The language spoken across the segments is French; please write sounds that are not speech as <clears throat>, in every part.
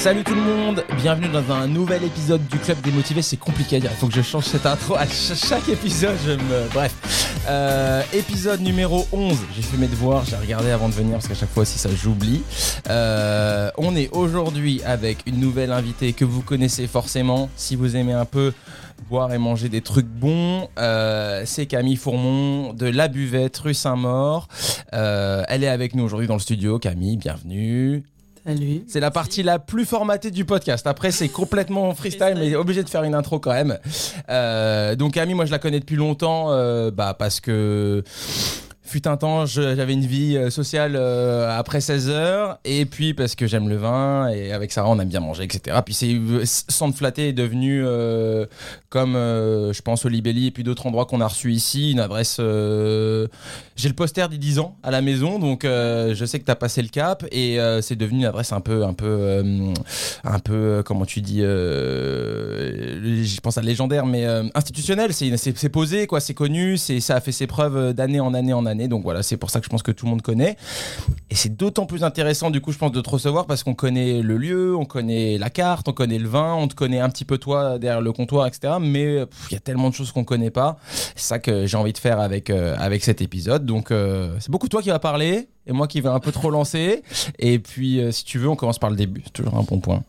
Salut tout le monde, bienvenue dans un nouvel épisode du Club des Motivés. C'est compliqué à dire, il faut que je change cette intro à ch- chaque épisode. Je me... Bref, Euh, épisode numéro 11. J'ai fait mes devoirs, j'ai regardé avant de venir parce qu'à chaque fois aussi ça j'oublie. Euh, on est aujourd'hui avec une nouvelle invitée que vous connaissez forcément si vous aimez un peu boire et manger des trucs bons. Euh, c'est Camille Fourmont de La Buvette, rue Saint-Maur. Euh, elle est avec nous aujourd'hui dans le studio. Camille, bienvenue. Salut. C'est la partie la plus formatée du podcast. Après, c'est complètement <laughs> freestyle, mais obligé de faire une intro quand même. Euh, donc, Camille, moi, je la connais depuis longtemps, euh, bah, parce que fut un temps, j'avais une vie euh, sociale euh, après 16 heures, et puis parce que j'aime le vin, et avec Sarah, on aime bien manger, etc. Puis c'est sans te flatter est devenu euh, comme, euh, je pense, au Libelli et puis d'autres endroits qu'on a reçus ici, une adresse. euh, J'ai le poster d'il 10 ans à la maison, donc euh, je sais que tu as passé le cap, et euh, c'est devenu une adresse un peu, un peu, euh, un peu, euh, comment tu dis, euh, je pense à légendaire, mais euh, institutionnel. C'est c'est- posé, quoi, c'est connu, ça a fait ses preuves d'année en année en année. Donc voilà, c'est pour ça que je pense que tout le monde connaît. Et c'est d'autant plus intéressant, du coup, je pense, de te recevoir parce qu'on connaît le lieu, on connaît la carte, on connaît le vin, on te connaît un petit peu toi derrière le comptoir, etc. Mais il y a tellement de choses qu'on connaît pas. C'est ça que j'ai envie de faire avec, euh, avec cet épisode. Donc euh, c'est beaucoup toi qui va parler et moi qui vais un peu trop lancer. Et puis, euh, si tu veux, on commence par le début. C'est toujours un bon point.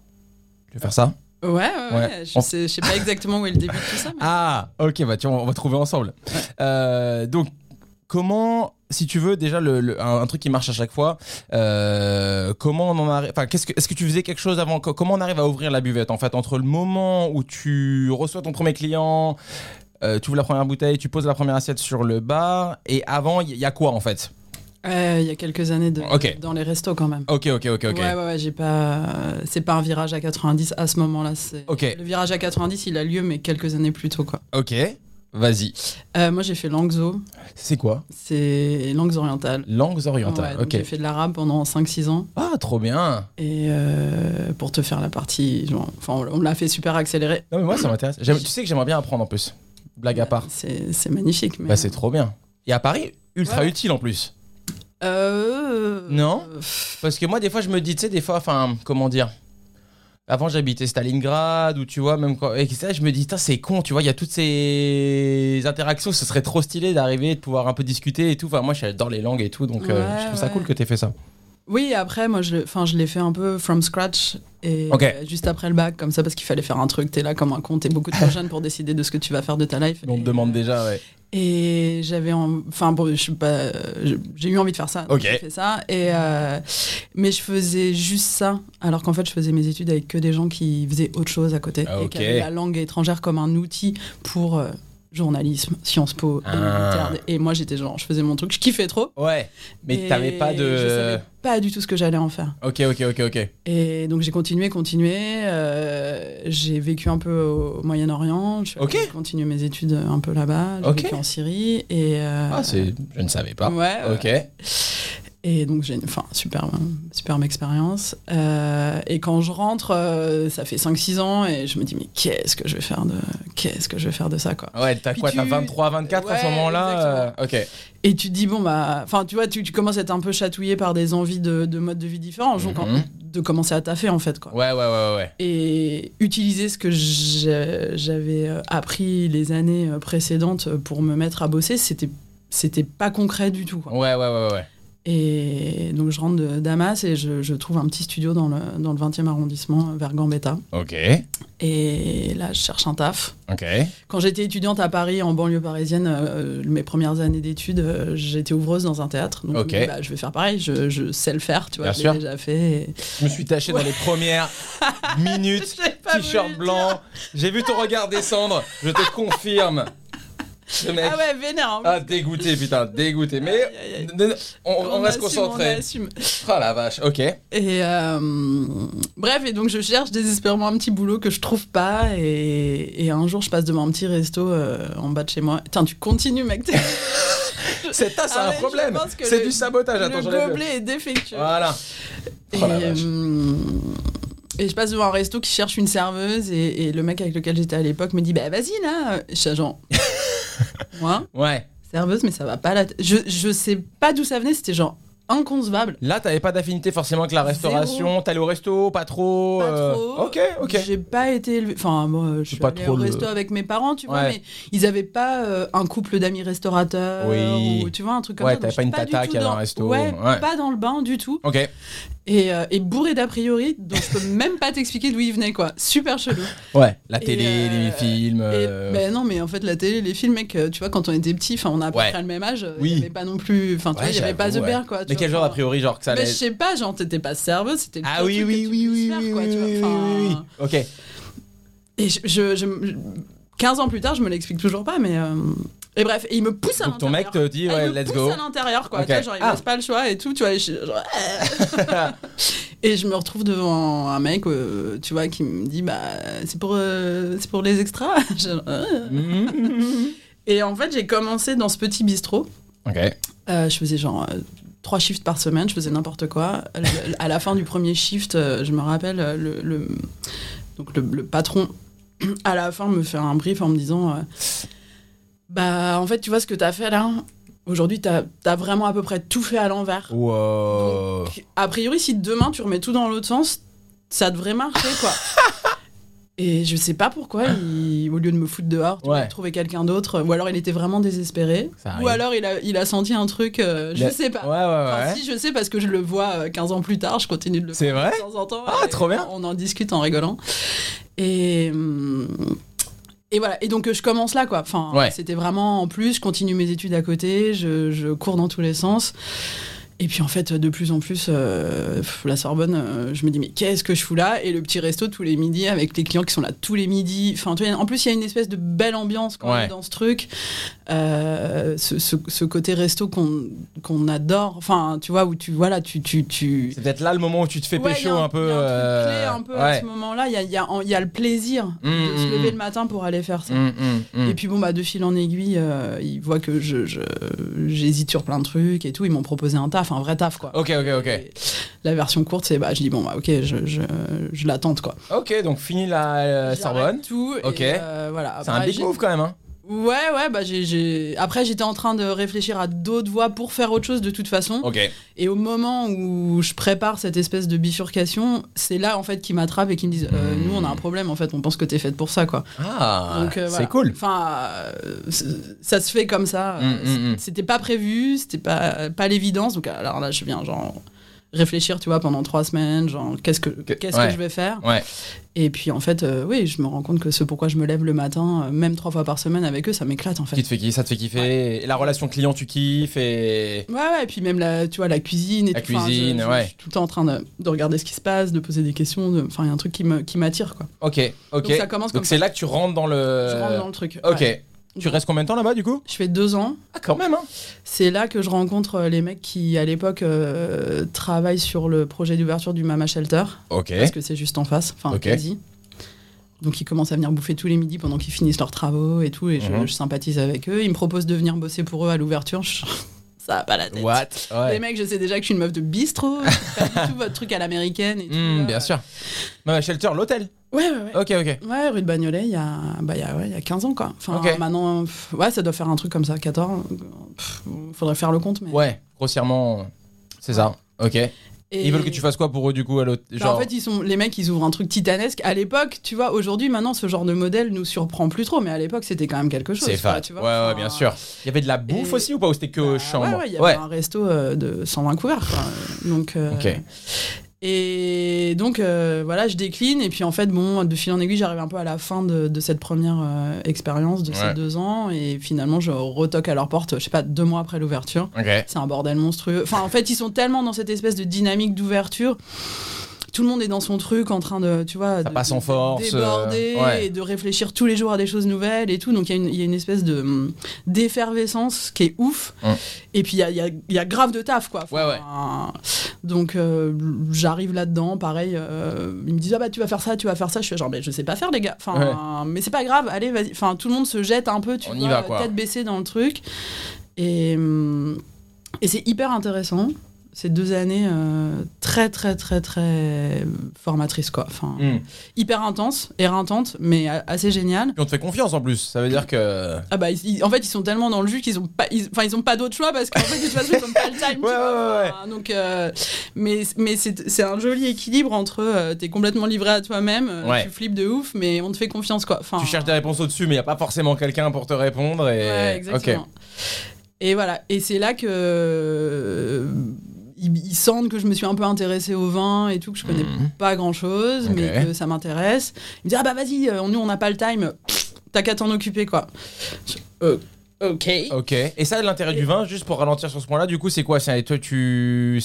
Tu veux faire ça? Ouais, ouais, Ouais. ouais. Je, On- sais, je sais pas exactement où est le début de tout ça. Mais... Ah, ok, bah tu vois, on va trouver ensemble. Euh, donc, comment, si tu veux, déjà, le, le- un, un truc qui marche à chaque fois, euh, comment on en arrive, enfin, qu'est-ce que, est-ce que tu faisais quelque chose avant, co- comment on arrive à ouvrir la buvette, en fait, entre le moment où tu reçois ton premier client, euh, tu ouvres la première bouteille, tu poses la première assiette sur le bar, et avant, il y, y a quoi, en fait? Euh, Il y a quelques années de, dans les restos quand même. Ok, ok, ok, ok. Ouais, ouais, ouais, j'ai pas. C'est pas un virage à 90 à ce moment-là. Ok. Le virage à 90, il a lieu, mais quelques années plus tôt, quoi. Ok, vas-y. Euh, moi, j'ai fait Langzo. C'est quoi? C'est langues orientales. Langues orientales, Ouais, ok. J'ai fait de l'arabe pendant 5-6 ans. Ah, trop bien. Et euh, pour te faire la partie. genre, Enfin, on l'a fait super accéléré. Non, mais moi, ça m'intéresse. Tu sais que j'aimerais bien apprendre en plus. Blague à part. C'est magnifique. Mais... Bah, c'est trop bien. Et à Paris, ultra Ouais. utile en plus. Euh... Non? euh, Parce que moi, des fois, je me dis, tu sais, des fois, enfin, comment dire? Avant, j'habitais Stalingrad, ou tu vois, même quand. Et ça, je me dis, c'est con, tu vois, il y a toutes ces interactions, ce serait trop stylé d'arriver, de pouvoir un peu discuter et tout. Enfin, moi, j'adore les langues et tout, donc euh, je trouve ça ouais. cool que t'aies fait ça. Oui, après, moi, je, je l'ai fait un peu from scratch. Et euh, juste après le bac, comme ça, parce qu'il fallait faire un truc. T'es là comme un con, t'es beaucoup trop <laughs> jeune pour décider de ce que tu vas faire de ta life. On te demande déjà, ouais. Et j'avais, en- enfin, bon, je suis pas, j'ai eu envie de faire ça. Ok. J'ai fait ça. Et euh, mais je faisais juste ça, alors qu'en fait, je faisais mes études avec que des gens qui faisaient autre chose à côté Ah, et ok. qui avaient la langue étrangère comme un outil pour euh, journalisme, Sciences Po, et Ah. Et moi, j'étais genre, je faisais mon truc, je kiffais trop. Ouais, mais t'avais pas de. Je savais pas du tout ce que j'allais en faire. Ok, ok, ok, ok. Et donc j'ai continué, continué. euh, j'ai vécu un peu au Moyen-Orient. J'ai continué mes études un peu là-bas. J'ai vécu en Syrie. Et, euh, Ah. Je ne savais pas. Ouais. ouais. Ok. Et donc j'ai une enfin, super, superbe expérience. Euh, et quand je rentre, euh, ça fait 5-6 ans et je me dis mais qu'est-ce que je vais faire de qu'est-ce que je vais faire de ça quoi. Ouais, t'as quoi T'as tu- 23, 24 à ce Ouais, moment-là euh, Ok. Et tu te dis bon bah enfin tu vois tu, tu commences à être un peu chatouillé par des envies de, de modes de vie différents, donc Mhm. en- de commencer à taffer en fait quoi. Ouais, ouais, ouais, ouais. et utiliser ce que j'avais appris les années précédentes pour me mettre à bosser, c'était c'était pas concret du tout. quoi. Ouais, ouais, ouais, ouais. Et donc je rentre de Damas et je, je trouve un petit studio dans le, dans le 20e arrondissement vers Gambetta. Ok. Et là, je cherche un taf. Ok. Quand j'étais étudiante à Paris, en banlieue parisienne, euh, mes premières années d'études, euh, j'étais ouvreuse dans un théâtre. Donc Ok. je, me dis, bah, je vais faire pareil, je, je sais le faire, tu vois, Bien je l'ai déjà fait. et- Je me suis taché dans les premières <laughs> minutes. T-shirt blanc. J'ai vu ton regard descendre. Je te confirme. Ce mec. Ah ouais, vénère. Ah, dégoûté, putain, dégoûté. Mais Aïe, aïe, aïe. n- n- on, on reste assume, concentré. on assume. Oh la vache, ok. Et euh, bref, et donc je cherche désespérément un petit boulot que je trouve pas. Et, et un jour, je passe devant un petit resto euh, en bas de chez moi. Tiens, tu continues, mec. <laughs> C'est ça, c'est Ah un je problème. C'est du sabotage. Attends, le gobelet est défectueux. Voilà. Et, Oh la vache. euh, et je passe devant un resto qui cherche une serveuse. Et, et le mec avec lequel j'étais à l'époque me dit Bah vas-y là. Je suis genre. Moi, Ouais. serveuse, mais ça va pas la tête. Je, je sais pas d'où ça venait. C'était genre inconcevable. Là, t'avais pas d'affinité forcément avec la restauration. T'allais au resto, pas trop. Pas euh, trop. Ok, ok. J'ai pas été élevée. Enfin, moi, je suis pas allée trop au le- resto avec mes parents, tu vois, Ouais. mais ils avaient pas euh, un couple d'amis restaurateurs Oui. ou tu vois un truc comme Ouais, ça. t'avais Donc, pas une tata qui allait dans- à un resto. Ouais, Ouais. pas dans le bain du tout. Ok. Et, euh, et bourré d'a priori, donc je peux <laughs> même pas t'expliquer d'où il venait, quoi. Super chelou. Ouais. La Et, télé, euh, les films. Et, euh, ben non, mais en fait, la télé, les films, mec, euh, tu vois, quand on était petit, enfin, on a à peu Ouais. près le même âge, euh, il Oui. y avait pas non plus. Enfin, tu Ouais, vois, il y avait pas The Bear, quoi. Mais vois, quel genre d'a priori, genre que ça Mais allait. je sais pas, genre, t'étais pas serveuse, c'était le Ah oui, oui, oui, oui, faire, oui, quoi, oui, oui, Enfin, oui, oui. Ok. Et je, je- je- 15 ans plus tard, je me l'explique toujours pas, mais. Et bref, et il me pousse à Donc ton l'intérieur. mec te dit, Ah, ouais, il me let's pousse go. à l'intérieur, quoi. Ok. Tu vois, genre, il Ah. me laisse pas le choix et tout, tu vois. et je, genre, <laughs> et je me retrouve devant un mec, euh, tu vois, qui me dit, bah, c'est pour, euh, c'est pour les extras. <laughs> Je- euh. <laughs> Et en fait, j'ai commencé dans ce petit bistrot. Ok. Euh, je faisais genre euh, trois shifts par semaine, je faisais n'importe quoi. À la fin du premier shift, je me rappelle, le, le- donc le, le patron, <clears throat> à la fin, me fait un brief en me disant euh, Bah, en fait, tu vois ce que t'as fait là? Aujourd'hui, t'as as vraiment à peu près tout fait à l'envers. Wow. Donc, a priori, si demain tu remets tout dans l'autre sens, ça devrait marcher, quoi. <laughs> Et je sais pas pourquoi, il- au lieu de me foutre dehors, tu vois, Ouais. il trouvait quelqu'un d'autre, ou alors il était vraiment désespéré, ou alors il a, il a senti un truc, euh, je Le- sais pas. Ouais, ouais, Enfin, ouais. si, je sais parce que je le vois euh, 15 ans plus tard, je continue de le C'est voir vrai? de temps en temps. Ah, trop bien. On en discute en rigolant. Et. hum, Et voilà, et donc euh, je commence là, quoi. Enfin, Ouais. c'était vraiment en plus, je continue mes études à côté, je, je cours dans tous les sens. Et puis en fait, de plus en plus, euh, la Sorbonne, euh, je me dis, mais qu'est-ce que je fous là? Et le petit resto tous les midis avec les clients qui sont là tous les midis. Enfin, tu vois, en plus, il y a une espèce de belle ambiance quand Ouais. dans ce truc. Euh, ce, ce- ce côté resto qu'on qu'on adore. Enfin, tu vois, où tu, voilà, tu. tu, tu... C'est peut-être là le moment où tu te fais Ouais, pécho un peu. y a un truc clé un peu à ce moment-là. Il y a, y, a, y a le plaisir Mm, de se mm, lever le matin pour aller faire ça. Et puis bon, bah, de fil en aiguille, ils voient que je, je- j'hésite sur plein de trucs et tout. Ils m'ont proposé un taf, un vrai taf, quoi. Ok, ok, ok. Et La version courte, c'est bah, je dis bon, bah, ok, je, je, je la tente, quoi. Ok, donc fini la euh, Sorbonne. Tout. et, Ok. euh, voilà. C'est un Après, big j'ai- move quand même, hein. Ouais, ouais, bah, j'ai, j'ai- Après, j'étais en train de réfléchir à d'autres voies pour faire autre chose de toute façon. Ok. Et au moment où je prépare cette espèce de bifurcation, c'est là en fait qu'ils m'attrapent et qu'ils me disent euh, Hmm. Nous, on a un problème, en fait, on pense que t'es faite pour ça, quoi. Ah, euh, c'est voilà. cool. Enfin, euh, ça se fait comme ça. Mm, Euh, mm, mm. C'était pas prévu, c'était pas, pas l'évidence. Donc, alors là, je viens, genre, réfléchir, tu vois, pendant trois semaines, genre, qu'est-ce que, Que- qu'est-ce ouais. que je vais faire? Ouais. Et puis, en fait, euh, oui, je me rends compte que ce pourquoi je me lève le matin, euh, même trois fois par semaine avec eux, ça m'éclate, en fait. Qui te fait kiffer, ça te fait kiffer. Et la relation client, tu kiffes et. Ouais, ouais, et puis même la, tu vois, la cuisine et La tout. Enfin, je- cuisine, je, ouais. Je suis tout le temps en train de, de regarder ce qui se passe, de poser des questions. de- Enfin, il y a un truc qui, me, qui m'attire, quoi. Ok, ok. Donc ça commence comme Donc c'est là que tu rentres dans le. Je rentre dans le truc. Ok. Tu restes combien de temps là-bas du coup? Je fais deux ans. Ah, quand même, hein. C'est là que je rencontre euh, les mecs qui, à l'époque, euh, travaillent sur le projet d'ouverture du Mama Shelter. Ok. Parce que c'est juste en face, enfin Ok. quasi. Donc ils commencent à venir bouffer tous les midis pendant qu'ils finissent leurs travaux et tout, et je, Mhm. je sympathise avec eux. Ils me proposent de venir bosser pour eux à l'ouverture. Je- <laughs> Ça va pas la tête. What? Les mecs, je sais déjà que je suis une meuf de bistrot, c'est <laughs> pas du tout votre truc à l'américaine et tout. Hmm, bien sûr. Mama Shelter, l'hôtel. Ouais, ouais, ouais. Ok, ok. Ouais, rue de Bagnolet, il y a, bah, il y, a, ouais, il y a 15 ans, quoi. Enfin, Ok. maintenant, pff, ouais, ça doit faire un truc comme ça, 14. Pff, faudrait faire le compte, mais. Ouais, grossièrement, c'est ça. Ok. Et- Ils veulent que tu fasses quoi pour eux du coup à l'hôtel Bah, Genre. En fait, ils sont, les mecs, ils ouvrent un truc titanesque. À l'époque, tu vois, aujourd'hui, maintenant, ce genre de modèle nous surprend plus trop, mais à l'époque, c'était quand même quelque chose. c'est fat. tu Ouais, vois. ouais, Enfin, bien sûr. Il y avait de la bouffe et- aussi ou pas Ou c'était que bah, chambre Ouais, ouais, il y avait un resto euh, de 120 couverts, quoi. Donc. euh, Ok. Et donc, euh, voilà, je décline. Et puis, en fait, bon, de fil en aiguille, j'arrive un peu à la fin de, de cette première euh, expérience de Ouais. ces deux ans. Et finalement, je retoque à leur porte, je sais pas, deux mois après l'ouverture. Ok. C'est un bordel monstrueux. Enfin, en fait, ils sont tellement dans cette espèce de dynamique d'ouverture. Tout le monde est dans son truc en train de, tu vois, de, passe en de force, déborder euh, ouais. et de réfléchir tous les jours à des choses nouvelles et tout. Donc il y a une- il y, a une espèce de hum, d'effervescence qui est ouf. Hum. Et puis il y a, y a- y grave de taf, quoi. Ouais, ouais. Donc euh, j'arrive là-dedans, pareil. euh, ils me disent ah bah tu vas faire ça, tu vas faire ça. Je fais genre mais je sais pas faire les gars. Enfin, mais c'est pas grave. Allez vas-y. Enfin tout le monde se jette un peu, tu On y vois, va, quoi. tête baissée dans le truc. Et hum, et c'est hyper intéressant. Ces deux années euh, très très très très formatrices quoi. Enfin, Hmm. hyper intense, éreintantes, mais assez génial. Puis on te fait confiance en plus. Ça veut dire que. Ah bah ils- ils- en fait ils sont tellement dans le jus qu'ils ont pas, enfin ils ont pas d'autre choix parce qu'en fait de toute façon ils ont pas le <laughs> time. Ouais, vois. ouais, ouais, Enfin, donc euh, mais mais c'est c'est un joli équilibre entre euh, t'es complètement livré à toi-même, tu flippes de ouf, mais on te fait confiance quoi. Enfin, Tu cherches des réponses au-dessus, mais il n'y a pas forcément quelqu'un pour te répondre. Et... Ouais, exactement. Ok. Et voilà. Et c'est là que que je me suis un peu intéressée au vin et tout, que je connais Mhm. pas grand chose, mais que ça m'intéresse. Ils me disent ah bah vas-y, euh, nous on n'a pas le time, t'as qu'à t'en occuper quoi. Je- euh, ok. Ok. Et ça, l'intérêt du vin, juste pour ralentir sur ce point-là, du coup, c'est quoi? C'est toi, tu.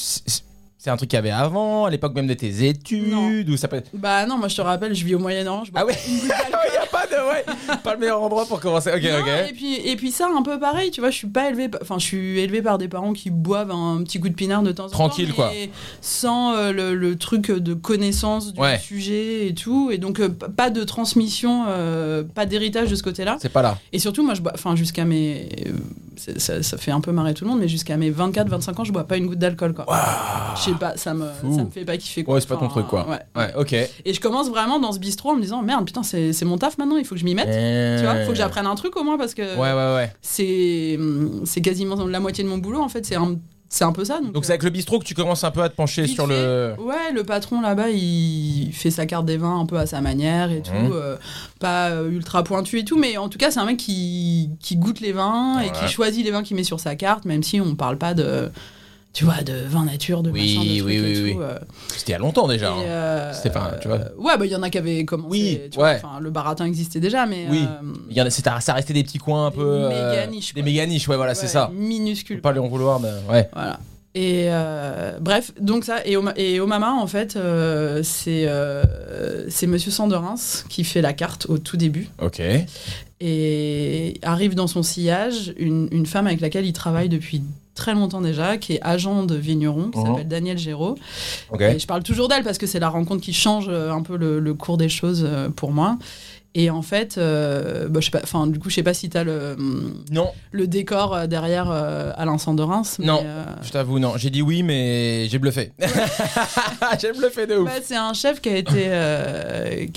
C'est- un truc qu'il y avait avant, à l'époque même de tes études, ou ça peut être. Bah non, moi je te rappelle, je vis au bois Ah d'alcool. Il n'y a pas de. Ouais, pas le meilleur endroit pour commencer. Ok, Non, ok. Et puis, et puis ça, un peu pareil, tu vois, je suis pas élevée, pa- enfin, je suis élevée par des parents qui boivent un petit coup de pinard de temps en temps. Tranquille, quoi. Sans euh, le, le truc de connaissance du Ouais. sujet et tout. Et donc, euh, pas de transmission, euh, pas d'héritage de ce côté-là. C'est pas là. Et surtout, moi, je bois, enfin, jusqu'à mes. Ça, ça fait un peu marrer tout le monde, mais jusqu'à mes 24-25 ans, je bois pas une goutte d'alcool, quoi. Je sais pas, ça me, Fou. ça me fait pas kiffer, quoi. Ouais, c'est pas ton truc, quoi. ouais. Ouais, ok. Et je commence vraiment dans ce bistrot en me disant, merde, putain, c'est c'est mon taf maintenant, il faut que je m'y mette. Tu vois, faut que j'apprenne un truc au moins parce que Ouais, ouais, ouais. c'est c'est quasiment la moitié de mon boulot en fait c'est un c'est un peu ça donc, Donc c'est avec le bistrot que tu commences un peu à te pencher sur le. euh, ouais le patron là-bas il fait sa carte des vins un peu à sa manière et Mhm. tout euh, pas euh, ultra pointu et tout mais en tout cas c'est un mec qui, qui goûte les vins et qui choisit les vins qu'il met sur sa carte même si on parle pas de tu vois de vin nature de Oui, machin de oui, trucs oui, et tout, euh, C'était il y a longtemps déjà. et, hein. euh, C'était pas- tu vois. euh, ouais bah il y en a qui avaient commencé Oui, tu ouais. le baratin existait déjà mais Oui. Il y en a, c'est- ça restait des petits coins un Des peu. méga niches, Des méga niches, ouais, voilà, c'est ça. minuscule pas lui en vouloir, mais ouais. Voilà. Et euh, bref, donc ça, et, Oma- et Omama, en fait, euh, c'est euh, c'est Monsieur Sanderins qui fait la carte au tout début. Ok. Et arrive dans son sillage une, une femme avec laquelle il travaille depuis très longtemps déjà, qui est agent de vigneron, qui Mhm. s'appelle Daniel Géraud. Ok. Et je parle toujours d'elle parce que c'est la rencontre qui change euh, un peu le, le cours des choses euh, pour moi. Et en fait, euh, bah, je sais pas, enfin, du coup, je sais pas si tu as le, Non, le décor euh, derrière euh, Alain Sanderins. mais, Non. euh, je t'avoue, non. J'ai dit oui, mais j'ai bluffé. <laughs> <laughs> j'ai bluffé de ouf. Bah, c'est un chef qui a été.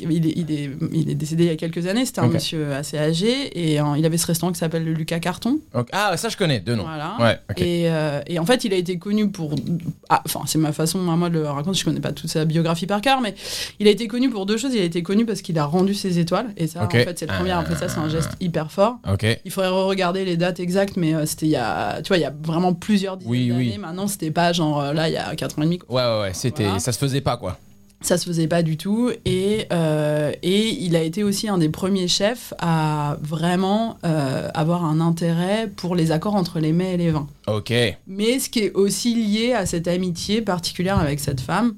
il, est, il, est, il est décédé il y a quelques années. C'était un monsieur assez âgé et il avait ce restaurant qui s'appelle le Lucas Carton. Ah, ça je connais, deux noms. Voilà. Ouais. Et, et en fait, il a été connu pour. ah, Enfin, c'est ma façon à moi de le raconter. Je connais pas toute sa biographie par cœur, mais il a été connu pour deux choses. Il a été connu parce qu'il a rendu ses étoiles. Et ça, Ok. en fait, c'est le premier. Après ça, c'est un geste hyper fort. Il faudrait regarder les dates exactes, mais euh, c'était il y a. Tu vois, il y a vraiment plusieurs dizaines Oui, oui. d'années. Maintenant, c'était pas genre euh, là, il y a 4 ans et demi. Ouais, ouais, ouais. C'était, Voilà. ça se faisait pas, quoi. Ça se faisait pas du tout. Et, euh, et il a été aussi un des premiers chefs à vraiment euh, avoir un intérêt pour les accords entre les mets et les vins. Ok. Mais ce qui est aussi lié à cette amitié particulière avec cette femme.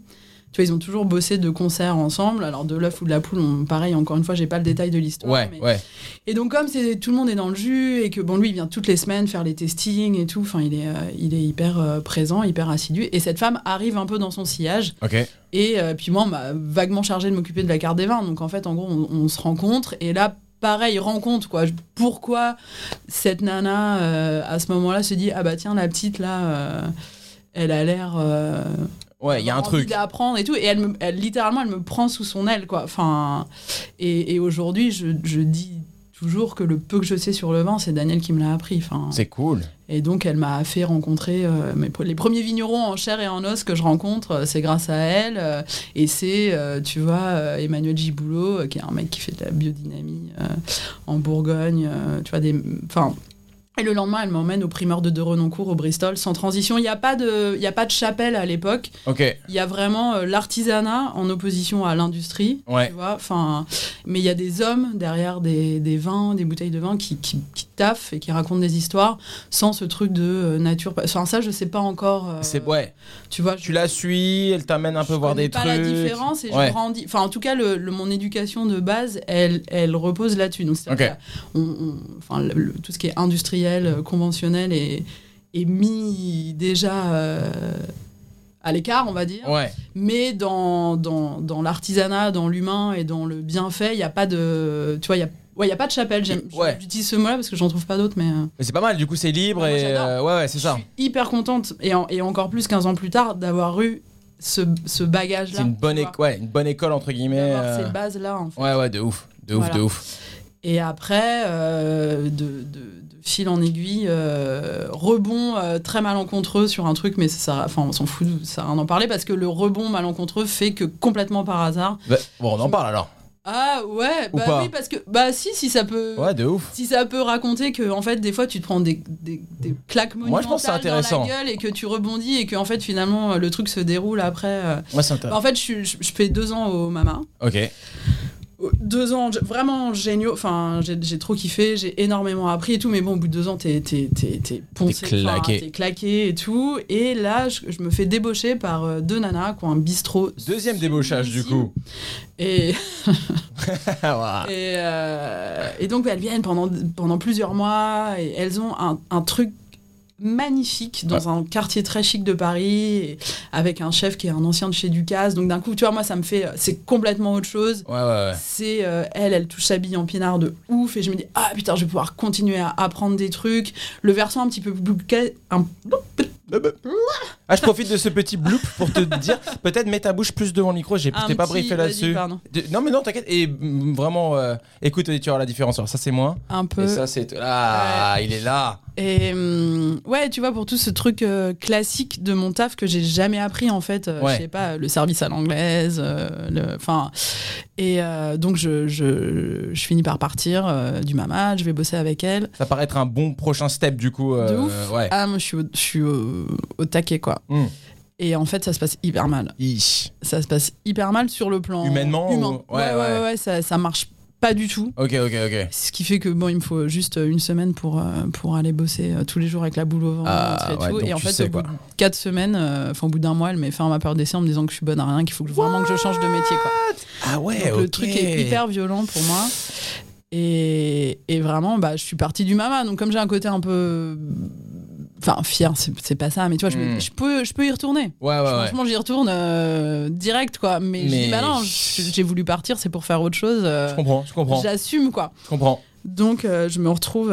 Tu vois, ils ont toujours bossé de concert ensemble. Alors, de l'œuf ou de la poule, on- pareil, encore une fois, j'ai pas le détail de l'histoire. Ouais, mais- ouais. Et donc, comme c'est tout le monde est dans le jus et que, bon, lui, il vient toutes les semaines faire les testings et tout, enfin, il est, euh, il est hyper euh, présent, hyper assidu. Et cette femme arrive un peu dans son sillage. Ok. Et euh, puis moi, on m'a vaguement chargé de m'occuper de la carte des vins. Donc en fait, en gros, on, on se rencontre. Et là, pareil, rencontre, quoi. Pourquoi cette nana, à ce moment-là, se dit Ah bah tiens, la petite, là, elle a l'air. euh, Ouais, il y a un truc. d'apprendre et tout. Et elle, me, elle, littéralement, elle me prend sous son aile, quoi. Enfin, et, et aujourd'hui, je, je dis toujours que le peu que je sais sur le vin, c'est Daniel qui me l'a appris. Enfin, C'est cool. et donc, elle m'a fait rencontrer euh, mes, les premiers vignerons en chair et en os que je rencontre, euh, c'est grâce à elle. euh, et c'est, euh, tu vois, euh, Emmanuel Giboulot, euh, qui est un mec qui fait de la biodynamie euh, en Bourgogne. euh, tu vois, des. Enfin. Et le lendemain, elle m'emmène au primeur de De Renoncourt au Bristol, sans transition. Il n'y a, pas de- il y a pas de chapelle à l'époque. Ok. Il y a vraiment euh, l'artisanat en opposition à l'industrie. Ouais. Tu vois, enfin, mais il y a des hommes derrière des, des vins, des bouteilles de vin qui, qui, qui taffent et qui racontent des histoires sans ce truc de euh, nature. Enfin, ça, je sais pas encore. euh, C'est ouais. Tu vois, Tu la suis, elle t'amène un peu voir des pas trucs. la différence et Ouais. je grandis. Enfin, en tout cas, le, le- mon éducation de base, elle, elle repose là-dessus. Donc, c'est-à-dire Ok. que on- on- enfin, le- le- tout ce qui est industriel, euh, conventionnel est, est mis déjà euh, à l'écart, on va dire. Ouais. Mais dans, dans, dans l'artisanat, dans l'humain et dans le bienfait, il n'y a pas de. Tu vois, il y a Ouais, il a pas de chapelle. J'aime, Ouais. J'utilise ce mot-là parce que j'en trouve pas d'autres, mais. euh, Mais c'est pas mal, du coup c'est libre et euh, ouais ouais c'est ça. Je suis hyper contente, et, en- et encore plus 15 ans plus tard, d'avoir eu ce, ce bagage-là. C'est une bonne ouais, une bonne école entre guillemets. Euh, ces bases-là, en fait. Ouais ouais de ouf, de ouf, Voilà. de ouf. Et après, euh, de fil en aiguille, euh, rebond euh, très malencontreux sur un truc, mais ça, enfin, on s'en fout, ça rien d'en parler parce que le rebond malencontreux fait que complètement par hasard. Bah, bon on en parle alors. Ah ouais, Ou bah pas oui, parce que bah si, si ça peut. Ouais de ouf. Si ça peut raconter que en fait des fois tu te prends des, des, des claques Moi, monumentales je pense que c'est dans la gueule et que tu rebondis et que en fait finalement le truc se déroule après. euh. Moi c'est Bah, intéressant. en fait je, je fais deux ans au Mama. Ok. Deux ans vraiment géniaux. Enfin j'ai trop kiffé, j'ai énormément appris et tout. Mais bon au bout de deux ans t'es t'es t'es t'es poncé, T'es enfin, claqué. t'es claqué et tout. Et là je, je me fais débaucher par euh, deux nanas qui ont un bistrot. Deuxième débauchage du coup. Et. <laughs> Et, euh, et donc elles viennent pendant, pendant plusieurs mois et elles ont un, un truc magnifique dans un quartier très chic de Paris avec un chef qui est un ancien de chez Ducasse. Donc d'un coup tu vois moi ça me fait c'est complètement autre chose. Ouais ouais ouais. c'est euh, elle elle touche sa bille en pinard de ouf et je me dis ah putain je vais pouvoir continuer à apprendre des trucs. Le versant un petit peu plus un- Ah, je profite de ce petit bloop pour te dire, peut-être mets ta bouche plus devant le micro, j'ai un t'ai pas petit- briefé vas-y, là-dessus. pardon. De- Non mais non, t'inquiète. Et mm, vraiment, euh, écoute, tu verras la différence. Alors, ça c'est moi. un peu Et ça c'est. Ah, il est là. Et hum, ouais, tu vois, pour tout ce truc euh, classique de mon taf que j'ai jamais appris en fait, euh, Ouais. je sais pas, le service à l'anglaise, euh, le- enfin, et euh, donc je, je, je finis par partir euh, du mama, je vais bosser avec elle. Ça paraît être un bon prochain step du coup. euh, De ouf. Ouais. Ah, moi je suis au, je suis au, au taquet quoi. Hmm. Et en fait, ça se passe hyper mal. Ça se passe hyper mal sur le plan Humainement humain. ou- Ouais, ouais, ouais, ça, ça marche pas du tout. Ok, ok, ok. Ce qui fait que bon, il me faut juste une semaine pour, euh, pour aller bosser euh, tous les jours avec la boule au ventre Ah, et ouais, en fait, au bout de quatre semaines, euh, enfin au bout d'un mois, elle m'a fait ma peur d'essai en me disant que je suis bonne à rien, qu'il faut que, vraiment que je change de métier. Quoi. Ah ouais, Donc, Le truc est hyper violent pour moi. Et, et vraiment, bah, je suis partie du mama. Donc comme j'ai un côté un peu... Enfin, fier, c'est pas ça, mais tu vois, je, Hmm. je peux, je peux y retourner. Ouais, ouais, ouais. Franchement, j'y retourne euh, direct, quoi. Mais, je Mais- dis, bah non, je- j'ai voulu partir, c'est pour faire autre chose. euh, Je comprends, je comprends. J'assume, quoi. Je comprends. Donc, euh, je me retrouve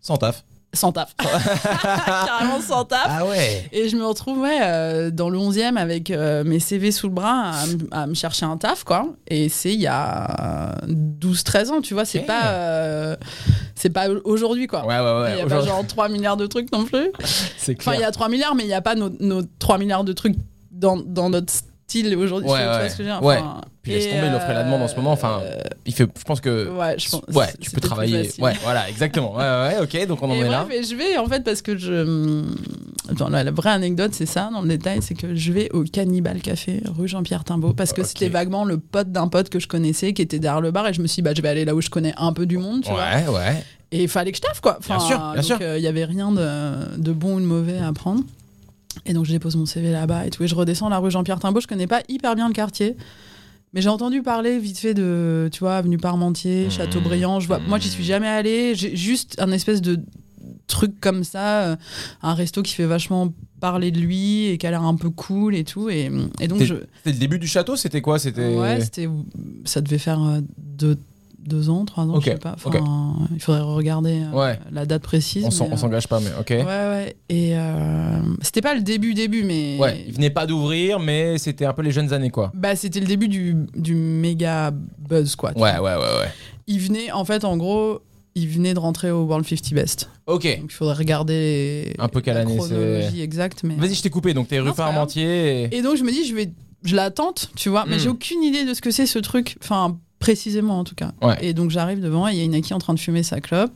Sans taf. Sans taf. <laughs> Carrément sans taf. Ah ouais. Et je me retrouve ouais, euh, dans le 11e avec euh, mes CV sous le bras à, me chercher un taf, quoi. Et c'est il y a 12-13 ans, tu vois. C'est Ok. pas, euh, c'est pas aujourd'hui, quoi. Ouais, ouais, Il ouais. n'y a pas genre 3 milliards de trucs non plus. <laughs> c'est Enfin, il y a 3 milliards, mais il n'y a pas nos, nos 3 milliards de trucs dans, dans notre style aujourd'hui. Ouais, tu vois ce que Ouais. Enfin, Puis laisse tomber l'offre et la demande en ce moment, enfin, euh, Il fait, je pense que. ouais, je pense, Ouais, tu peux travailler. Ouais, voilà, exactement. Ouais, ouais, ok, donc on en et est là. et je vais en fait parce que je. Attends, la, la vraie anecdote, c'est ça dans le détail, c'est que je vais au Cannibal Café, rue Jean-Pierre Timbaud, parce que c'était vaguement le pote d'un pote que je connaissais qui était derrière le bar, et je me suis dit, bah, je vais aller là où je connais un peu du monde, tu vois. Ouais, ouais. Et il fallait que je taffe, quoi. Bien sûr, bien donc, sûr. euh, Il y avait rien de, de bon ou de mauvais à prendre. Et donc, je dépose mon CV là-bas et tout. Et je redescends la rue Jean-Pierre Timbaud. Je connais pas hyper bien le quartier. Mais j'ai entendu parler vite fait de, tu vois, Avenue Parmentier, Mmh. Châteaubriand. Je vois, moi, j'y suis jamais allée. J'ai juste un espèce de truc comme ça, euh, un resto qui fait vachement parler de lui et qui a l'air un peu cool et tout. Et, et donc, je, C'était le début du château, c'était quoi? C'était. Ouais, c'était, ça devait faire euh, deux, deux ans, trois ans, Ok, je sais pas. Enfin, Il faudrait regarder euh, Ouais. la date précise. On euh, s'engage pas, mais ok. Ouais, ouais. Et euh, c'était pas le début, début, mais. Ouais, il venait pas d'ouvrir, mais c'était un peu les jeunes années, quoi. Bah, c'était le début du, du méga buzz, quoi. Ouais, ouais, ouais, ouais. Il venait, en fait, en gros, il venait de rentrer au World 50 Best. Ok. Donc il faudrait regarder Un peu quelle année c'est. chronologie exacte. Mais... Vas-y, je t'ai coupé, donc t'es rue. Parmentier. Et... Et donc je me dis, je vais, je la tente, tu vois, mais Mm. j'ai aucune idée de ce que c'est ce truc, enfin précisément en tout cas. Ouais. Et donc j'arrive devant, et il y a qui en train de fumer sa clope.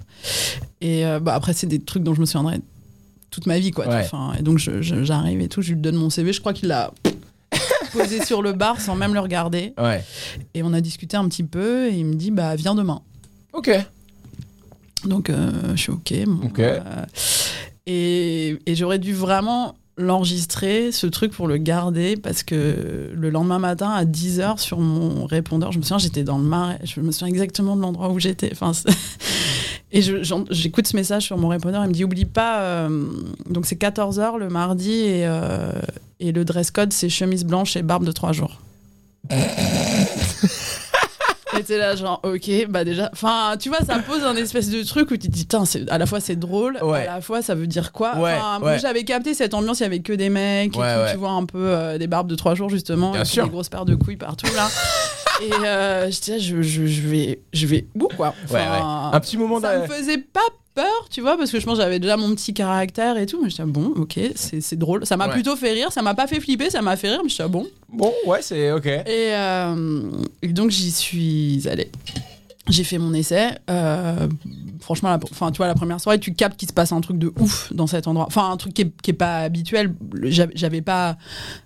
Et euh, bah, après c'est des trucs dont je me souviendrai toute ma vie, quoi. Ouais. Enfin, et donc j'arrive et tout, je lui donne mon CV, je crois qu'il l'a <laughs> posé sur le bar sans même le regarder. Ouais. Et on a discuté un petit peu, et il me dit, bah viens demain. Ok. Donc euh, je suis ok. bon, euh, et j'aurais dû vraiment l'enregistrer, ce truc pour le garder, parce que le lendemain matin à 10h sur mon répondeur, je me souviens, j'étais dans le marais, je me souviens exactement de l'endroit où j'étais. Enfin, <laughs> et j'écoute ce message sur mon répondeur, il me dit oublie pas, euh, donc c'est 14h le mardi et, euh, et le dress code c'est chemise blanche et barbe de 3 jours. <laughs> et J'étais là, genre, ok, bah déjà. Enfin, tu vois, ça pose un espèce de truc où tu te dis, Tain, c'est- à la fois c'est drôle, Ouais. à la fois ça veut dire quoi? Ouais, Enfin, Moi ouais. j'avais capté cette ambiance, il y avait que des mecs, et tout, tu vois, un peu euh, des barbes de trois jours justement, et des grosses paires de couilles partout là. <laughs> et euh, j'étais là, je, je, je vais, je vais où quoi? Ouais, Enfin, ouais. Un petit moment ça me faisait pas peur, tu vois, parce que je pense que j'avais déjà mon petit caractère et tout. Mais j'étais bon, ok, c'est c'est drôle. Ça m'a Ouais. plutôt fait rire, ça m'a pas fait flipper, ça m'a fait rire, mais j'étais bon. Bon, ouais, c'est ok. Et, euh, et donc j'y suis allée. J'ai fait mon essai. euh, franchement, la, tu vois, la première soirée, tu captes qu'il se passe un truc de ouf dans cet endroit. Enfin, un truc qui est, qui est pas habituel. J'avais- pas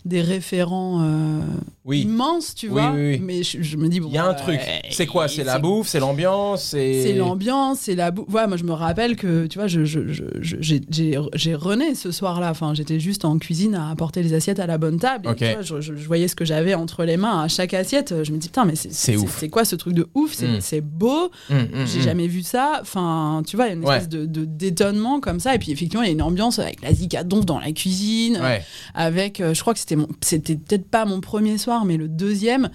des référents euh, Oui. immenses, tu Oui, vois. oui. Mais je, je me dis, bon. Il y a un euh, truc. C'est quoi? C'est la bouffe, c'est l'ambiance, c'est. l'ambiance, c'est la bouffe. Ouais, moi, je me rappelle que, tu vois, je, je, je- j'ai, j'ai, j'ai rené ce soir-là. Enfin, j'étais juste en cuisine à apporter les assiettes à la bonne table. Et, Ok. tu vois, je, voyais ce que j'avais entre les mains à chaque assiette. Je me dis, putain, mais c'est, C'est ouf. c'est quoi ce truc de ouf? C'est, Mm. Beau. Hum, hum, J'ai hum. jamais vu ça. Enfin, tu vois, il y a une espèce de, de- d'étonnement comme ça. Et puis, effectivement, il y a une ambiance avec la zikadonf dans la cuisine Ouais. avec, euh, je crois que c'était c'était peut-être pas mon premier soir, mais le deuxième,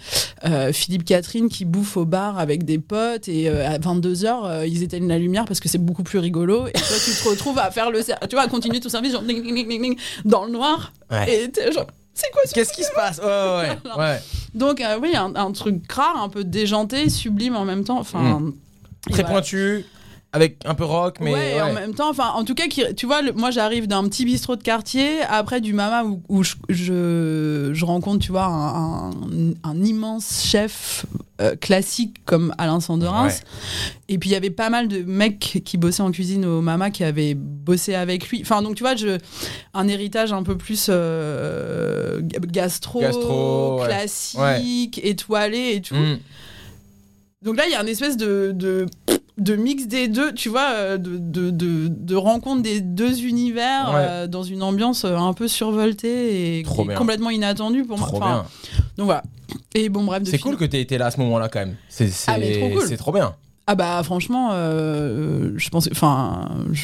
euh, Philippe Catherine qui bouffe au bar avec des potes et euh, à 22h, ils éteignent la lumière parce que c'est beaucoup plus rigolo. Et toi, tu te retrouves à faire le, tu vois, à continuer ton service genre, ding, ding, ding, dans le noir. Ouais. Et genre, c'est quoi ce Qu'est-ce qui se passe Ouais, ouais, <laughs> ouais. ouais. Donc, euh, oui, un, un truc rare, un peu déjanté, sublime en même temps. Enfin. et Très pointu, avec un peu rock, mais. ouais, et en même temps, enfin, en tout cas, qui, tu vois, le- moi j'arrive d'un petit bistrot de quartier, après du mama où, où je, je, je rencontre, tu vois, un, un- un immense chef euh, classique comme Alain Sanderins. Ouais. Et puis il y avait pas mal de mecs qui bossaient en cuisine au mama qui avaient bossé avec lui. Enfin, donc tu vois, je, un héritage un peu plus euh, gastro, Gastro, ouais. classique, étoilé et tout. Hum. Donc là, il y a une espèce de, de, de mix des deux, tu vois, euh, de, de, de, de rencontre des deux univers Ouais. euh, dans une ambiance euh, un peu survoltée et complètement inattendue pour moi. Trop Enfin, bien. Donc voilà. Et bon, bref, C'est cool que t'aies été là à ce moment-là quand même. C'est c'est- Ah, trop cool. c'est trop bien. Ah bah franchement, euh, je pense, enfin, je,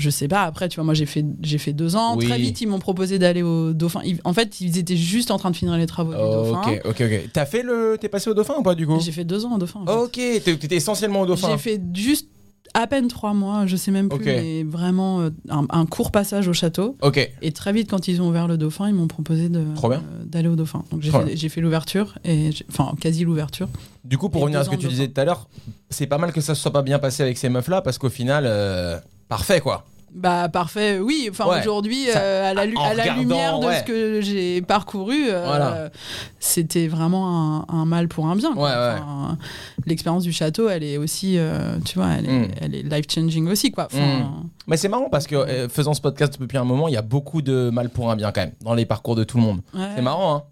je sais pas. Après, tu vois, moi j'ai fait j'ai fait deux ans. Oui. Très vite, ils m'ont proposé d'aller au Dauphin. Ils- en fait, ils étaient juste en train de finir les travaux du Dauphin. ok, ok, ok. T'as fait le. T'es passé au Dauphin ou pas du coup J'ai fait deux ans au Dauphin. en fait. Ok, t'étais essentiellement au Dauphin. J'ai fait juste à peine trois mois, je sais même plus, Ok. mais vraiment euh, un, un court passage au château. Ok. Et très vite, quand ils ont ouvert le Dauphin, ils m'ont proposé euh, d'aller au Dauphin. Donc j'ai fait, l'ouverture, et enfin quasi l'ouverture. Du coup, pour Et revenir à ce que tu disais tout à l'heure, c'est pas mal que ça se soit pas bien passé avec ces meufs-là parce qu'au final, euh, parfait quoi. Bah parfait, oui. Enfin Ouais. aujourd'hui, euh, à la, à regardant, lumière de ouais. ce que j'ai parcouru, euh, Voilà. c'était vraiment un, un mal pour un bien. Ouais. Enfin, L'expérience du château, elle est aussi, euh, tu vois, elle est, Mm. elle est life changing aussi, quoi. Enfin, Mais c'est marrant parce que faisant ce podcast depuis un moment, il y a beaucoup de mal pour un bien quand même dans les parcours de tout le monde. C'est marrant, hein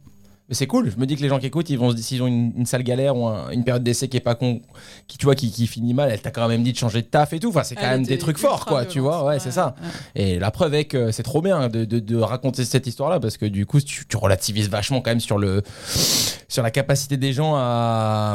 mais c'est cool. Je me dis que les gens qui écoutent, ils vont se dire s'ils ont une, une sale galère ou un- une période d'essai qui est pas con, qui tu vois, qui, qui finit mal. Elle t'a quand même dit de changer de taf et tout. Enfin, c'est quand même des trucs forts, quoi. Tu vois, ouais, c'est ça. ouais. Et la preuve est que c'est trop bien de, de- de raconter cette histoire-là parce que du coup, tu, tu relativises vachement quand même sur le sur la capacité des gens à,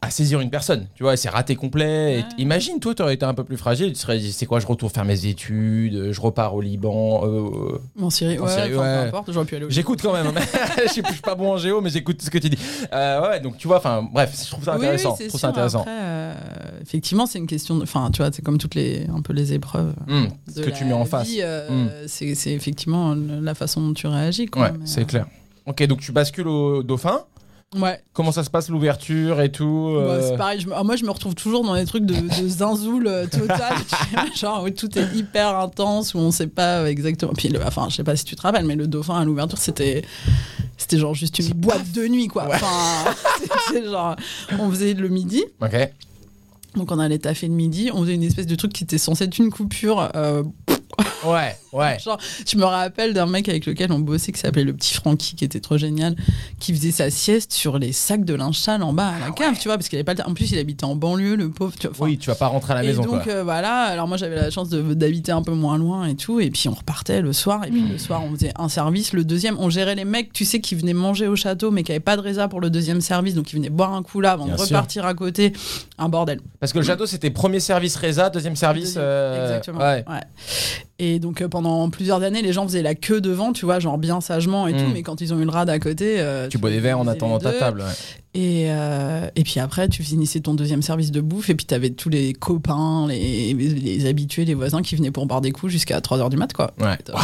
à saisir une personne. Tu vois, c'est raté complet. Et imagine, toi, tu aurais été un peu plus fragile. Tu serais dit, c'est quoi, je retourne faire mes études, je repars au Liban. euh, En Syrie, En ouais, Syrie, ouais. peu importe, j'aurais pu aller au J'écoute quand même. <laughs> je, suis, je suis pas bon en géo, mais j'écoute ce que tu dis. Euh, ouais, donc tu vois, enfin, bref, je trouve ça Oui, oui, intéressant. c'est je trouve ça sûr. intéressant. Après, euh, effectivement, c'est une question de. Enfin, tu vois, c'est comme toutes les, un peu les épreuves. De ce que tu mets en face. euh, c'est, c'est effectivement la façon dont tu réagis. Quoi, Ouais, c'est euh, clair. Ok, donc tu bascules au Dauphin. Ouais, Comment ça se passe l'ouverture et tout Bah, euh, c'est pareil. Je me- ah, moi, je me retrouve toujours dans des trucs de, de zinzoul total. <laughs> <laughs> genre où tout est hyper intense, où on sait pas exactement. Puis, le- enfin, je sais pas si tu te rappelles, mais le dauphin à l'ouverture, c'était. C'était genre juste une boîte de nuit, quoi. Ouais. Enfin, <laughs> c'était genre. On faisait le midi. Ok. Donc, on allait taffer le midi. On faisait une espèce de truc qui était censé être une coupure. euh, Ouais, ouais. Genre, je me rappelle d'un mec avec lequel on bossait qui s'appelait le petit Francky, qui était trop génial, qui faisait sa sieste sur les sacs de linge sale en bas à la cave, tu vois, parce qu'il avait pas le temps. En plus, il habitait en banlieue, le pauvre. Tu vois, Oui, tu vas pas rentrer à la et maison, donc quoi. euh, voilà, alors moi j'avais la chance d'habiter un peu moins loin et tout, et puis on repartait le soir, et puis le soir on faisait un service, le deuxième on gérait les mecs, tu sais, qui venaient manger au château mais qui avaient pas de résa pour le deuxième service, donc ils venaient boire un coup là avant Bien de sûr. repartir à côté, un bordel. Parce que le château, c'était premier service Reza, deuxième service. Deuxième- euh, Exactement. Ouais. ouais. Et donc euh, pendant plusieurs années, les gens faisaient la queue devant, tu vois, genre bien sagement et tout. Mais quand ils ont eu le rad à côté, euh, Tu bois des verres en attendant ta table. ouais. Et, euh, et puis après, tu finissais ton deuxième service de bouffe, et puis t'avais tous les copains, les, les habitués, les voisins qui venaient pour boire des coups jusqu'à 3h du mat, quoi. Ouais. <laughs>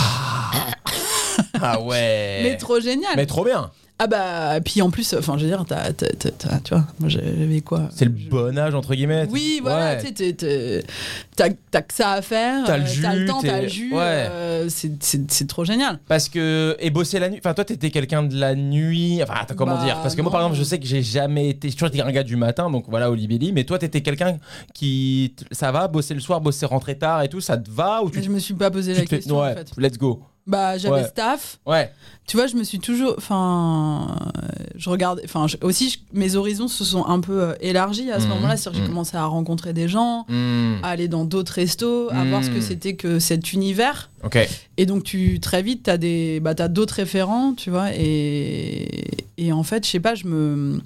Ah ouais. Mais trop génial! Mais trop bien. Ah bah, puis en plus, enfin, je veux dire, t'as, t'as- t'as- t'as- tu vois, moi j'avais quoi? C'est le Je- bon âge entre guillemets. Oui, voilà, Ouais. tu sais, t'as que ça à faire, T'as le jus, t'as le temps, t'as le jus, ouais. euh, c'est- trop génial. Parce que et bosser la nuit. Enfin toi t'étais quelqu'un de la nuit. Enfin attends, comment Bah, dire? Parce que moi par non. exemple je sais que j'ai jamais été. J'ai toujours été un gars du matin donc voilà Olibelli. Mais toi t'étais quelqu'un qui ça va bosser le soir, bosser rentrer tard et tout. Ça te va ou tu, Mais je me suis pas posé la fais- question ouais, en fait. let's go. Bah, j'avais Ouais. staff. Ouais. Tu vois, je me suis toujours. Enfin, je regarde. Enfin, aussi, je- mes horizons se sont un peu euh, élargis à ce Mhm, moment-là. C'est-à-dire que mhm. j'ai commencé à rencontrer des gens, Hmm, à aller dans d'autres restos, à voir ce que c'était que cet univers. Ok. Et donc, tu, très vite, tu as des, bah, t'as d'autres référents, tu vois. Et, et en fait, je sais pas, je me.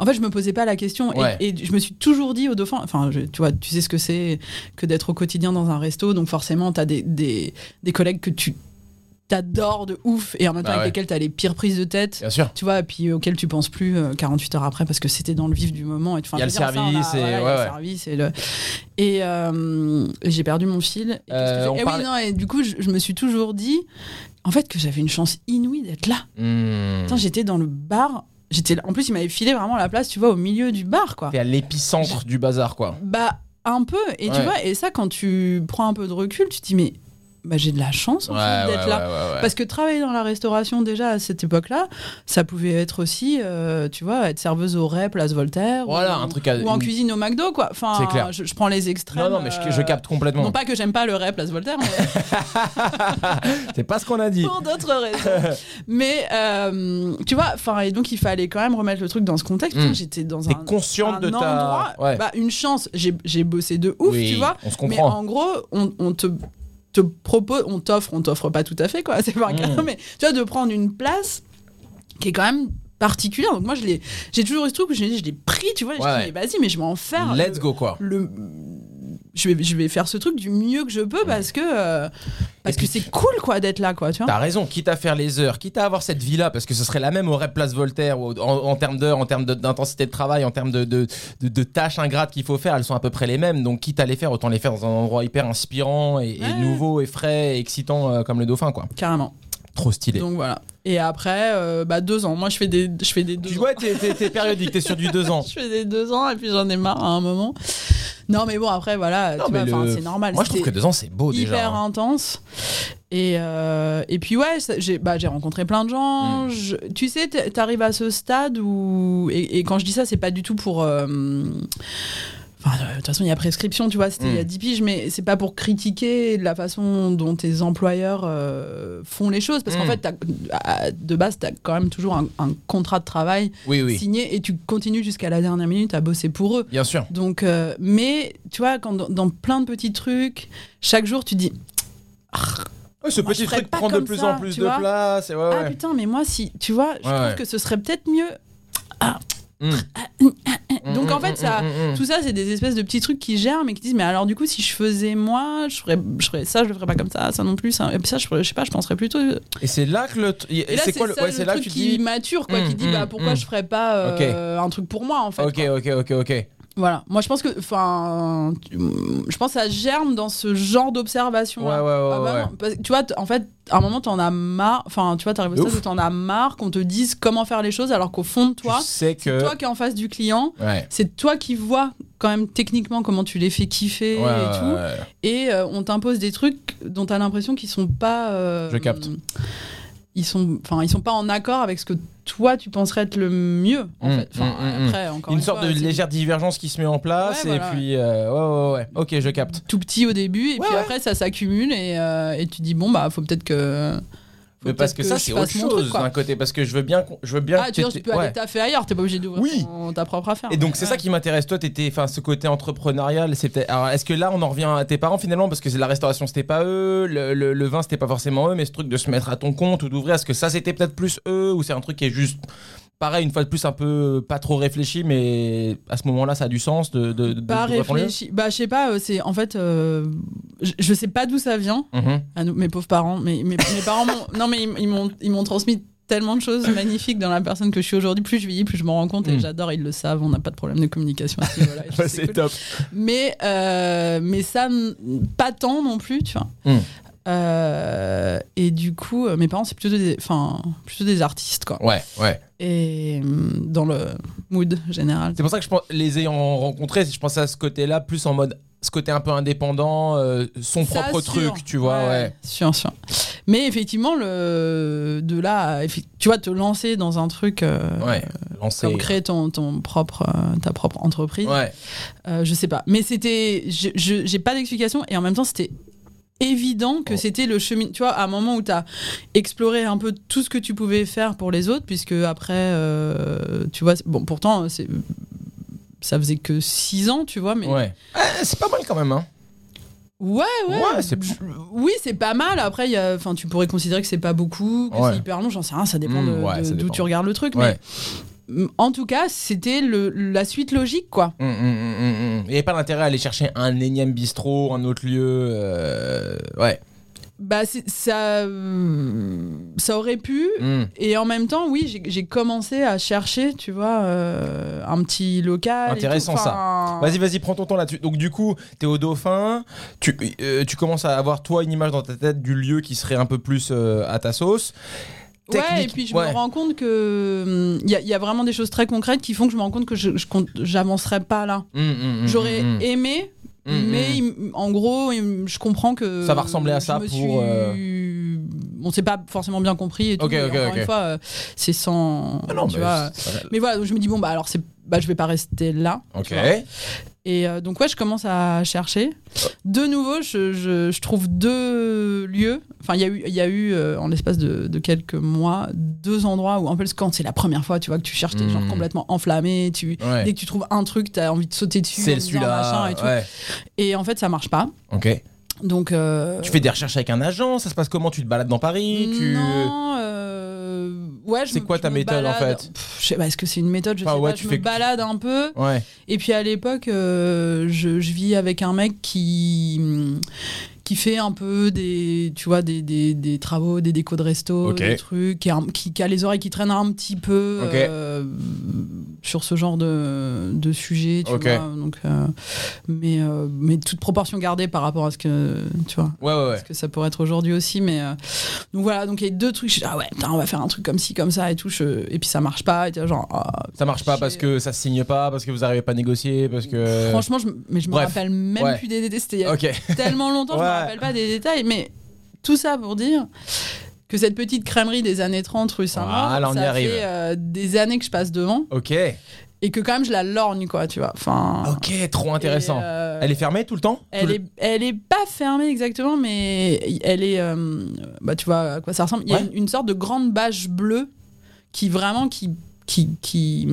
En fait, je me posais pas la question et- Ouais. et, je me suis toujours dit au dauphin, enfin, je- tu vois, tu sais ce que c'est que d'être au quotidien dans un resto, donc forcément, tu as des, des, des collègues que tu t'adores de ouf et en même temps Bah avec ouais. lesquels tu as les pires prises de tête. Bien sûr. Tu vois, et puis auxquels tu penses plus euh, 48 heures après parce que c'était dans le vif du moment. Et, Il y a le service et- ouais, le ouais. service et le- et euh, j'ai perdu mon fil. Et, que Euh, on Eh oui, non, et du coup, je, je me suis toujours dit, en fait, que j'avais une chance inouïe d'être là. Putain, j'étais dans le bar. J'étais En plus, il m'avait filé vraiment la place, tu vois, au milieu du bar, quoi. T'es à l'épicentre du bazar quoi. Bah, un peu. Et tu vois, et ça, quand tu prends un peu de recul, tu te dis, mais bah, j'ai de la chance, en Ouais, fait, ouais, d'être ouais, là. ouais. Parce que travailler dans la restauration déjà à cette époque-là, ça pouvait être aussi, euh, tu vois, être serveuse au Rep, Place Voltaire, Voilà ou, un truc à. ou en cuisine au McDo, quoi. Enfin, clair. Je, je prends les extrêmes. Non non mais je, euh, je capte complètement. Non pas que j'aime pas le Rep, Place Voltaire, mais <laughs> C'est pas ce qu'on a dit. pour d'autres raisons. mais euh, tu vois, enfin, et donc il fallait quand même remettre le truc dans ce contexte. Mm. Putain, J'étais dans un, consciente un de ta. endroit, Ouais. bah, une chance. J'ai bossé de ouf, Oui, tu vois. On se Mais comprend. en gros, on, on te, te propose, on t'offre, on t'offre pas tout à fait, quoi. <laughs> C'est pas grave, mais tu vois, de prendre une place qui est quand même particulière. Donc moi, je l'ai, j'ai toujours eu ce truc où je je l'ai pris, tu vois. Ouais, je ouais. dis, vas-y, mais je vais en faire. Let's le- go quoi. Le, je vais, je vais faire ce truc du mieux que je peux parce que, euh, parce que c'est cool, quoi, d'être là, quoi, tu vois. T'as raison, quitte à faire les heures, quitte à avoir cette vie-là, parce que ce serait la même au Rep Place Voltaire, en, en termes d'heures, en termes d'intensité de travail, en termes de, de, tâches ingrates qu'il faut faire, elles sont à peu près les mêmes. Donc, quitte à les faire, autant les faire dans un endroit hyper inspirant et, nouveau et frais et excitant euh, comme le dauphin, quoi. Carrément. Trop stylé. Donc voilà. Et après, euh, bah, deux ans. Moi, je fais des, je fais des deux tu ans. vois, t'es t'es- t'es périodique, t'es sur du deux <laughs> ans. Je fais des deux ans et puis j'en ai marre à un moment. Non, mais bon, après, voilà, Non, tu mais vois, enfin, le- c'est normal. Moi, je trouve que C'était deux ans, c'est beau déjà. hyper hein. intense. Et, euh, et puis, ouais, ça- j'ai bah, j'ai rencontré plein de gens. Mm. Je- tu sais, t- t'arrives à ce stade où. Et, et quand je dis ça, c'est pas du tout pour. euh, Enfin, euh, de toute façon, il y a prescription, tu vois, c'était il y a Mm. 10 piges, mais c'est pas pour critiquer la façon dont tes employeurs euh, font les choses, parce qu'en Mm. fait, de base, tu as quand même toujours un, un contrat de travail Oui, oui, signé et tu continues jusqu'à la dernière minute à bosser pour eux. bien sûr. Donc, euh, mais tu vois, quand dans, dans plein de petits trucs, chaque jour, tu dis Ouais, ce Moi, petit truc prend de plus ça, en plus de place. et ouais, Ah putain, mais moi, si, tu vois, je trouve que ce serait peut-être mieux. Mm. Donc, Mm, en fait, ça-. Tout ça, c'est des espèces de petits trucs qui germent et qui disent, mais alors, du coup, si je faisais moi, je ferais, je ferais ça, je le ferais pas comme ça, ça non plus. Ça. Et puis ça, je, ferais- je sais pas, je penserais plutôt. Et c'est là que le. Et là, c'est c'est quoi le. ça Ouais, le c'est là que truc tu qui dis. mature, quoi, qui dit, bah, pourquoi je ferais pas euh, un truc pour moi, en fait. Ok, quoi. ok, ok, ok. Voilà. Moi, je pense que, enfin, je pense que ça germe dans ce genre d'observation. Ouais, ouais, ouais, Ah bah parce que, tu vois, en fait, à un moment, t'en as marre. Enfin, tu vois, t'arrives au De stade où t'en as marre qu'on te dise comment faire les choses, alors qu'au fond de toi, c'est que. toi qui es en face du client. C'est toi qui vois quand même techniquement comment tu les fais kiffer et tout. Et euh, on t'impose des trucs dont t'as l'impression qu'ils sont pas. euh, Je capte. Ils sont, enfin, ils sont pas en accord avec ce que toi tu penserais être le mieux. En Mm, fait. Enfin, mm, mm, après, encore Une une sorte fois, de légère divergence qui se met en place Ouais, et voilà. puis euh, ouais, ouais ouais ok je capte tout petit au début et Ouais, puis ouais. après ça s'accumule et, euh, et tu dis bon bah faut peut-être que mais parce que ça c'est autre chose d'un côté parce que je veux bien qu'on- je veux bien ah tu, tu peux ouais. aller taffer ailleurs t'es pas obligé d'ouvrir Oui. ton- ta propre affaire et donc c'est ouais. ça qui m'intéresse toi t'étais enfin ce côté entrepreneurial c'est peut-être alors est-ce que là on en revient à tes parents finalement? Parce que c'est la restauration c'était pas eux le, le, le vin c'était pas forcément eux mais ce truc de se mettre à ton compte ou d'ouvrir est-ce que ça c'était peut-être plus eux ou c'est un truc qui est juste pareil, une fois de plus, un peu pas trop réfléchi, mais à ce moment-là, ça a du sens de. de, de- Pas de réfléchi. Bah, je sais pas, euh, c'est en fait. euh, je- je sais pas d'où ça vient, à nous, mes pauvres parents. Mais mes, mes parents m'ont. <laughs> Non, mais ils, m'ont transmis tellement de choses magnifiques dans la personne que je suis aujourd'hui. Plus je vieillis, plus je m'en rends compte et Mm. j'adore, ils le savent. On n'a pas de problème de communication sais <laughs> c'est cool. top. Mais, euh, mais ça, pas tant non plus, tu vois. Mm. Euh, et du coup, mes parents, c'est plutôt des, enfin, plutôt des artistes, quoi. Ouais, ouais. Et hum, dans le mood général. C'est pour ça que je pense, les ayant rencontrés, je pensais à ce côté-là, plus en mode ce côté un peu indépendant, euh, son Ça, propre sûr. truc, tu vois, ouais. Sûr, sûr. Mais effectivement, le, de là, tu vois, te lancer dans un truc euh, Ouais, lancer. comme créer ton, ton propre, euh, ta propre entreprise, Ouais, euh, je sais pas. Mais c'était, j'ai pas d'explication et en même temps, c'était évident que Oh. c'était le chemin. Tu vois, à un moment où tu as exploré un peu tout ce que tu pouvais faire pour les autres, puisque après, euh, tu vois, bon, pourtant, c'est ça faisait que 6 ans, tu vois, mais ouais. Ah, c'est pas mal quand même, hein. Ouais, ouais. Ouais, c'est- Oui, c'est pas mal. Après, il y a- enfin, tu pourrais considérer que c'est pas beaucoup, que Ouais. c'est hyper long, j'en sais rien, ça dépend Mm, de- ouais, de- ça d'où tu regardes le truc. Ouais. Mais en tout cas, c'était le- la suite logique, quoi. Hum, hum, hum. Il n'y avait pas d'intérêt à aller chercher un énième bistrot, un autre lieu. euh, Ouais. Bah, c'est- ça, euh, ça aurait pu. Hum. Et en même temps, oui, j'ai- j'ai commencé à chercher, tu vois, euh, un petit local. et tout. Intéressant, Enfin, Vas-y, vas-y, prends ton temps là-dessus. Donc, du coup, t'es au Dauphin, tu, euh, tu commences à avoir, toi, une image dans ta tête du lieu qui serait un peu plus euh, à ta sauce. Ouais, et puis je ouais. me rends compte que il y, a- y a vraiment des choses très concrètes qui font que je me rends compte que je j'avancerai pas là. Hum, hum, hum, J'aurais hum, hum. aimé, Hum, mais hum. en gros, je comprends que Ça va ressembler à ça pour, suis- euh, On s'est pas forcément bien compris et tout. Ok, mais ok, encore une fois, euh, c'est sans. Ah non, tu mais vois. Mais voilà, donc je me dis bon bah alors c'est, bah je vais pas rester là. Ok. Et euh, donc ouais, je commence à chercher. De nouveau, je, je- je trouve deux lieux. Enfin, il y a eu, y a eu euh, en l'espace de, de quelques mois deux endroits où un peu quand c'est la première fois, tu vois que tu cherches, t'es Mm. genre complètement enflammé. Tu Ouais. dès que tu trouves un truc, t'as envie de sauter dessus. C'est en celui-là. et tout. ouais. Et en fait, ça marche pas. Ok. Donc. euh, Tu fais des recherches avec un agent Ça se passe comment? Tu te balades dans Paris? Tu... Non. euh, Ouais, je C'est quoi ta méthode, en fait Pff, Je sais pas, est-ce que c'est une méthode Je sais ouais, pas. tu Je fais me balade un peu. Ouais. Et puis à l'époque, euh, je, je vis avec un mec qui qui fait un peu des tu vois des, des, des travaux des décos de resto des trucs qui a, qui, qui a les oreilles qui traînent un petit peu euh, sur ce genre de, de sujet tu vois donc euh, mais euh, mais toute proportion gardée par rapport à ce que tu vois Ouais, ouais, ouais. parce que ça pourrait être aujourd'hui aussi mais donc voilà donc il y a deux trucs je dis ah ouais putain, on va faire un truc comme ci comme ça et tout je- et puis ça marche pas et genre ah, Ça marche pas parce que ça signe pas, parce que vous arrivez pas à négocier, parce que. Franchement, je, mais je me rappelle même plus des détails. C'était il y a tellement longtemps. Me rappelle pas des détails. Mais tout ça pour dire que cette petite crèmerie des années 30 rue y ça fait euh, des années que je passe devant Ok. et que quand même je la lorgne, quoi, tu vois. Enfin. Ok, trop intéressant. euh, Elle est fermée tout le temps Elle le- est, elle est pas fermée exactement, mais elle est. euh, bah, tu vois à quoi ça ressemble. Il y a une, une sorte de grande bâche bleue qui vraiment qui qui qui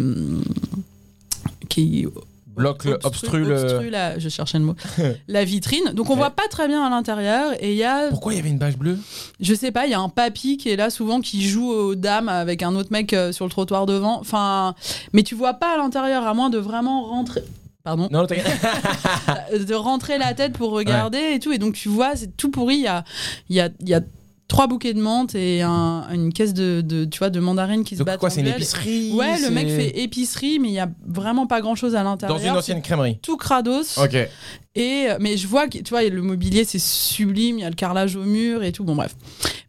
qui Bloque, le- obstrue le. obstrue la- je cherchais le mot, <laughs> la vitrine. Donc on Ouais. voit pas très bien à l'intérieur et il y a, Pourquoi il y avait une bâche bleue? Je sais pas, il y a un papy qui est là souvent qui joue aux dames avec un autre mec euh, sur le trottoir devant. Enfin, mais tu vois pas à l'intérieur à moins de vraiment rentrer. Pardon. Non, <laughs> de rentrer la tête pour regarder et tout. Et donc tu vois, c'est tout pourri. Il y a, il y a, il y a trois bouquets de menthe et un- une caisse de, de, tu vois, de mandarines qui se Donc battent. quoi, c'est une épicerie Ouais, le mec fait épicerie, mais il y a vraiment pas grand chose à l'intérieur. Dans une ancienne crèmerie. Tout crados. Ok. Et mais je vois que tu vois le mobilier c'est sublime, il y a le carrelage au mur et tout. Bon bref.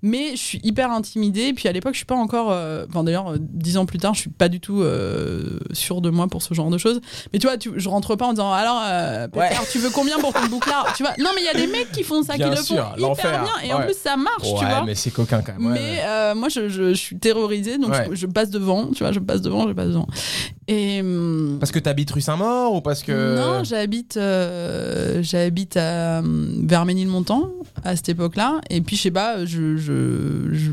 Mais je suis hyper intimidée. Puis à l'époque je suis pas encore. euh, Enfin d'ailleurs euh, dix ans plus tard je suis pas du tout euh, sûre de moi pour ce genre de choses. Mais tu vois tu, je rentre pas en disant alors euh, Peter, Ouais. tu veux combien pour ton bouclard? Tu vois Non mais il y a des mecs qui font ça, Bien qui le font hyper bien et en plus ça marche tu vois. mais c'est coquin quand même. ouais, Mais euh, moi, je, je- je suis terrorisée, donc je, je passe devant, tu vois, je passe devant, je passe devant. Et Parce que t'habites rue Saint-Maur ou parce que. non, j'habite, euh, j'habite à hum, vers Ménilmontant à cette époque-là, et puis je sais pas, je, je, je,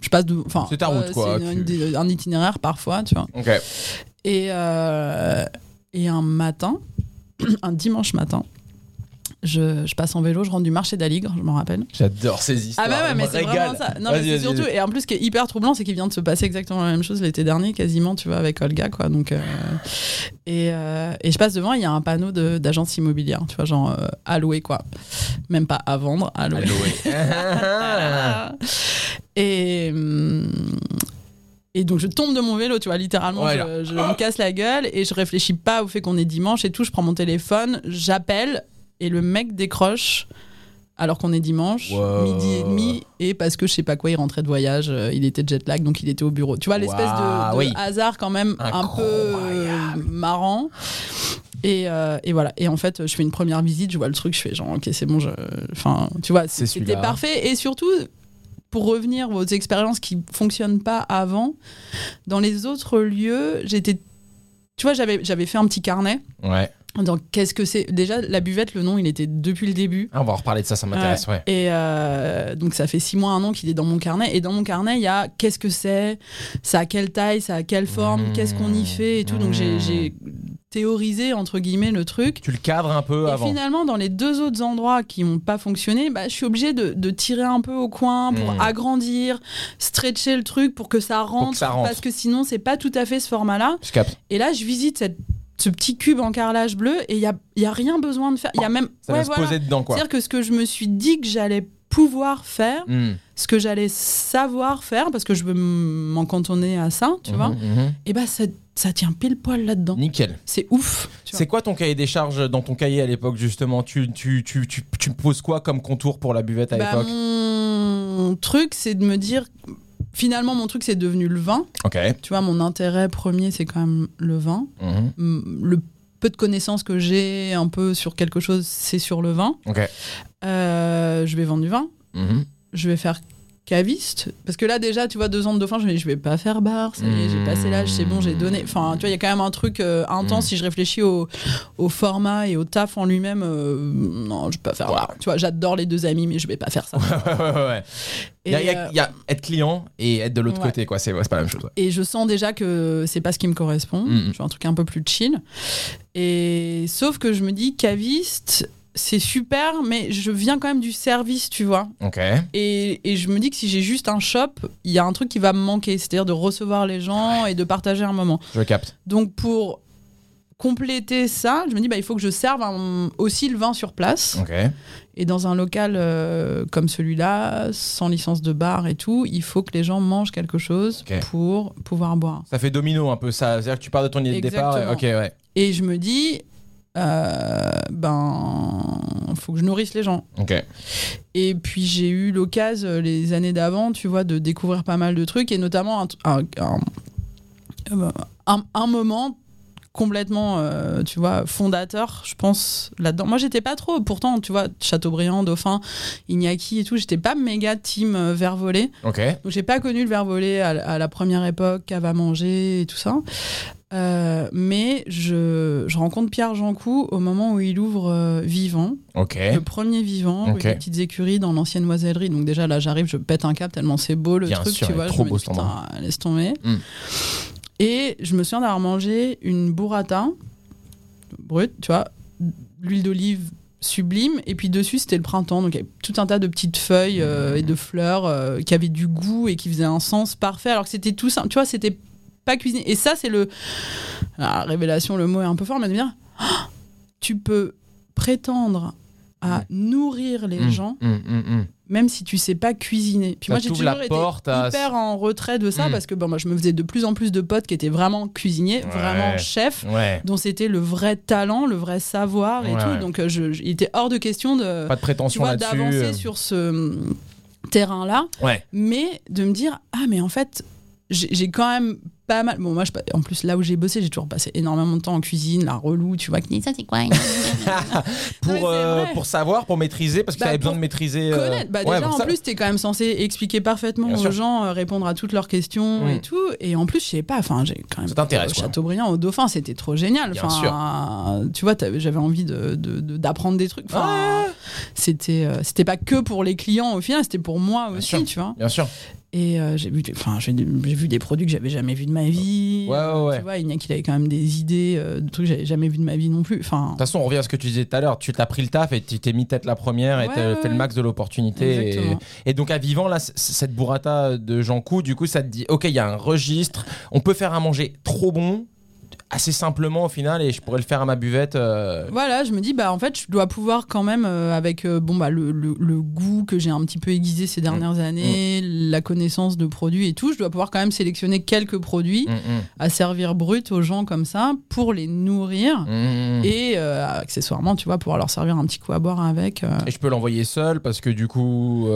je passe de, enfin, C'est ta route, euh, quoi, tu- un itinéraire parfois, tu vois. Et euh, et un matin, <clears throat> un dimanche matin, je, je passe en vélo, je rentre du marché d'Aligre, je m'en rappelle. J'adore ces histoires. Ah bah ouais, mais c'est vraiment ça. Non, mais c'est surtout et en plus ce qui est hyper troublant, c'est qu'il vient de se passer exactement la même chose l'été dernier, quasiment, tu vois, avec Olga, quoi. Donc euh, et, euh, et je passe devant, il y a un panneau d'agence immobilière, tu vois, genre euh, à louer, quoi. Même pas à vendre, à louer. Alloué. <laughs> <laughs> et hum, et donc je tombe de mon vélo, tu vois, littéralement, Ouais, je, je me casse la gueule et je réfléchis pas au fait qu'on est dimanche et tout. Je prends mon téléphone, j'appelle et le mec décroche alors qu'on est dimanche, Wow. midi et demi, et parce que je sais pas quoi, il rentrait de voyage, euh, il était jet lag, donc il était au bureau. Tu vois, l'espèce de, Wow, de oui. hasard quand même un peu euh, marrant. Et, euh, et voilà. Et en fait, je fais une première visite, je vois le truc, je fais genre, ok, c'est bon, je... enfin, tu vois, c'était parfait. Et surtout, pour revenir aux expériences qui fonctionnent pas avant, dans les autres lieux, j'étais. Tu vois, j'avais j'avais fait un petit carnet. Ouais. Donc, qu'est-ce que c'est? Déjà, la buvette, le nom, il était depuis le début. Ah, on va en reparler de ça, ça m'intéresse, ouais. Et euh, donc ça fait six mois, un an qu'il est dans mon carnet. Et dans mon carnet, il y a qu'est-ce que c'est, ça a quelle taille, ça a quelle forme, Mmh. qu'est-ce qu'on y fait? Et tout. Donc j'ai- Mmh. j'ai théorisé entre guillemets le truc. Tu le cadres un peu Et avant. finalement, dans les deux autres endroits qui n'ont pas fonctionné, bah, je suis obligée de, de tirer un peu au coin pour Mmh. agrandir, stretcher le truc pour que ça rentre, ça rentre. parce que sinon, c'est pas tout à fait ce format-là. Et là, je visite cette- ce petit cube en carrelage bleu et il y a, y a rien besoin de faire. Il y a même. Ça ouais, va se voilà. poser dedans, quoi. C'est-à-dire que ce que je me suis dit que j'allais pouvoir faire, Hmm. ce que j'allais savoir faire, parce que je veux m'en cantonner à ça, tu Mhm, vois, mhm. et bah ça, ça tient pile poil là-dedans. Nickel. C'est ouf. C'est quoi ton cahier des charges dans ton cahier à l'époque, justement? Tu, tu, tu, tu, tu me poses quoi comme contour pour la buvette à Bah, l'époque? mon truc, c'est de me dire. Finalement, mon truc, c'est devenu le vin. Tu vois, mon intérêt premier, c'est quand même le vin. Mhm. Le peu de connaissances que j'ai un peu sur quelque chose, c'est sur le vin. Euh, je vais vendre du vin. Mhm. je vais faire caviste parce que là déjà tu vois deux ans de dauphin je vais je vais pas faire bar ça y est, j'ai passé l'âge c'est bon j'ai donné enfin tu vois il y a quand même un truc euh, intense Mm. si je réfléchis au, au format et au taf en lui-même euh, non je vais pas faire bar tu vois j'adore les deux amis mais je vais pas faire ça <laughs> ouais, ouais, ouais, ouais. Il et, y euh, y a être client et être de l'autre Ouais. côté, quoi. C'est ouais, pas la même chose. ouais. et je sens déjà que c'est pas ce qui me correspond je veux un truc un peu plus chill et sauf que je me dis caviste c'est super mais je viens quand même du service tu vois Ok. Et, et je me dis que si j'ai juste un shop, il y a un truc qui va me manquer, c'est-à-dire de recevoir les gens et de partager un moment. Je capte. Donc pour compléter ça, je me dis bah il faut que je serve un- aussi le vin sur place. Ok. Et dans un local euh, comme celui-là, sans licence de bar et tout, il faut que les gens mangent quelque chose pour pouvoir boire. Ça fait domino un peu ça. C'est-à-dire que tu pars de ton idée de départ. et- ouais. Et je me dis euh, ben faut que je nourrisse les gens. Et puis j'ai eu l'occasion euh, les années d'avant, tu vois, de découvrir pas mal de trucs et notamment un, euh, un- un moment complètement, euh, tu vois, fondateur, je pense, là-dedans. Moi, j'étais pas trop, pourtant, tu vois, Chateaubriand, Dauphin, Iñaki et tout, j'étais pas méga team euh, verre volé. Ok. Donc, j'ai pas connu le verre volé à, à la première époque, cave à manger et tout ça. Euh, mais je, je rencontre Pierre Jancoux au moment où il ouvre euh, Vivant, Ok. le premier vivant, les petites écuries dans l'ancienne oisellerie. Donc déjà là, j'arrive, je pète un cap tellement c'est beau le Bien truc, sûr, tu vois. trop je me beau, dis, endroit. putain, laisse tomber. Mm. Et je me souviens d'avoir mangé une burrata brute, tu vois, l'huile d'olive sublime. Et puis dessus c'était le printemps donc il y avait tout un tas de petites feuilles euh, et de fleurs euh, qui avaient du goût et qui faisaient un sens parfait alors que c'était tout simple. Tu vois c'était pas cuisiné. Et ça c'est le la révélation le mot est un peu fort mais de dire Ah, tu peux prétendre à nourrir les Mm, gens mm, mm, mm. Même si tu sais pas cuisiner. Puis Ça moi j'ai toujours la été porte à- hyper en retrait de ça Mm. parce que bon, moi je me faisais de plus en plus de potes qui étaient vraiment cuisiniers, Ouais. vraiment chefs, Ouais. dont c'était le vrai talent, le vrai savoir et Ouais, tout. Donc euh, je, je- il était hors de question de Pas de prétention d'avancer euh. sur ce hum, terrain-là, Ouais. mais de me dire ah mais en fait j'ai quand même pas mal. Bon moi je, en plus là où j'ai bossé j'ai toujours passé énormément de temps en cuisine, la relou, tu vois. qui- Ça, c'est quoi <laughs> Pour, euh, pour savoir, pour maîtriser, parce que Bah, tu avais besoin de maîtriser. euh, connaître. Bah, ouais, déjà, en ça- plus, t'es quand même censé expliquer parfaitement Bien aux sûr. gens, euh, répondre à toutes leurs questions et tout. Et en plus, je sais pas, enfin, j'ai quand même. Ça t'intéresse. Chateaubriand, au Dauphin, c'était trop génial. Bien Enfin, tu vois, j'avais envie de, de- de- d'apprendre des trucs. Enfin, c'était euh, c'était pas que pour les clients au final, c'était pour moi aussi, sûr. tu vois. Bien sûr. Et euh, j'ai vu, des- enfin, j'ai j'ai vu des produits que j'avais jamais vus de ma vie. Ouais, ouais, ouais. Tu vois, Ignac, il avait quand même des idées euh, de trucs que j'avais jamais vus de ma vie non plus. Enfin, De toute façon, on revient à ce que tu disais tout à l'heure. Tu t'as pris le taf et tu t'es mis tête la première et t'as fait le max de l'opportunité. Et, donc, à vivant, là, cette burrata de Jean Cou, du coup, ça te dit Ok, il y a un registre. On peut faire à manger trop bon, assez simplement au final, et je pourrais le faire à ma buvette. euh, Voilà, je me dis, bah en fait, je dois pouvoir quand même, euh, avec euh, bon, bah, le, le- le goût que j'ai un petit peu aiguisé ces dernières Mm. années, la connaissance de produits et tout, je dois pouvoir quand même sélectionner quelques produits hum, à servir brut aux gens comme ça pour les nourrir. Et accessoirement, tu vois, pouvoir leur servir un petit coup à boire avec. Et je peux l'envoyer seul parce que du coup.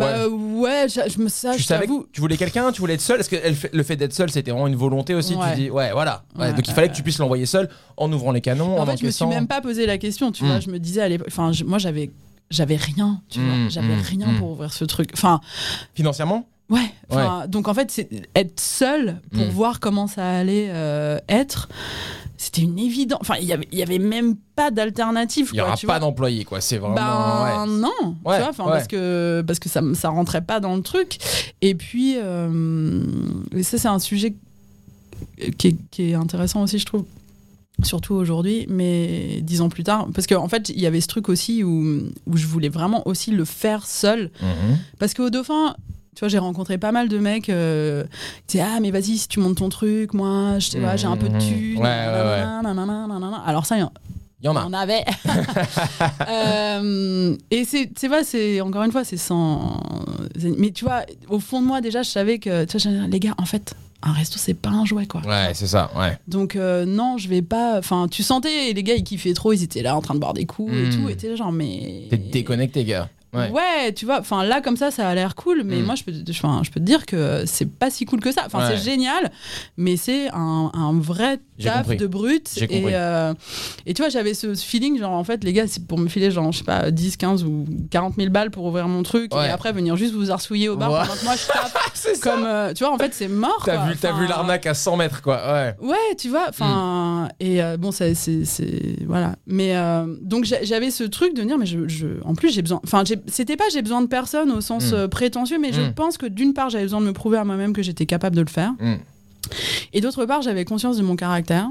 Euh, Bah ouais, je, je me ça, tu je savais que tu voulais quelqu'un, tu voulais être seul? Est-ce que elle fait- le fait d'être seul, c'était vraiment une volonté aussi? Ouais. Tu dis, ouais, voilà. Ouais, Ouais, donc il fallait que tu puisses l'envoyer seul en ouvrant les canons, en, En fait, je me suis même pas posé la question, tu Mm. vois. Je me disais à l'époque, enfin, moi j'avais. J'avais rien, tu vois. J'avais mm, rien pour ouvrir ce truc. Enfin, Financièrement? Ouais, donc en fait, c'est être seul pour voir comment ça allait euh, être, c'était une évidence. Enfin, il y avait, y avait même pas d'alternative. Il n'y aura tu pas d'employé, quoi. C'est vraiment. Ben ouais. non, Ouais, tu vois, enfin, ouais. parce que parce que ça ça rentrait pas dans le truc. Et puis euh, et ça c'est un sujet qui est, qui est intéressant aussi, je trouve. Surtout aujourd'hui, mais dix ans plus tard, parce qu'en fait, il y avait ce truc aussi où, où je voulais vraiment aussi le faire seul, Mhm. parce qu'au Dauphin, tu vois, j'ai rencontré pas mal de mecs euh, qui disaient Ah, mais vas-y, si tu montes ton truc, moi, je sais pas, j'ai un peu de Mhm. thunes. Ouais, ouais. Alors, ça, il y en- Il y en a. on avait. <laughs> Euh, et c'est, c'est vrai, c'est encore une fois, c'est sans. Mais tu vois, au fond de moi, déjà, je savais que, tu vois, les gars, en fait, un resto, c'est pas un jouet, quoi. Ouais, c'est ça, ouais. Donc, euh, non, je vais pas. Enfin, tu sentais, les gars, ils kiffaient trop, ils étaient là en train de boire des coups et Mm. tout, et t'es genre, mais. T'es déconnecté, gars. Ouais. Ouais. tu vois, enfin là comme ça, ça a l'air cool, mais Mm. moi je peux, je peux te dire que c'est pas si cool que ça. Enfin, Ouais. c'est génial, mais c'est un, un vrai taf de brut. Et, euh, et tu vois, j'avais ce, feeling, genre en fait, les gars, c'est pour me filer, genre, je sais pas, 10, 15 ou 40 000 balles pour ouvrir mon truc, Ouais. et après venir juste vous arsouiller au bar Ouais. pendant que moi je tape. <laughs> Comme, euh, tu vois, en fait, c'est mort. T'as vu, vu l'arnaque à 100 mètres, quoi. Ouais. Ouais, tu vois, enfin, et euh, bon, c'est, voilà. Mais euh, donc j'a- j'avais ce truc de dire, mais je, je- en plus j'ai besoin, enfin, j'ai- c'était pas j'ai besoin de personne au sens Mm. euh, prétentieux, mais je Mm. pense que d'une part j'avais besoin de me prouver à moi-même que j'étais capable de le faire, Mm. et d'autre part j'avais conscience de mon caractère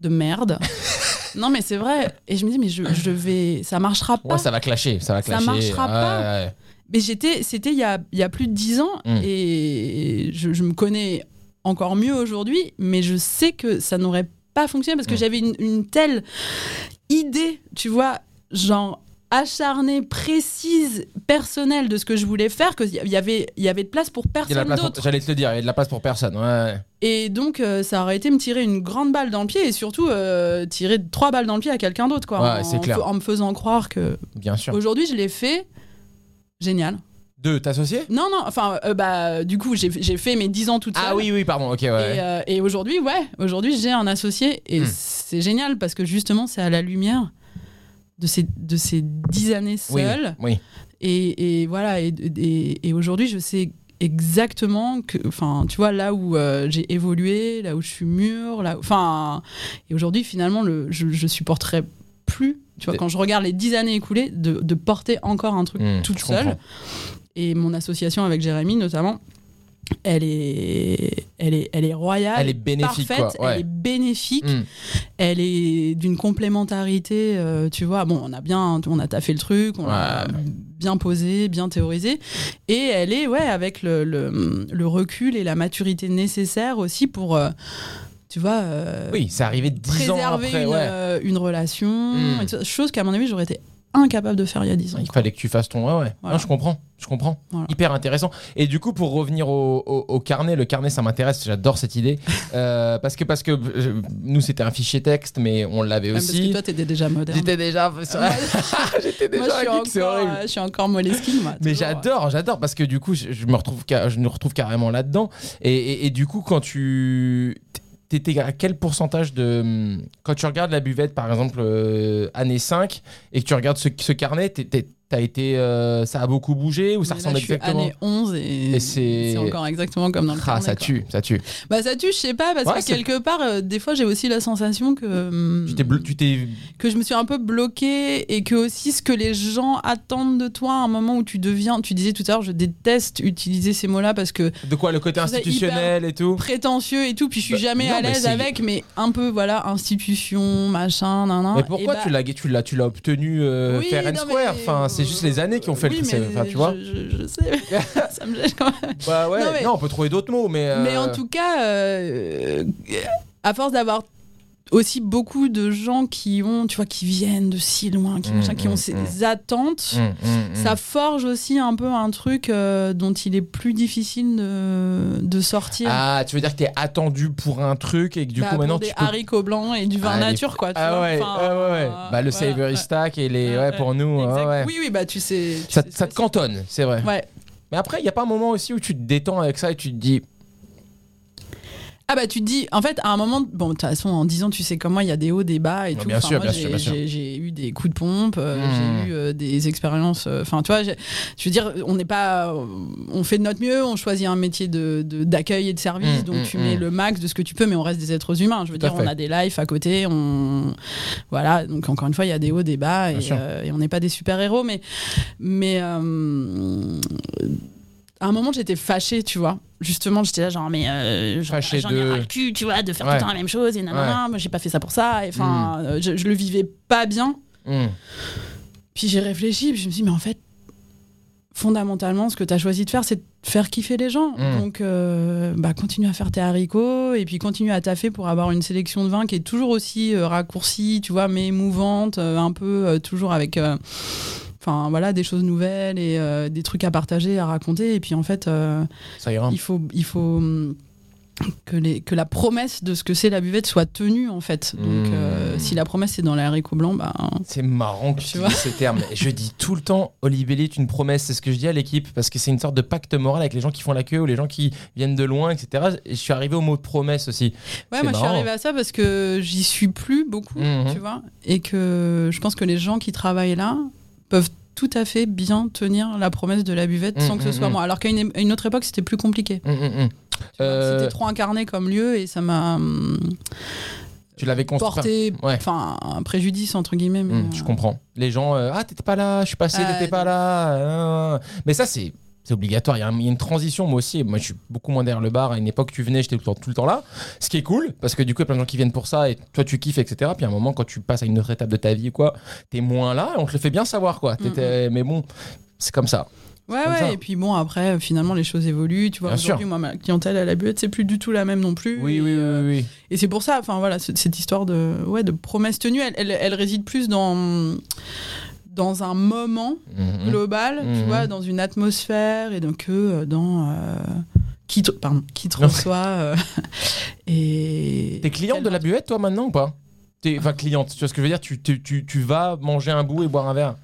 de merde. <laughs> non, mais c'est vrai. Et je me dis, mais je, je vais, ça marchera pas. Ouais, ça va clasher, ça va Ça clasher. marchera Ouais, pas. ouais. Mais j'étais, c'était il y a, y a plus de 10 ans Mm. et je, je me connais encore mieux aujourd'hui, mais je sais que ça n'aurait pas fonctionné parce que Mm. j'avais une, une telle idée, tu vois, genre acharnée, précise, personnelle de ce que je voulais faire, qu'il y avait, il y avait de place pour de personne d'autre. J'allais te le dire, il y a de la place pour personne. Ouais. Et donc, euh, ça aurait été me tirer une grande balle dans le pied et surtout euh, tirer trois balles dans le pied à quelqu'un d'autre, quoi. Ouais, en, c'est clair. en me faisant croire que. Bien sûr. Aujourd'hui, je l'ai fait. Génial. Deux, t'associer? Non, non, enfin, euh, bah, du coup, j'ai fait mes 10 ans toute seule. Ah oui, oui, pardon, ok, ouais. Et, et aujourd'hui, ouais, aujourd'hui, j'ai un associé et Hmm. c'est génial parce que justement, c'est à la lumière de ces, de ces 10 années oui, seules. oui. Et, et voilà, et, et, et aujourd'hui, je sais exactement que, enfin, tu vois, là où euh, j'ai évolué, là où je suis mûre, là, enfin, et aujourd'hui, finalement, le, je, je supporterais plus, tu vois, quand je regarde les 10 années écoulées, de, de porter encore un truc Hmm, toute seule. comprends. Et mon association avec Jérémy, notamment, elle est, elle est, elle est royale. Elle est bénéfique, parfaite, quoi, ouais. Elle est bénéfique. Hmm. Elle est d'une complémentarité, euh, tu vois. Bon, on a bien, on a taffé le truc, on l'a Ouais. bien posé, bien théorisé, et elle est, ouais, avec le, le, le recul et la maturité nécessaire aussi pour, euh, tu vois, euh, Oui, c'est arrivé 10 ans préserver après, une, ouais. une relation, Mm. et tout ça. chose qu'à mon avis j'aurais été incapable de faire il y a 10 ans. Il fallait que tu fasses ton. Ouais, ouais. Voilà. Non, je comprends. Je comprends. Voilà. Hyper intéressant. Et du coup, pour revenir au, au- au carnet, le carnet, ça m'intéresse. J'adore cette idée. <laughs> Euh, parce que, parce que euh, nous, c'était un fichier texte, mais on l'avait Même parce que aussi. toi, t'étais déjà moderne. J'étais déjà. <laughs> <laughs> J'étais déjà Moi, je suis, geek, encore, horrible. euh, je suis encore Moleskine, moi. Mais j'adore, j'adore parce que du coup, je, je me retrouve, je me retrouve carrément là-dedans. Et, et- et du coup, quand tu t'étais à quel pourcentage de quand tu regardes la buvette, par exemple, euh, année 5, et que tu regardes ce, ce carnet, t'es- T'as été, euh, ça a beaucoup bougé ou ça ressemble exactement année 11 et, Et c'est- encore exactement comme dans le Ah, ça quoi. tue, ça tue. Bah ça tue, je sais pas, parce Ouais, que quelque part, euh, des fois j'ai aussi la sensation que, hum, Tu t'es, que je me suis un peu bloquée et que aussi ce que les gens attendent de toi à un moment où tu deviens, tu disais tout à l'heure, je déteste utiliser ces mots-là parce que de quoi le côté institutionnel et tout? prétentieux et tout, puis je suis Bah, jamais non, à l'aise avec, mais un peu voilà, institution, machin, nan, nan. Mais pourquoi bah, tu l'as, tu l'as, tu l'as obtenu euh, Oui, fair and non, square? mais- Enfin, c'est juste les années qui ont fait oui, le. mais Enfin, tu vois. Je, je- je sais, <laughs> ça me gêne quand même. Bah ouais. Non, Non, mais- on peut trouver d'autres mots, mais. euh, Mais en tout cas, euh, à force d'avoir aussi beaucoup de gens qui ont, tu vois, qui viennent de si loin, qui, Mm, machin, qui mm, ont ces mm. attentes, hum. ça forge aussi un peu un truc euh, dont il est plus difficile de, de sortir. Ah, tu veux dire que t'es attendu pour un truc et que du Bah, coup maintenant des tu peux. haricots blancs et du vin Ah, les- nature, quoi. tu Ah vois, ouais, enfin, ouais, ouais, ouais. Bah le voilà, savory ouais. stack et les. Ouais, pour nous, ouais, exact. ouais. Oui, oui, bah tu sais. tu Ça, sais, ça te cantonne, c'est vrai. Ouais. Mais après, il y a pas un moment aussi où tu te détends avec ça et tu te dis. Ah bah tu te dis, en fait, à un moment, bon, de toute façon, en 10 ans, tu sais comment il y a des hauts, des bas et Ouais, tout. bien Enfin, sûr, moi, bien j'ai- sûr, bien sûr. j'ai- J'ai eu des coups de pompe, euh, Mmh. j'ai eu euh, des expériences. euh, Enfin, tu vois, j'ai- je veux dire, on n'est pas, on fait de notre mieux, on choisit un métier de de- d'accueil et de service, Mmh, donc mmh, tu mets le max de ce que tu peux, mais on reste des êtres humains. Je veux Tout dire, on a des lives à côté, on, voilà. Donc encore une fois, il y a des hauts, des bas, et, euh, et on n'est pas des super héros, mais mais euh, à un moment, j'étais fâchée, tu vois. Justement, j'étais là, genre, mais euh, j'en de- ai ras le cul, tu vois, de faire Ouais. tout le temps la même chose, et nanana, moi j'ai pas fait ça pour ça, et Hmm. enfin, euh, je, je le vivais pas bien. hum, Puis j'ai réfléchi, puis je me suis dit, mais en fait, fondamentalement, ce que tu as choisi de faire, c'est de faire kiffer les gens. Mm. Donc, euh, bah, continue à faire tes haricots, et puis continue à taffer pour avoir une sélection de vins qui est toujours aussi euh, raccourcie, tu vois, mais émouvante, un peu toujours avec. Enfin voilà, des choses nouvelles et euh, des trucs à partager, à raconter. Et puis en fait, euh, Ça ira. il faut, il faut hum, que, les, que la promesse de ce que c'est la buvette soit tenue en fait. Donc Mmh. euh, si la promesse c'est dans les haricots blancs, bah, C'est marrant que tu dises ce terme. Je dis tout le temps, Olivier est une promesse. C'est ce que je dis à l'équipe parce que c'est une sorte de pacte moral avec les gens qui font la queue ou les gens qui viennent de loin, etc. Et je suis arrivé au mot promesse aussi. Ouais, moi je suis arrivée à ça parce que j'y suis plus beaucoup, Mhm. tu vois, et que je pense que les gens qui travaillent là peuvent tout à fait bien tenir la promesse de la buvette sans Mhm, que ce soit mhm. moi. Alors qu'à une, autre époque, c'était plus compliqué. Euh, C'était trop incarné comme lieu et ça m'a hum, Tu l'avais porté ouais. enfin, un préjudice, entre guillemets. mais, je euh, comprends. Les gens, euh, ah, t'étais pas là, je suis passé, Ah, t'étais pas là. euh, Mais ça, c'est. C'est obligatoire, il y, a un- il y a une transition, moi aussi. Moi, je suis beaucoup moins derrière le bar. À une époque, tu venais, j'étais tout le, temps, tout le temps là. Ce qui est cool, parce que du coup, il y a plein de gens qui viennent pour ça, et toi, tu kiffes, etc. Puis à un moment, quand tu passes à une autre étape de ta vie, quoi, t'es moins là, et on te le fait bien savoir, quoi. T'étais- Mais bon, c'est comme ça. Ouais, comme ouais, et puis bon, après, euh, finalement, les choses évoluent. Tu vois, Bien aujourd'hui, moi, ma clientèle à la buette, c'est plus du tout la même non plus. Oui, et, oui, euh, oui, oui. Et c'est pour ça, enfin voilà, ce- cette histoire de, ouais, de promesse tenue, elle, elle, elle réside plus dans, dans un moment Mhm. global, tu Mhm. vois, dans une atmosphère et donc que euh, dans euh, qui te, pardon, qui te Non. reçoit. euh, et T'es cliente de la buette, toi, maintenant, ou pas? T'es- Enfin, cliente, tu vois ce que je veux dire? Tu, tu, tu, tu vas manger un bout et boire un verre?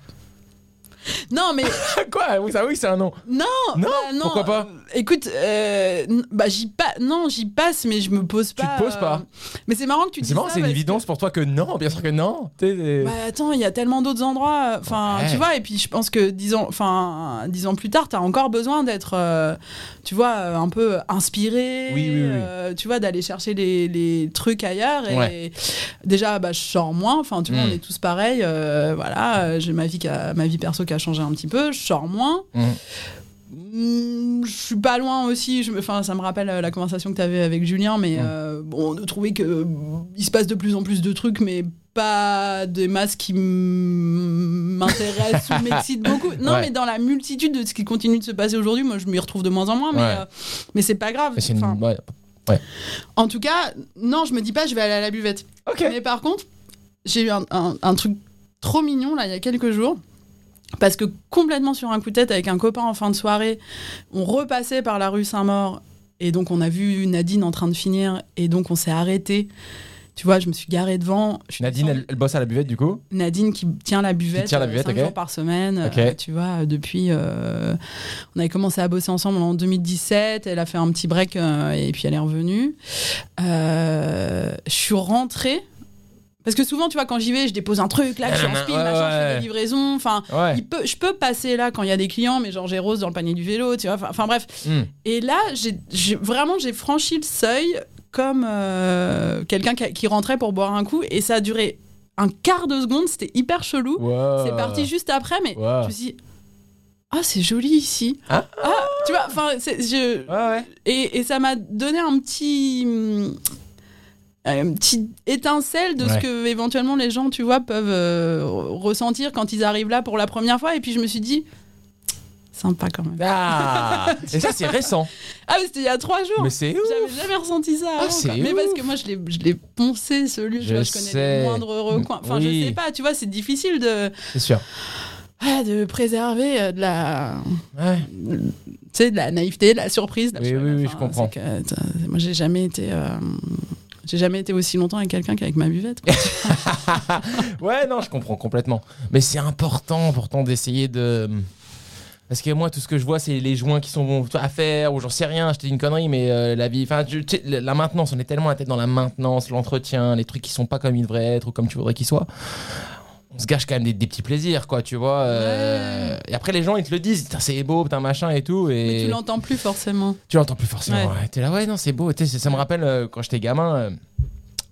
Non, mais <laughs> Quoi Oui, ça, oui, c'est un nom. non, Non, bah, non, pourquoi pas euh, Écoute, euh, bah j'y pas, non, j'y passe, mais je me pose Tu pas. te poses pas. euh, Mais c'est marrant que tu dises C'est marrant, c'est une évidence pour toi que non, bien sûr que non. Bah attends, il y a tellement d'autres endroits. Enfin, Ouais. tu vois, et puis je pense que dix ans, enfin, dix ans plus tard, t'as encore besoin d'être, euh, tu vois, un peu inspiré. Oui, oui, oui. tu vois, d'aller chercher les, les trucs ailleurs. Et Ouais. déjà, bah, je sors moins. Enfin, tu vois, Mm. on est tous pareils. voilà, j'ai ma vie, ma vie perso a changé un petit peu. Je sors moins. Mm. Mm, Je suis pas loin aussi. Je me, enfin, ça me rappelle euh, la conversation que tu avais avec Julien, mais Mm. euh, bon, de trouver que il se passe de plus en plus de trucs, mais pas des masses qui m'intéressent ou <laughs> m'excitent beaucoup. Non, Ouais. mais dans la multitude de ce qui continue de se passer aujourd'hui, moi, je m'y retrouve de moins en moins, mais, Ouais. euh, mais c'est pas grave. Une- ouais. En tout cas, non, je me dis pas, je vais aller à la buvette. Ok. Mais par contre, j'ai eu un, un- un truc trop mignon là il y a quelques jours. Parce que complètement sur un coup de tête avec un copain en fin de soirée, on repassait par la rue Saint-Maur et donc on a vu Nadine en train de finir et donc on s'est arrêté. Tu vois, je me suis garée devant. Je suis Nadine, elle, elle bosse à la buvette du coup? Nadine qui tient la buvette, Qui tient la euh, buvette, jours par semaine. Euh, tu vois, depuis. euh, on avait commencé à bosser ensemble en 2017. Elle a fait un petit break euh, et puis elle est revenue. Je suis rentrée. Parce que souvent, tu vois, quand j'y vais, je dépose un truc, là, je suis en speed, ouais, machin, je fais ouais. des livraisons. Enfin, Ouais. peut, je peux passer là quand il y a des clients, mais genre j'ai Rose dans le panier du vélo, tu vois. Enfin, bref. Hmm. Et là, j'ai vraiment, j'ai franchi le seuil comme euh, quelqu'un qui, qui rentrait pour boire un coup, et ça a duré un quart de seconde, c'était hyper chelou. Ouais. C'est parti juste après, mais Ouais. je me suis dit, ah, c'est joli ici. Ah. tu vois, enfin, je, Ouais, ouais. et, et ça m'a donné un petit. Hum, Un petit étincelle de ce que éventuellement les gens, tu vois, peuvent euh, ressentir quand ils arrivent là pour la première fois. Et puis je me suis dit, sympa quand même. Ah <laughs> Et ça, c'est récent. Ah, mais c'était il y a trois jours. Mais c'est. J'avais jamais ressenti ça. Ah, avant. Mais parce que moi, je l'ai, poncé ce lieu. Je vois, je connais sais. les moindres recoins. Enfin, Oui. je sais pas. Tu vois, c'est difficile de, C'est sûr. ah, de préserver euh, de la, Ouais. tu sais, de la naïveté, de la surprise. de la Oui, chose. oui, oui, je comprends. que, euh, moi, j'ai jamais été. euh, j'ai jamais été aussi longtemps avec quelqu'un qu'avec ma buvette. <laughs> Ouais, non, je comprends complètement. Mais c'est important pourtant d'essayer de. Parce que moi, tout ce que je vois, c'est les joints qui sont à faire, ou j'en sais rien, je une connerie, mais euh, la vie. Enfin, la maintenance, on est tellement à tête dans la maintenance, l'entretien, les trucs qui sont pas comme ils devraient être ou comme tu voudrais qu'ils soient. On se gâche quand même des, des petits plaisirs, quoi, tu vois. euh, Et après, les gens, ils te le disent, c'est beau, putain, machin et tout. Et Mais tu l'entends plus forcément. tu l'entends plus forcément. Ouais. T'es là, ouais, non, c'est beau. Ça me rappelle euh, quand j'étais gamin. euh,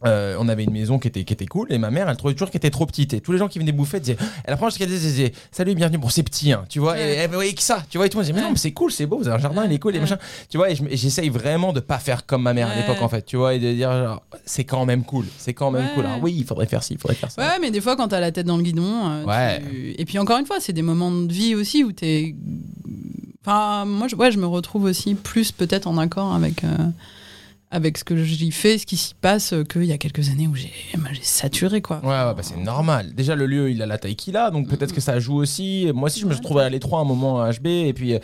euh, on avait une maison qui était, qui était cool et ma mère elle trouvait toujours qu'elle était trop petite. Et tous les gens qui venaient bouffer disaient elle apprend ce qu'elle disait, salut bienvenue. Bon c'est petit hein, tu vois et elle voyait que ça tu vois. Et tout le monde disait mais non mais c'est cool c'est beau vous avez un jardin il est cool et machin tu vois et je- et j'essaye vraiment de pas faire comme ma mère à l'époque en fait tu vois et de dire genre, c'est quand même cool c'est quand même cool alors oui il faudrait faire ci il faudrait faire ça. Ouais, mais des fois, quand t'as la tête dans le guidon. euh, Ouais. tu- Et puis encore une fois, c'est des moments de vie aussi où t'es. Enfin, moi, je, ouais, je me retrouve aussi plus peut-être en accord avec. euh, avec ce que j'y fais, ce qui s'y passe, euh, qu'il y a quelques années où j'ai j'ai saturé, quoi. Ouais, ouais, bah c'est normal. Déjà, le lieu, il a la taille qu'il a, donc peut-être que ça joue aussi. Moi aussi, je me suis retrouvé à l'étroit à un moment à HB, et puis, euh,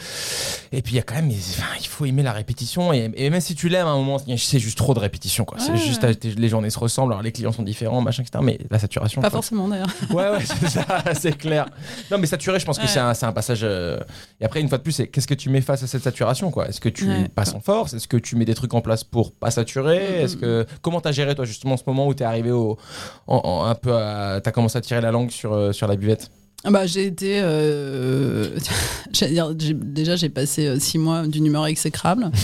et puis il y a quand même, enfin, il faut aimer la répétition, et, et même si tu l'aimes à un moment, c'est juste trop de répétition, quoi. C'est Ouais. juste, les journées se ressemblent, alors les clients sont différents, machin, etc. Mais la saturation. Pas quoi. forcément d'ailleurs. <laughs> Ouais, ouais, c'est ça, <laughs> c'est clair. Non, mais saturé, je pense que c'est un, passage. euh, Et après, une fois de plus, c'est qu'est-ce que tu mets face à cette saturation, quoi? Est-ce que tu passes en force? Est-ce que tu mets des trucs en place pour pas Mm, Est-ce que comment t'as géré toi justement ce moment où t'es arrivé au, en- en- un peu, à- t'as commencé à tirer la langue sur euh, sur la buvette Ah Bah, j'ai été. euh, <laughs> j'allais dire, j'ai- déjà, j'ai passé euh, six mois d'une humeur exécrable. <laughs>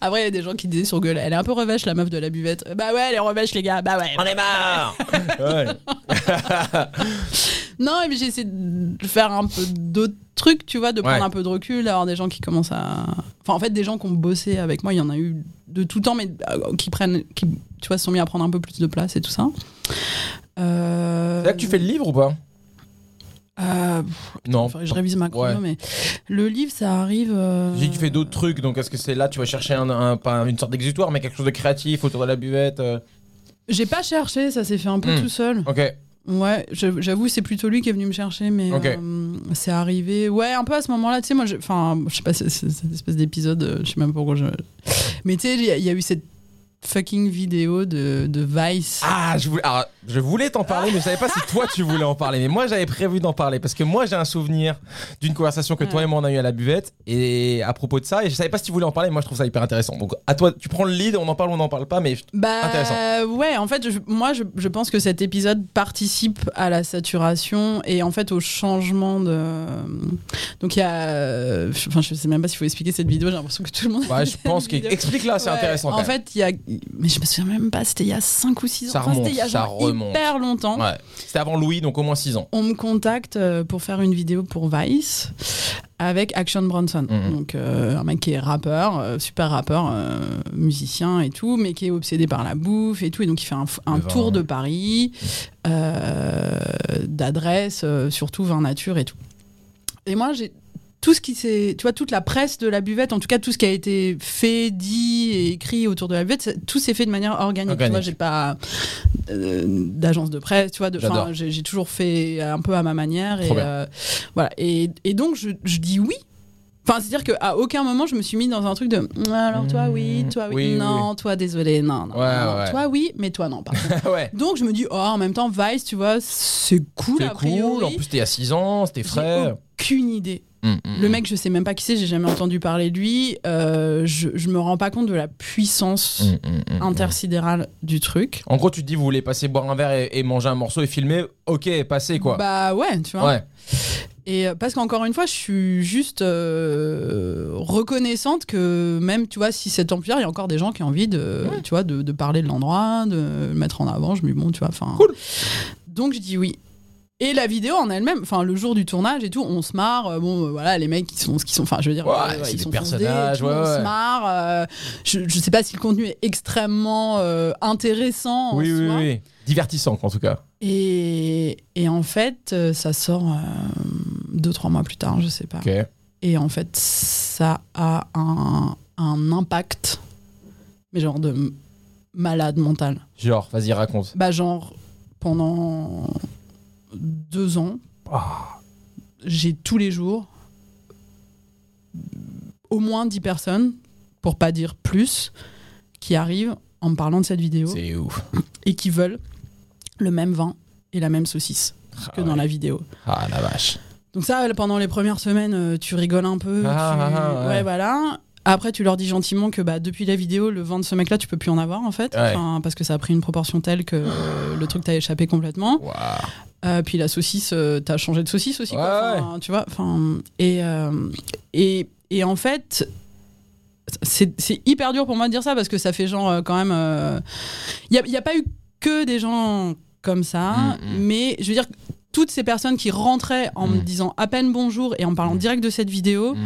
Après, il y a des gens qui disaient sur Google, elle est un peu revêche, la meuf de la buvette. Bah ouais, elle est revêche, les gars. Bah ouais. On est marre <laughs> Ouais. Non, mais j'ai essayé de faire un peu d'autres trucs, tu vois, de prendre Ouais. un peu de recul, d'avoir des gens qui commencent à. Enfin, en fait, des gens qui ont bossé avec moi, il y en a eu de tout temps, mais euh, qui prennent. qui, tu vois, se sont mis à prendre un peu plus de place et tout ça. Euh... C'est là que tu fais le livre ou pas? Euh, Non. je révise ma chrono, Ouais. mais le livre, ça arrive. euh, J'ai dit, tu fais d'autres trucs, donc est-ce que c'est là tu vas chercher un, un- pas une sorte d'exutoire, mais quelque chose de créatif autour de la buvette euh? J'ai pas cherché, ça s'est fait un peu Hmm. tout seul. Ok. Ouais, j'avoue, c'est plutôt lui qui est venu me chercher, mais euh, c'est arrivé. Ouais, un peu à ce moment-là, tu sais, moi, enfin, je sais pas, cette espèce d'épisode, euh, je sais même pas pourquoi je. Mais tu sais, il y, a- il y a eu cette fucking vidéo de, de Vice. Ah, je voulais, alors, je voulais t'en parler, mais je savais pas si toi tu voulais en parler. Mais moi, j'avais prévu d'en parler parce que moi, j'ai un souvenir d'une conversation que toi et moi on a eu à la buvette et à propos de ça. Et je savais pas si tu voulais en parler. Moi, je trouve ça hyper intéressant. Donc, à toi, tu prends le lead, on en parle ou on n'en parle pas. Mais Bah Intéressant. ouais, en fait, je- moi je, je pense que cet épisode participe à la saturation et en fait au changement de. Donc il y a, euh, enfin je sais même pas s'il faut expliquer cette vidéo. J'ai l'impression que tout le monde. ouais, je pense Cette vidéo. qu'explique-là, c'est Ouais, intéressant. En fait, il y a, mais je me souviens même pas. C'était il y a 5 ou 6 ans. Ça Enfin, c'était il y a remonte, ça remonte. hyper longtemps. ouais, c'était avant Louis, donc au moins 6 ans. On me contacte euh, pour faire une vidéo pour Vice avec Action Bronson. Mhm. Donc euh, un mec qui est rappeur, euh, super rappeur, euh, musicien et tout, mais qui est obsédé par la bouffe et tout. Et donc il fait un, tour de Paris, euh, d'adresses, euh, surtout vin nature et tout. Et moi j'ai tout ce qui s'est, tu vois, toute la presse de la buvette, en tout cas tout ce qui a été fait, dit et écrit autour de la buvette, tout s'est fait de manière organique. Organique. Tu vois, j'ai pas euh, d'agence de presse, tu vois, de, j'ai toujours fait un peu à ma manière et euh, voilà. Et, et donc je, je dis oui. Enfin, c'est-à-dire qu'à aucun moment je me suis mis dans un truc de alors toi oui, toi oui, Mmh. Oui, oui, non, toi désolé, non, non, Ouais, non, ouais. toi oui, mais toi non. Par <laughs> ouais. donc je me dis oh en même temps Vice, tu vois, c'est cool C'est cool. En plus, t'es a 6 ans, c'était frais. aucune idée. Mm, mm, Le mm. mec, je sais même pas qui c'est, j'ai jamais entendu parler de lui. Euh, je, je me rends pas compte de la puissance Mm, mm, mm, intersidérale du truc. En gros, tu te dis, vous voulez passer boire un verre et, et manger un morceau et filmer, ok, passez quoi. Bah ouais, tu vois. ouais. Et euh, parce qu'encore une fois, je suis juste euh, reconnaissante que même, tu vois, si c'est temps plus tard, il y a encore des gens qui ont envie de, tu vois, de, de parler de l'endroit, de le mettre en avant. Je me dis, bon, tu vois, enfin. Cool. Donc je dis oui. Et la vidéo en elle-même, enfin le jour du tournage et tout, on se marre. euh, Bon, euh, voilà, les mecs qui sont, qui sont, enfin, je veux dire, Ouais, euh, ils des sont personnages, tout, ouais, on ouais. se marre. euh, je, je sais pas si le contenu est extrêmement euh, intéressant. en Oui, oui, soi. oui. Divertissant en tout cas. Et, et en fait, ça sort deux, trois mois plus tard, je sais pas. Et en fait, ça a un, un impact, mais genre de malade mental. Genre, vas-y, raconte. Bah, genre, pendant deux ans, Ah. j'ai tous les jours au moins 10 personnes, pour pas dire plus, qui arrivent en me parlant de cette vidéo C'est ouf. et qui veulent le même vin et la même saucisse que Ah dans ouais. la vidéo. Ah la vache. Donc ça, pendant les premières semaines, euh, tu rigoles un peu. Ah, tu- ah, ouais. ouais. voilà. Après, tu leur dis gentiment que bah, depuis la vidéo, le vin de ce mec-là, tu peux plus en avoir en fait. Ouais. Enfin, parce que ça a pris une proportion telle que euh, le truc t'a échappé complètement. Euh, puis la saucisse, euh, t'as changé de saucisse aussi. quoi. Ouais, Enfin, Tu vois. Enfin, et, et, et en fait, c'est hyper dur pour moi de dire ça parce que ça fait genre quand même. Il n'y a, pas eu que des gens comme ça, Mm, mm. mais je veux dire. Toutes ces personnes qui rentraient en me Mm. disant à peine bonjour et en parlant Mm. direct de cette vidéo,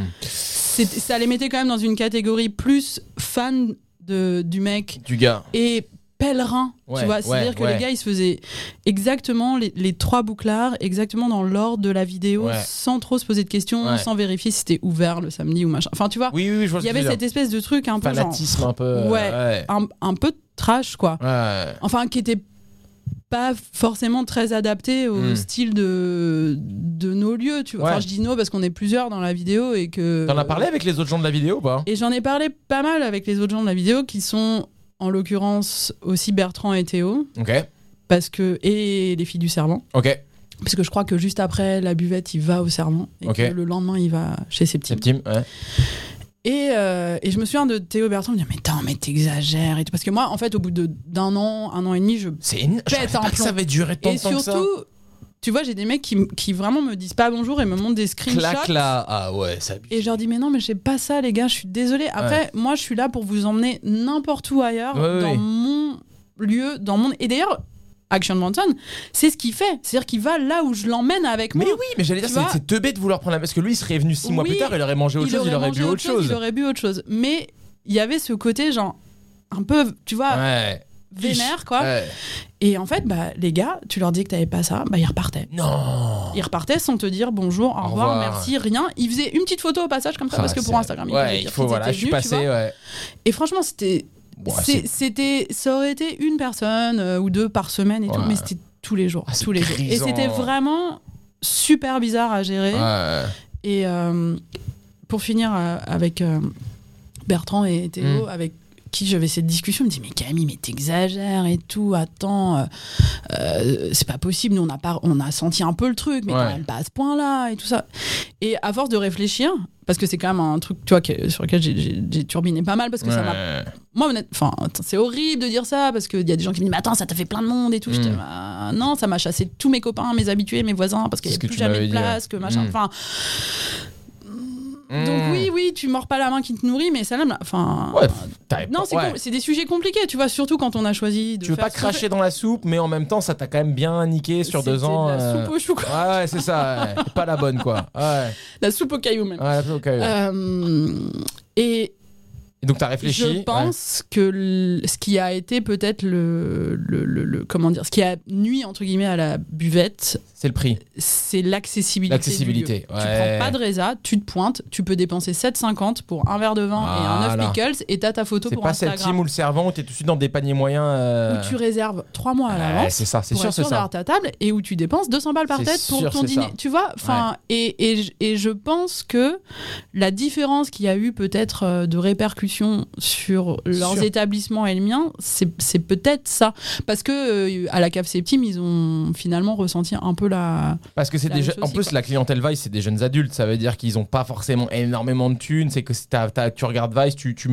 ça les mettait quand même dans une catégorie plus fan de, du mec Du gars. et pèlerin. Ouais, tu vois, c'est-à-dire ouais, que ouais. les gars, ils se faisaient exactement les, les trois bouclards, exactement dans l'ordre de la vidéo, sans trop se poser de questions, sans vérifier si c'était ouvert le samedi ou machin. Enfin, tu vois, Oui, oui, il y avait cette espèce de truc un peu genre, fanatisme un peu. euh, Ouais. Un, un peu trash, quoi. Ouais. Enfin, qui était pas forcément très adapté au Mm. style de, de nos lieux, tu vois. Ouais. Enfin, je dis nos parce qu'on est plusieurs dans la vidéo et que. T'en as parlé avec les autres gens de la vidéo ou pas? Et j'en ai parlé pas mal avec les autres gens de la vidéo qui sont en l'occurrence aussi Bertrand et Théo Ok. parce que et les filles du serment Ok. parce que je crois que juste après la buvette il va au serment et que le lendemain il va chez ses petits Septime, ouais. Et, euh, et je me souviens de Théo Bertrand me dire mais attends mais t'exagères et tout parce que moi en fait au bout d'un an un an et demi je C'est. Je Pète un pas que plomb. ça avait duré tant et de temps ça. surtout tu vois j'ai des mecs qui, qui vraiment me disent pas bonjour et me montrent des screenshots Clac là. Ah ouais, ça. Et je leur dis, mais non, mais j'ai pas ça, les gars, je suis désolée. Après, moi, je suis là pour vous emmener n'importe où ailleurs, Ouais, dans mon lieu, dans mon. Et d'ailleurs, Action Bronson, c'est ce qu'il fait. C'est-à-dire qu'il va là où je l'emmène avec Mais moi. oui, mais j'allais dire, c'est c'est teubé de vouloir prendre la. Parce que lui, il serait venu six mois plus tard, il aurait mangé autre chose, il aurait bu autre chose. Il aurait bu autre chose. Mais il y avait ce côté, genre, un peu, tu vois, Ouais. vénère, quoi. Ouais. Et en fait, bah, les gars, tu leur dis que t'avais pas ça, bah, ils repartaient. Non. Ils repartaient sans te dire bonjour, au, Au revoir, revoir. merci, rien. Ils faisaient une petite photo au passage comme ça, parce Ah, que pour Instagram, Ouais, dire il faut, qu'ils voilà, je suis passé, ouais. Et franchement, c'était Ouais, c'était ça aurait été une personne euh, ou deux par semaine et tout mais c'était tous les jours Ah, tous les jours. Et c'était vraiment super bizarre à gérer. Ouais. et euh, pour finir euh, avec euh, Bertrand et Théo Mm. avec qui j'avais cette discussion me dit mais Camille mais t'exagères et tout attends euh, euh, c'est pas possible nous on a pas on a senti un peu le truc mais Ouais. quand même pas à ce point là et tout ça et à force de réfléchir parce que c'est quand même un truc tu vois que- sur lequel j'ai- turbiné pas mal parce que ça m'a moi enfin c'est horrible de dire ça parce qu'il y a des gens qui me disent mais attends ça t'a fait plein de monde et tout Mm. J'étais, bah, non ça m'a chassé tous mes copains mes habitués mes voisins parce qu'il n'y ce a que plus jamais de dit, place que machin Mm. enfin Mmh. oui oui tu mords pas la main qui te nourrit mais ça là enfin Ouais, non c'est ouais. com- c'est des sujets compliqués tu vois surtout quand on a choisi de Tu veux pas fait. cracher dans la soupe, mais en même temps, ça t'a quand même bien niqué sur deux ans. de la euh, soupe au chou quoi. Ouais, c'est ça. ouais. <laughs> Pas la bonne, quoi. Ouais. la soupe au caillou même Ouais, ok. Euh, et Et donc, t'as réfléchi. Je pense que ce qui a été peut-être le, le, le- comment dire, ce qui a nuit entre guillemets à la buvette. C'est le prix. c'est l'accessibilité. L'accessibilité, ouais. Tu prends pas de résa, tu te pointes, tu peux dépenser 7,50 pour un verre de vin et un œuf pickles et t'as ta photo C'est pour pas cette Instagram. team ou le servant où t'es tout de suite dans des paniers moyens. euh, Où tu réserves trois mois à ouais, l'avance. c'est ça, c'est sûr, c'est ça. ta table et où tu dépenses 200 balles par C'est tête pour sûr, ton c'est dîner. ça. Tu vois enfin, et, et, et je pense que la différence qu'il y a eu peut-être euh, de répercussions sur leurs établissements et le mien, c'est peut-être ça. Parce que euh, à la CAF Septime, ils ont finalement ressenti un peu la. Parce que c'est chose en plus quoi. la clientèle Vice c'est des jeunes adultes, ça veut dire qu'ils n'ont pas forcément énormément de thunes, c'est que tu regardes Vice, tu, tu,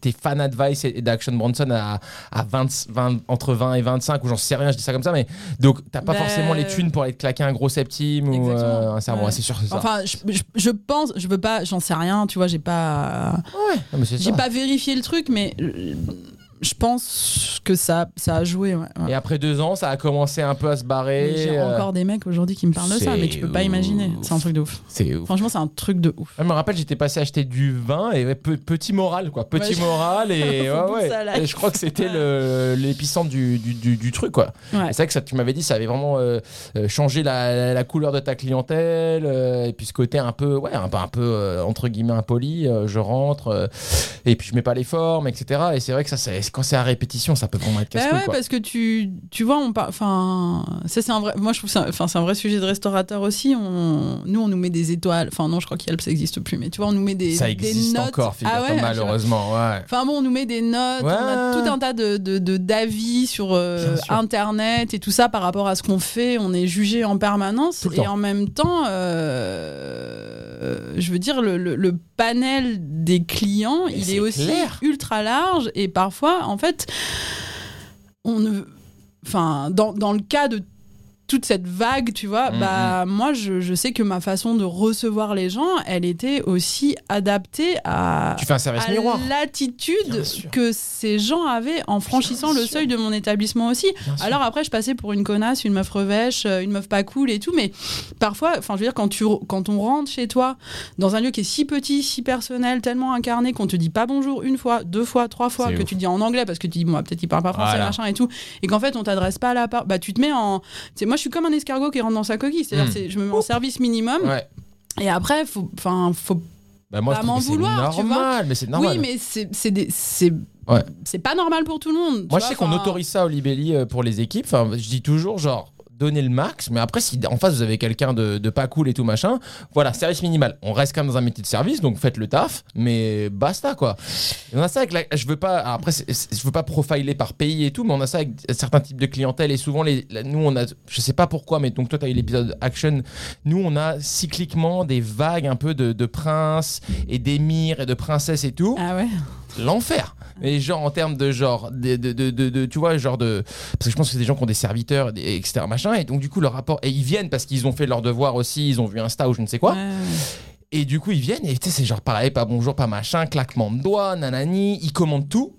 tu es fanat de Vice et, et d'Action Bronson à, à 20, 20 entre 20 et 25 ou j'en sais rien, je dis ça comme ça mais donc t'as pas Bah, forcément les thunes pour aller te claquer un gros septime ou euh, un Ouais. C'est sûr c'est ça. Enfin, je, je, je pense, je veux pas, j'en sais rien, tu vois, j'ai pas. ouais, non, mais c'est J'ai. Pas vérifié le truc, mais euh, je pense que ça, ça a joué. Ouais, ouais. Et après deux ans, ça a commencé un peu à se barrer. J'ai euh, encore des mecs aujourd'hui qui me parlent de ça, mais tu peux pas imaginer. C'est un truc de ouf. Franchement, c'est un truc de ouf. Je me rappelle, j'étais passé acheter du vin et pe- petit moral, quoi. Petit moral <laughs> et, je crois que c'était l'épicentre du, du, du- du truc, quoi. C'est vrai que ça, tu m'avais dit, ça avait vraiment euh, euh, changé la, couleur de ta clientèle euh, et puis ce côté un peu, ouais, un peu, un peu euh, entre guillemets impoli. je rentre et puis je mets pas les formes, etc. Et c'est vrai que ça, c'est- quand c'est à répétition, ça peut vraiment être Bah casse-couille, ouais, quoi. parce que tu, tu vois, on par- enfin, ça c'est un vrai, moi je trouve ça, enfin c'est un vrai sujet de restaurateur aussi. On, nous on nous met des étoiles, enfin non, je crois qu'Yelp ça existe plus, mais tu vois, on nous met des, Ça des existe notes. encore, Ah ouais, malheureusement, ouais. Enfin bon, on nous met des notes, on a tout un tas de de- de- d'avis sur euh, internet et tout ça par rapport à ce qu'on fait. On est jugé en permanence et en même temps, euh, je veux dire le, le- le panel des clients, Mais il est aussi clair. ultra large et parfois, en fait, on ne, enfin dans, dans le cas de toute cette vague, tu vois, Mhm. bah moi je, je sais que ma façon de recevoir les gens, elle était aussi adaptée à Tu fais un service à l'attitude que ces gens avaient en franchissant le seuil de mon établissement aussi. Bien sûr. Alors après, je passais pour une connasse, une meuf revêche, euh, une meuf pas cool et tout, mais parfois, enfin, je veux dire, quand, tu, quand on rentre chez toi dans un lieu qui est si petit, si personnel, tellement incarné, qu'on te dit pas bonjour une fois, deux fois, trois fois, que ouf. tu dis en anglais parce que tu dis, moi, peut-être il parle pas français, Voilà. machin et tout, et qu'en fait, on t'adresse pas à la part, bah, tu te mets en. moi, je suis comme un escargot qui rentre dans sa coquille, c'est-à-dire, Mm. c'est- je me mets en service minimum, Ouais. et après, faut, enfin, faut Bah, moi, Pas m'en c'est vouloir, vois. normal, mais c'est normal. Oui, mais c'est c'est des- c'est Ouais. c'est pas normal pour tout le monde. Moi, je sais qu'on autorise ça au Libelli euh, pour les équipes. Enfin, je dis toujours, genre, donnez le max, mais après, si en face vous avez quelqu'un de, pas cool et tout machin, voilà, service minimal. On reste quand même dans un métier de service, donc faites le taf, mais basta quoi. On a ça avec la, je veux pas, après, je veux pas profiler par pays et tout, mais on a ça avec certains types de clientèle et souvent les, nous on a, je sais pas pourquoi, mais donc toi tu as eu l'épisode action, nous on a cycliquement des vagues un peu de, de princes et d'émirs et de princesses et tout Ah ouais. L'enfer. Et genre en termes de genre, de, de, de, tu vois, genre de... Parce que je pense que c'est des gens qui ont des serviteurs, des- etc. Machin, et donc du coup leur rapport... Et ils viennent parce qu'ils ont fait leur devoir aussi, ils ont vu Insta ou je ne sais quoi. Ouais. Et du coup ils viennent et tu sais c'est genre pareil, pas bonjour, pas machin, claquement de doigts, nanani, ils commandent tout.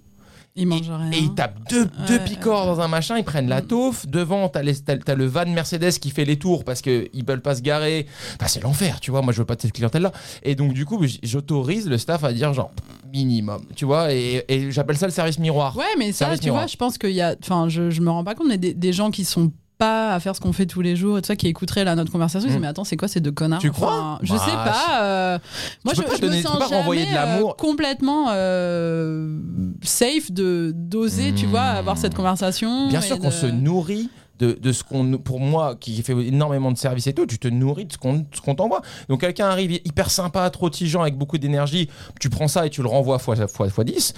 Il mange rien. Et ils tapent deux, deux Ouais, picords dans un machin, ils prennent la taufe. Devant, t'as, les- t'as- t'as le van Mercedes qui fait les tours parce qu'ils veulent pas se garer. Enfin, c'est l'enfer, tu vois. Moi, je veux pas de cette clientèle-là. Et donc, du coup, j'autorise le staff à dire genre minimum, tu vois. Et, et j'appelle ça le service miroir. Ouais, mais ça, Service tu miroir. vois, je pense qu'il y a. Enfin, je, je me rends pas compte, mais des, des gens qui sont pas à faire ce qu'on fait tous les jours et tout ça, qui écouteraient là notre conversation, ils se disent, Mm. mais attends, c'est quoi ces deux connards? Tu crois? Je Bah, sais pas. euh, moi, je, pas je donner- me sens pas renvoyer de jamais, euh, complètement euh, safe de d'oser, tu vois, avoir cette conversation. Bien sûr qu'on de- se nourrit de, de ce qu'on pour moi qui fait énormément de services et tout tu te nourris de ce qu'on ce qu'on t'envoie. Donc quelqu'un arrive hyper sympa trop tigeant avec beaucoup d'énergie tu prends ça et tu le renvoies fois, fois, fois 10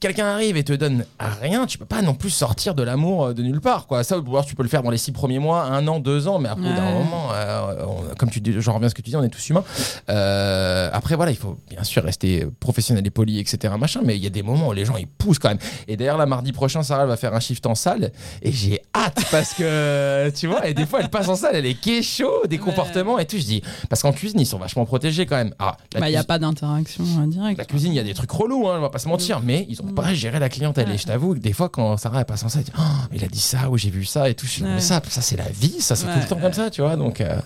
quelqu'un arrive et te donne rien tu peux pas non plus sortir de l'amour euh, de nulle part quoi. Ça tu peux le faire dans les six premiers mois un an deux ans mais après bout d'un Ouais. moment euh, on- comme tu dis j'en reviens à ce que tu dis on est tous humains. Euh, après voilà il faut bien sûr rester professionnel et poli etc machin mais il y a des moments où les gens ils poussent quand même. Et d'ailleurs là mardi prochain Sarah va faire un shift en salle et j'ai hâte parce que tu vois et des fois elle passe en salle elle est chaud des Ouais. comportements et tout je dis parce qu'en cuisine ils sont vachement protégés quand même ah, Bah, il n'y a cuisine- pas d'interaction euh, directe. la cuisine, il y a des trucs relous, hein, on va pas se mentir, mais ils ont pas géré la clientèle. Ouais. Et je t'avoue des fois, quand Sarah elle passe en salle, elle dit Oh, il a dit ça, ou j'ai vu ça, et tout. Je dis, mais ça, ça c'est la vie, ça c'est tout le temps comme ça, tu vois. Donc, euh,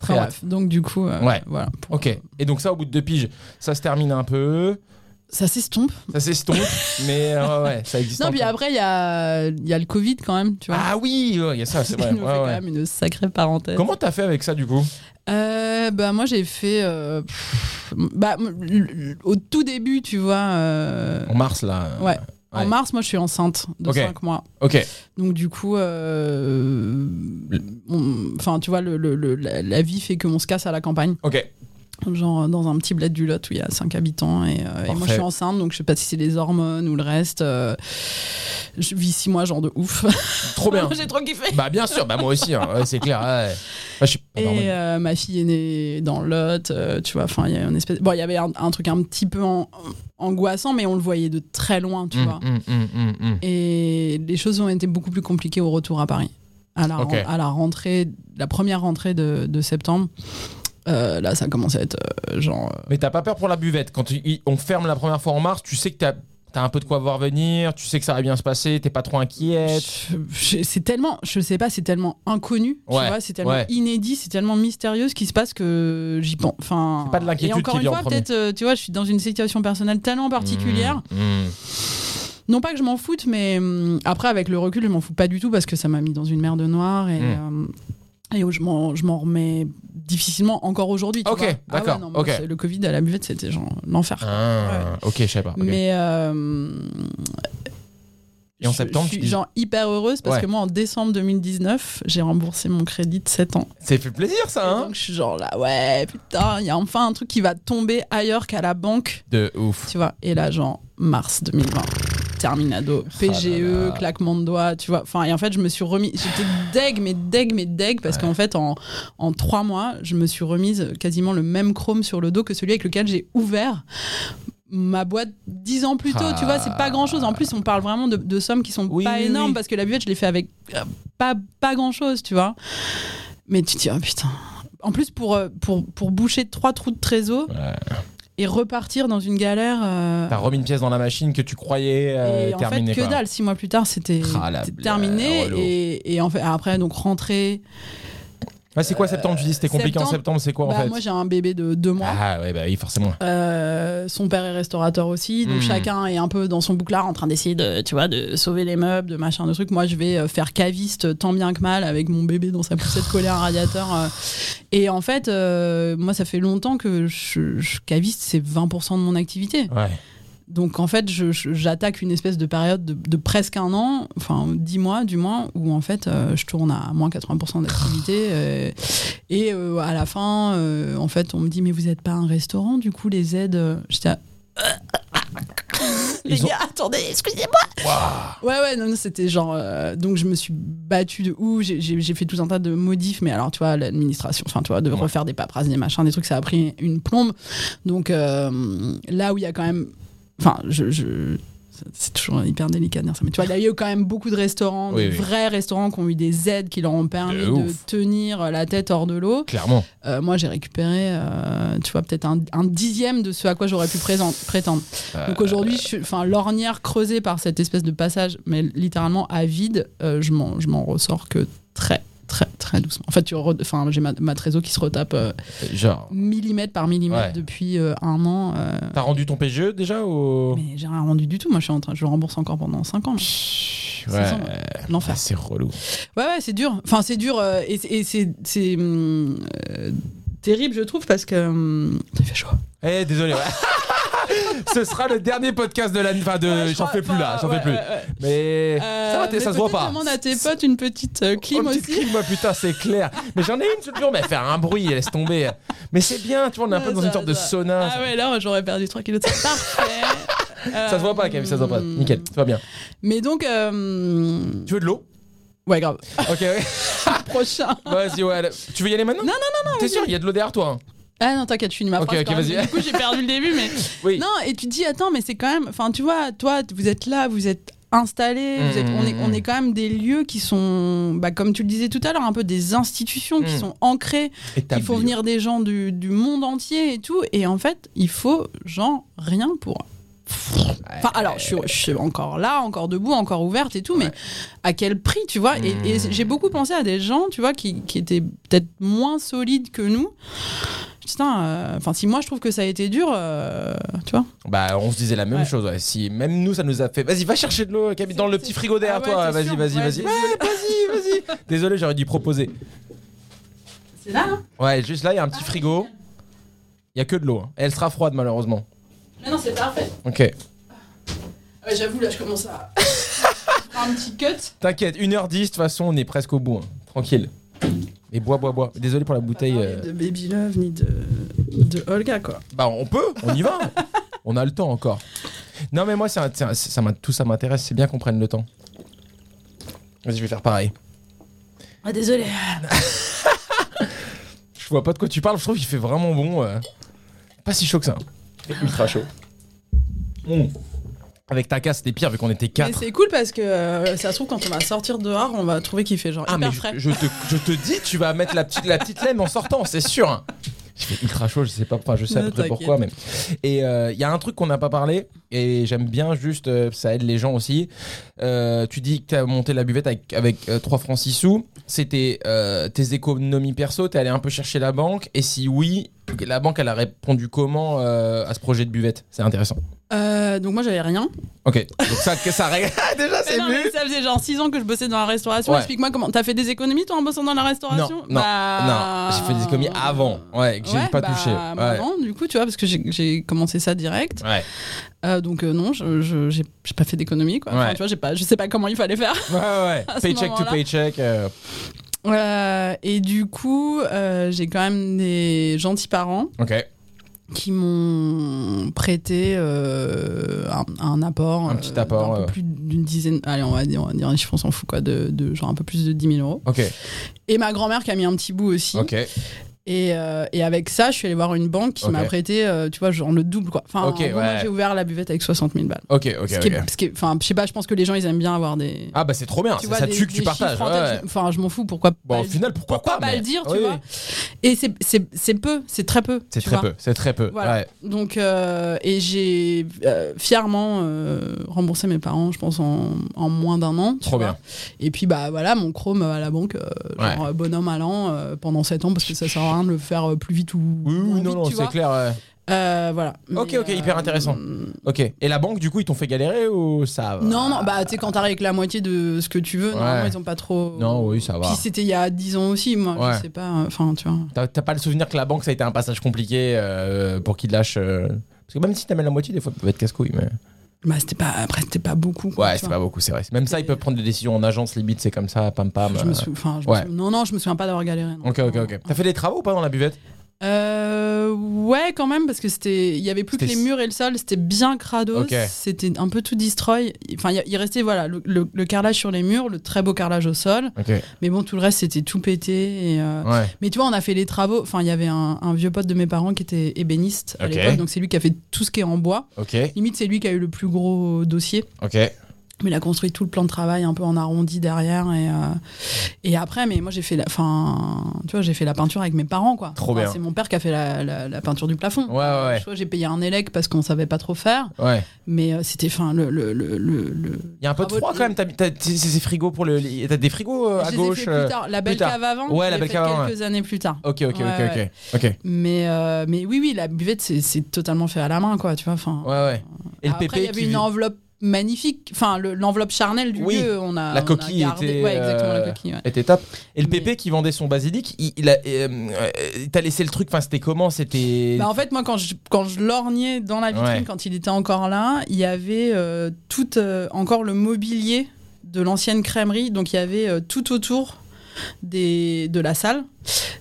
très bref, donc du coup, euh, Ouais. voilà. pour- Ok. Et donc, ça, au bout de deux piges, ça se termine un peu, Ça s'estompe. ça s'estompe, mais euh, ouais, ouais, ça existe Non, puis après, il y a, y a le Covid quand même, tu vois. Ah oui, ouais, il y a ça, c'est vrai. <laughs> ouais, fait quand ouais. même une sacrée parenthèse. Comment t'as fait avec ça, du coup? Euh, bah moi j'ai fait euh, pff, bah, au tout début tu vois En mars, là. ouais. en ouais. mars moi je suis enceinte de Ok. 5 mois Ok. donc du coup on- enfin tu vois le, le- le- la, la vie fait qu'on se casse à la campagne Ok. Genre dans un petit bled du Lot où il y a 5 habitants et, euh, et moi je suis enceinte donc je sais pas si c'est les hormones ou le reste euh, je vis 6 mois genre de ouf <laughs> Trop bien. <laughs> j'ai trop kiffé bah bien sûr, bah moi aussi, hein. Ouais, c'est clair. Ouais. Ouais, je suis pas normal. et euh, ma fille est née dans le Lot euh, tu vois enfin il y a une espèce bon il y avait un, un truc un petit peu en- angoissant mais on le voyait de très loin tu Hum, vois hum, hum. et les choses ont été beaucoup plus compliquées au retour à Paris à la, à la rentrée la première rentrée de, de septembre euh, là ça commence à être euh, genre euh, Mais t'as pas peur pour la buvette Quand tu- on ferme la première fois en mars, tu sais que t'as as un peu de quoi voir venir, tu sais que ça va bien se passer, t'es pas trop inquiète. Je- je- c'est tellement, je sais pas, c'est tellement inconnu, tu Ouais, vois, c'est tellement ouais. inédit, c'est tellement mystérieux ce qui se passe que j'y pense. Enfin, C'est pas de l'inquiétude Et encore qui une vient en fois, premier. peut-être, euh, tu vois, je suis dans une situation personnelle tellement particulière. Mmh, mmh. Non pas que je m'en foute, mais hum, après, avec le recul, je m'en fous pas du tout parce que ça m'a mis dans une mer de noir et. Mm. euh, et où je m'en, je m'en remets difficilement encore aujourd'hui. tu Ok, vois. Ah ouais, d'accord, non, moi, ok. c'est- Le Covid à la buvette, c'était genre l'enfer. Ah, ok, je sais pas. ok. Mais euh, Et en je- septembre, je tu suis dis- genre hyper heureuse parce Ouais. que moi en décembre 2019, j'ai remboursé mon crédit de 7 ans. Ça fait plaisir ça, Et hein donc je suis genre là ouais, putain, il y a enfin un truc qui va tomber ailleurs qu'à la banque, De ouf. tu vois. Et là genre mars 2020. Terminado, PGE, Ah claquement de doigts, tu vois. Enfin, et en fait, je me suis remis. J'étais deg, mais deg, mais deg, parce qu'en fait, en, en trois mois, je me suis remise quasiment le même chrome sur le dos que celui avec lequel j'ai ouvert ma boîte dix ans plus tôt, tu vois, c'est pas grand chose. En plus, on parle vraiment de, de sommes qui sont Oui, pas oui, énormes oui. parce que la buvette, je l'ai fait avec euh, pas, pas grand chose, tu vois. Mais tu te dis, oh putain. En plus, pour, euh, pour, pour boucher trois trous de trésor Ouais. Et repartir dans une galère. euh, T'as remis une pièce dans la machine que tu croyais euh, et en fait, terminée. que quoi. dalle, six mois plus tard, c'était Ah, terminé. relou. Et, et en fait, après, donc rentrer. Ouais, c'est quoi septembre Tu dis c'était compliqué en septembre, c'est quoi en Bah, fait moi, j'ai un bébé de deux mois. Ah ouais, bah oui, forcément. Euh, son père est restaurateur aussi, donc Hmm. chacun est un peu dans son bouclard en train d'essayer de, tu vois, de sauver les meubles, de machin, de trucs. Moi, je vais euh, faire caviste tant bien que mal avec mon bébé dans sa poussette collée à un radiateur. euh. Et en fait, euh, moi, ça fait longtemps que je, je- caviste, c'est 20% de mon activité. Ouais. Donc en fait, je- je- j'attaque une espèce de période de, de presque un an, enfin 10 mois du moins, où en fait euh, je tourne à moins 80% d'activité. euh, et euh, à la fin, euh, en fait, on me dit Mais vous n'êtes pas un restaurant, du coup, les aides. J'étais à- Les Ils ont- gars, attendez, excusez-moi. Ouais, ouais, non, non, c'était genre. euh, donc, je me suis battue de ouf. J'ai- J'ai j'ai fait tout un tas de modifs, mais alors, tu vois, l'administration, enfin, tu vois, de Ouais. refaire des paperasses, des machins, des trucs, ça a pris une plombe. Donc, euh, là où il y a quand même. Enfin, je. je- c'est toujours hyper délicat de dire ça, mais tu vois, il y a eu quand même beaucoup de restaurants, Oui, de oui. vrais restaurants qui ont eu des aides qui leur ont permis De tenir la tête hors de l'eau. Clairement. Euh, moi, j'ai récupéré, euh, tu vois, peut-être un, un dixième de ce à quoi j'aurais pu prétendre. Donc Euh, aujourd'hui, je suis- enfin, l'ornière creusée par cette espèce de passage, mais littéralement à vide, je m'en je m'en ressors que très, très, très doucement. En fait, tu enfin, j'ai ma, ma trésor qui se retape euh, Genre, millimètre par millimètre Ouais. depuis euh, un an. euh, t'as rendu ton PGE déjà ou? Mais j'ai rien rendu du tout. Moi, je suis en train, je rembourse encore pendant 5 ans. Chut, C'est Ouais. ça, L'enfer. Ah, c'est relou. Ouais, ouais, c'est dur. Enfin, c'est dur et, c'est- et c'est hum, terrible, je trouve, parce que hum, il fait chaud. <laughs> Eh, désolé. ouais. Ce sera le dernier podcast de l'année. Enfin, de. Ouais, j'en fais plus là, j'en fais plus. Mais Euh, ça va, mais ça se voit pas. Demande à tes potes une petite euh, clim Oh, petite aussi. clim, putain, c'est clair. Mais j'en ai une sur le bureau, mais elle fait un bruit, laisse tomber. Mais c'est bien, tu vois, on est un peu dans une Ça, sorte de ça. sauna. Ah ouais, là, j'aurais perdu 3 kilos. Parfait. Ça se voit pas, Camille, ça se voit pas. Euh, Nickel, tout va bien. Mais donc, euh, Tu veux de l'eau? Ouais, grave. Ok, ouais. <laughs> Prochain. Vas-y, ouais. Tu veux y aller maintenant? Non, non, non, T'es sûr, il y a de l'eau derrière toi. hein? Ah non, t'inquiète, je finis ma phrase. ok, quand même. vas-y. Du coup, j'ai perdu le début, mais. <laughs> Oui. Non, et tu te dis, attends, mais c'est quand même. Enfin, tu vois, toi, vous êtes là, vous êtes installés, vous êtes, on, est, on est quand même des lieux qui sont, bah, comme tu le disais tout à l'heure, un peu des institutions qui Mm. sont ancrées Il faut venir des gens du, du monde entier et tout. Et en fait, il faut, genre, rien pour. Enfin, alors, je suis, je suis encore là, encore debout, encore ouverte et tout, mais à quel prix, tu vois? Et, et Mm. j'ai beaucoup pensé à des gens, tu vois, qui, qui étaient peut-être moins solides que nous. Putain, euh, enfin, si moi je trouve que ça a été dur, euh, tu vois. Bah, on se disait la même Ouais. chose. ouais. Si même nous, ça nous a fait. Vas-y, va chercher de l'eau, Camille, dans le petit frigo derrière Ah ouais, toi. Vas-y, vas-y, Ouais, vas-y. vas-y, vas-y. <laughs> Désolé, j'aurais dû proposer. C'est là, hein Ouais, juste là, il y a un petit frigo. Il y a que de l'eau. hein. Elle sera froide, malheureusement. Mais non, c'est parfait. Ok. Ouais, J'avoue, là, je commence à. <laughs> faire un petit cut. T'inquiète, 1h10, de toute façon, on est presque au bout. hein. Tranquille. Et bois, bois, bois. Désolé pour la bouteille. Pas euh, de Baby Love ni de de Olga, quoi. Bah, on peut, on y va. <laughs> on a le temps encore. Non, mais moi, c'est un- c'est un- ça, m'a- tout ça m'intéresse. C'est bien qu'on prenne le temps. Vas-y, je vais faire pareil. Ah, désolé. <laughs> Je vois pas de quoi tu parles. Je trouve qu'il fait vraiment bon. euh. Pas si chaud que ça. Il fait ultra chaud. Mm. Avec ta casse, c'était pire vu qu'on était Mais 4. c'est cool parce que euh, ça se trouve, quand on va sortir dehors, on va trouver qu'il fait genre Ah, mais hyper je, frais. je te, je te dis, tu vas mettre la petite, la petite lème en sortant, c'est sûr. hein. Il fait ultra chaud, je sais pas, enfin, je sais à Ne peu près t'inquiète. pourquoi, mais. Et il y a un truc qu'on n'a pas parlé, et j'aime bien juste, euh, ça aide les gens aussi. Euh, tu dis que tu as monté la buvette avec, avec euh, 3 francs 6 sous. C'était euh, tes économies perso, t'es allé un peu chercher la banque, et si oui, la banque, elle a répondu comment euh, à ce projet de buvette? C'est intéressant. Euh, donc moi, j'avais rien. Ok, donc ça, que ça règle. <laughs> Déjà, c'est mais ça faisait genre 6 ans que je bossais dans la restauration. Ouais. Explique-moi comment. T'as fait des économies toi en bossant dans la restauration? Non, non, non. J'ai fait des économies avant, ouais, que j'ai Ouais, pas bah, touché. moi Ouais. avant, du coup, tu vois, parce que j'ai- commencé ça direct. Ouais. Euh, donc euh, non, je j'ai pas fait d'économie, quoi. Enfin, Ouais. tu vois, j'ai pas, je sais pas comment il fallait faire. Ouais, ouais, <laughs> Paycheck to paycheck. euh, Euh, et du coup, euh, j'ai quand même des gentils parents Ok. Qui m'ont prêté euh, un, un apport. Un petit apport, d'un peu ouais. plus d'une dizaine. Allez, on va dire, on va dire un chiffre, on s'en fout, quoi. De, de genre un peu plus de 10 000 euros. Ok. Et ma grand-mère qui a mis un petit bout aussi. Ok. Et, euh, et avec ça, je suis allée voir une banque qui m'a prêté, euh, tu vois, genre le double, quoi. Enfin, Ok, en ouais. j'ai ouvert la buvette avec 60 000 balles. Ok, ok, ok. Enfin, je sais pas, je pense que les gens, ils aiment bien avoir des. Ah bah c'est trop bien, tu c'est vois, ça des- dessus que tu partages. ouais. Enfin, je m'en fous, pourquoi Bon, pas au final, pourquoi, pourquoi pas pas mais- le dire, tu oui, vois. Et c'est- peu, c'est très peu. C'est très peu, c'est très peu. Donc, euh, et j'ai fièrement remboursé mes parents, je pense, en, en moins d'un an. Trop bien. Et puis, bah voilà, mon chrome à la banque, genre bonhomme à l'an pendant 7 ans, parce que ça sert à rien de le faire euh, plus vite ou. Oui, oui, non, non, c'est clair. ouais. Euh, voilà. Ok, Mais, ok, hyper intéressant. Ok. Et la banque, du coup, ils t'ont fait galérer ou ça va Non, non, bah tu sais, quand t'arrives avec la moitié de ce que tu veux, Ouais. normalement, ils ont pas trop. Non, oui, ça va. Puis c'était il y a 10 ans aussi, moi, Ouais. je sais pas. Enfin, tu vois. T'as pas le souvenir que la banque, ça a été un passage compliqué euh, pour qu'ils lâchent. euh, Parce que même si t'amènes la moitié, des fois, ça peut être casse-couille. Mais... Bah, c'était pas. Après, c'était pas beaucoup. quoi, Ouais, vois. pas beaucoup, c'est vrai. Même ça, ils peuvent prendre des décisions en agence, limite, c'est comme ça, pam pam. Je me euh. sou- enfin, je me Ouais. sou- Non, non, je me souviens pas d'avoir galéré. non. Ok, ok, ok. T'as fait des travaux ou pas dans la buvette? Euh, ouais, quand même, parce que c'était, il y avait plus que les murs et le sol, c'était bien crados, Ok. c'était un peu tout destroy. Enfin, il restait voilà le, le- le carrelage sur les murs, le très beau carrelage au sol, mais bon, tout le reste c'était tout pété. Et, euh, Ouais. Mais tu vois, on a fait les travaux. Enfin, il y avait un, un vieux pote de mes parents qui était ébéniste à l'époque, donc c'est lui qui a fait tout ce qui est en bois. Limite, c'est lui qui a eu le plus gros dossier. Ok. Mais il a construit tout le plan de travail un peu en arrondi derrière et, euh, et après mais moi j'ai fait la enfin tu vois j'ai fait la peinture avec mes parents quoi Trop Enfin, bien. c'est mon père qui a fait la, la- la peinture du plafond Ouais, ouais, ouais. J'ai payé un élec parce qu'on savait pas trop faire Ouais. mais euh, c'était enfin le le, le, Il y a un peu de froid quand même. T'as, c'est frigos pour le. T'as des frigos euh, Je à les ai gauche. fait euh, plus tard. La belle cave avant, Ouais, la belle cave avant, quelques années plus tard. Ok, ok, ok, ok. Mais, euh, mais oui, oui, la buvette, c'est, totalement fait à la main, quoi, tu vois. Enfin, Ouais, ouais. Et le après, il y avait une enveloppe magnifique. Enfin, le- l'enveloppe charnelle du Oui, lieu, on a. la on a coquille gardé- était, Ouais, exactement, euh, la coquille. ouais. était top. Et le Mais- pépé qui vendait son basilic, il, il a. euh, euh, T'as laissé le truc, enfin, c'était comment? C'était. Bah, en fait, moi, quand je, quand je lorgnais dans la vitrine, Ouais. quand il était encore là, il y avait euh, tout, euh, encore le mobilier de l'ancienne crèmerie. Donc, il y avait euh, tout autour des, de la salle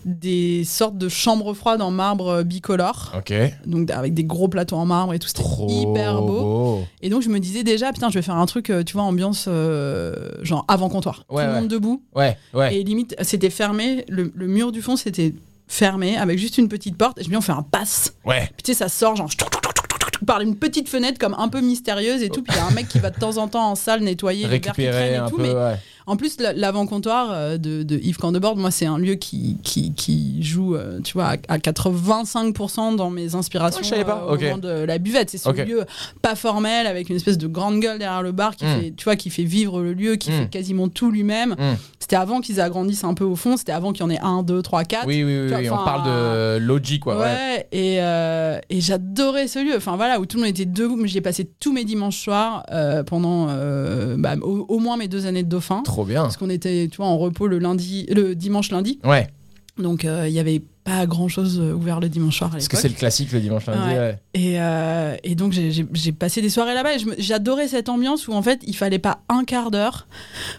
des sortes de chambres froides en marbre euh, bicolore. Ok. Donc, avec des gros plateaux en marbre et tout. C'était hyper beau. Et donc, je me disais déjà, putain, je vais faire un truc, euh, tu vois, ambiance euh, genre avant comptoir. Ouais, tout le monde debout. Ouais, ouais. Et limite, c'était fermé. Le, le mur du fond, c'était fermé avec juste une petite porte. Et je me dis, on fait un pass. Ouais. Puis tu sais, ça sort genre par une petite fenêtre comme un peu mystérieuse et tout. Puis il y a un mec qui va de temps en temps en salle nettoyer les verres qui Récupérer traînent et tout. peu. Mais ouais. En plus, la- l'avant-comptoir euh, de, de Yves Candebord, moi, c'est un lieu qui, qui, qui joue, euh, tu vois, à, à 85% dans mes inspirations Ouais, je savais pas. euh, au Ok. moment de la buvette. C'est ce lieu pas formel avec une espèce de grande gueule derrière le bar qui Mm. fait, tu vois, qui fait vivre le lieu, qui Mm. fait quasiment tout lui-même. Mm. C'était avant qu'ils agrandissent un peu au fond. C'était avant qu'il y en ait un, deux, trois, quatre. Oui, oui, oui, vois, on parle de Logi, quoi. Ouais, Ouais. et, euh, et j'adorais ce lieu. Enfin voilà, où tout le monde était debout. Mais J'y ai passé tous mes dimanches soirs euh, pendant euh, bah, au, au moins mes deux années de dauphin. Trop bien. Parce qu'on était, tu vois, en repos le lundi, le dimanche lundi. Ouais. Donc euh, il y avait pas grand chose ouvert le dimanche soir à Parce que c'est le classique le dimanche lundi. Ouais. ouais. Et, euh, et donc j'ai- passé des soirées là-bas et j'adorais cette ambiance où en fait il fallait pas un quart d'heure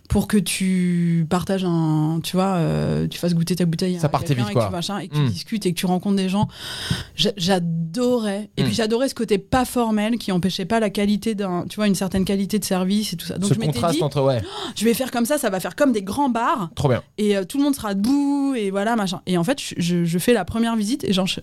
pour que tu partages un, tu vois, euh, tu fasses goûter ta bouteille. Ça partait vite, et quoi. que tu machin, et que tu Mm. discutes et que tu rencontres des gens. J'a- J'adorais. Et puis j'adorais ce côté pas formel qui empêchait pas la qualité d'un, tu vois, une certaine qualité de service et tout ça. Donc Ce je contraste dit, entre ouais, je vais faire comme ça, ça va faire comme des grands bars trop bien. et euh, tout le monde sera debout et voilà machin. Et en fait je, je- je fais la première visite et genre je-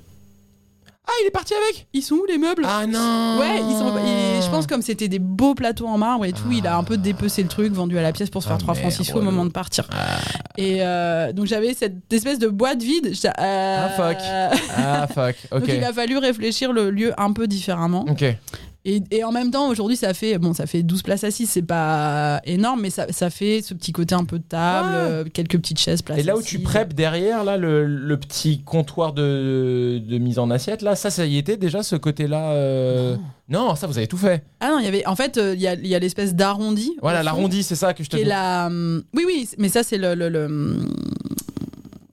Ah, il est parti avec? Ils sont où les meubles? Ah non Ouais, ils sont. et je pense comme c'était des beaux plateaux en marbre et tout, il a un peu dépecé le truc, vendu à la pièce pour se faire Ah, 3 francs merde, 6 sous au moment de partir. Et euh, donc j'avais cette espèce de boîte vide. euh, Ah, fuck. <laughs> Ah fuck, Donc ok. il a fallu réfléchir le lieu un peu différemment. Ok. Et, et en même temps, aujourd'hui, ça fait bon, ça fait 12 places assises, c'est pas énorme, mais ça, ça fait ce petit côté un peu de table, euh, quelques petites chaises placées. Et là où tu prêpes derrière, là, le, le petit comptoir de, de mise en assiette, là, ça, ça y était déjà ce côté-là euh, non. ça, vous avez tout fait. Ah non, il y avait. En fait, euh, il y a, y a l'espèce d'arrondi. Voilà, l'arrondi, c'est ça que je te dis. la. hum, Oui, oui, mais ça, c'est le, le- le, hum,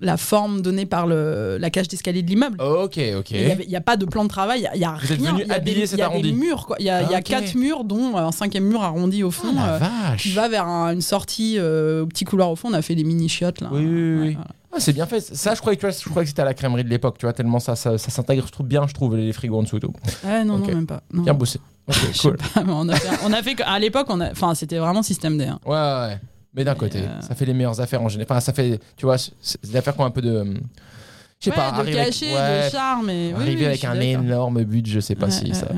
la forme donnée par le, la cage d'escalier de l'immeuble. Ok, ok. Il n'y a pas de plan de travail, il y a, a rien. Il y a des- y a des murs, quoi. Il y a, il y a quatre murs, dont un cinquième mur arrondi au fond. Ah, la euh, vache. qui va vers un- une sortie euh, au petit couloir au fond. On a fait des mini chiottes là. Oui, oui, oui, Ouais, oui. voilà. Ah, c'est bien fait. Ça, je croyais que, je croyais que c'était à la crèmerie de l'époque, tu vois, tellement ça, ça, ça s'intègre, je trouve bien, je trouve, les frigos en dessous et tout. Ouais, non, non, même pas. Non. Bien bossé. Ok, <laughs> Je sais cool. pas, on a fait, on a fait que- à l'époque, on a, enfin, c'était vraiment système D. hein. Ouais, ouais. Mais d'un côté, euh, ça fait les meilleures affaires en général. Enfin, ça fait, tu vois, des affaires qui ont un peu de. Je sais Ouais, pas, de arriver avec- cachet, ouais, de charme. Et... oui, arriver oui, avec un énorme but, je sais pas Ouais, si ça.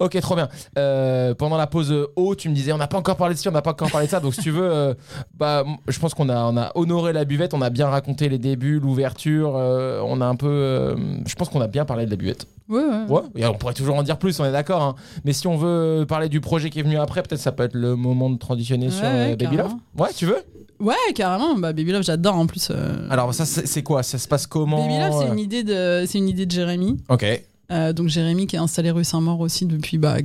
Ok, trop bien. Euh, pendant la pause haut, tu me disais, on n'a pas encore parlé de ci, on n'a pas encore parlé de ça. Donc, si tu veux, euh, bah, je pense qu'on a, on a honoré la buvette, on a bien raconté les débuts, l'ouverture. euh, on a un peu. je pense qu'on a bien parlé de la buvette. Ouais, ouais. Ouais, et on pourrait toujours en dire plus, on est d'accord. hein. Mais si on veut parler du projet qui est venu après, peut-être ça peut être le moment de transitionner sur Baby Love. Ouais, tu veux? Ouais, carrément. Bah, Baby Love, j'adore en plus. euh, Alors, ça, c'est c'est quoi? Ça se passe comment Baby Love, c'est euh? une idée de, c'est une idée de Jérémy. Ok. Euh, donc Jérémy qui est installé rue Saint-Maur aussi depuis, bah,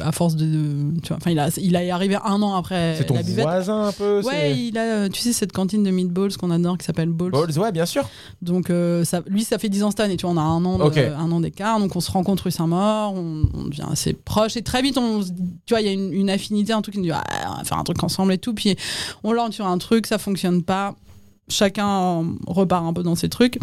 à force de, de- tu vois, enfin il a, il est arrivé un an après C'est ton la buvette. voisin un peu Ouais, il a, euh, tu sais, cette cantine de meatballs qu'on adore qui s'appelle Balls. Balls, ouais, bien sûr. Donc euh, ça, lui, ça fait 10 ans cette année, tu vois, on a un an, de- un an d'écart, donc on se rencontre rue Saint-Maur, on, on devient assez proches et très vite, on, tu vois, il y a une, une affinité, un truc qui nous dit, ah, on va faire un truc ensemble et tout, puis on lance sur un truc, ça fonctionne pas, chacun repart un peu dans ses trucs.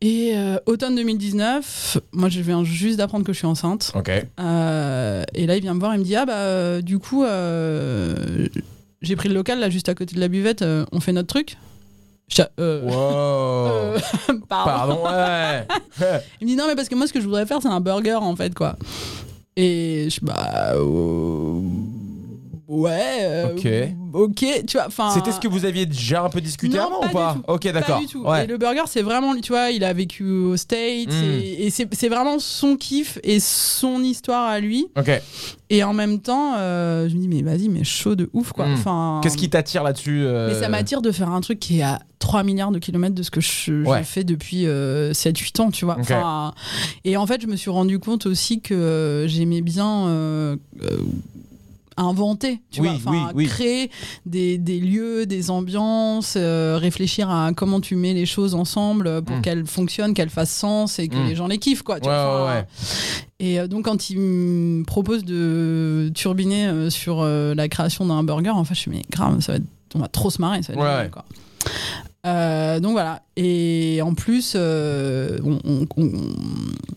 Et euh, automne 2019, moi je viens juste d'apprendre que je suis enceinte. Ok. Euh, et là, il vient me voir, il me dit Ah, bah, euh, du coup, j'ai pris le local là, juste à côté de la buvette, on fait notre truc euh, Wow. <laughs> euh, pardon. Pardon, ouais. <laughs> Il me dit Non, mais parce que moi, ce que je voudrais faire, c'est un burger en fait, quoi. Et je Bah. Ouais. euh, Ok. Ok, tu vois, enfin. C'était ce que vous aviez déjà un peu discuté Non, avant pas ou pas du tout. Ok, d'accord. Pas du tout. Ouais. Et le burger, c'est vraiment, tu vois, il a vécu aux States Mm. et, et c'est c'est vraiment son kiff et son histoire à lui. Ok. Et en même temps, euh, je me dis, mais vas-y, mais chaud de ouf, quoi. Mm. Enfin, Qu'est-ce qui t'attire là-dessus euh, Mais ça m'attire de faire un truc qui est à 3 milliards de kilomètres de ce que je, je Ouais. fais depuis 7-8 ans, tu vois. Ok. Enfin, et en fait, je me suis rendu compte aussi que euh, j'aimais bien. euh, euh, inventer, tu Oui, vois, enfin, oui, oui. créer des, des lieux, des ambiances, euh, réfléchir à comment tu mets les choses ensemble pour Mm. qu'elles fonctionnent, qu'elles fassent sens et que Mm. les gens les kiffent, quoi. tu Ouais, vois, ouais, enfin, ouais. et euh, donc quand il me propose de turbiner euh, sur la création d'un burger, enfin je suis mais grave, ça va être, on va trop se marrer, ça va être génial, quoi. Euh, donc voilà. Et en plus, euh, on- on- on-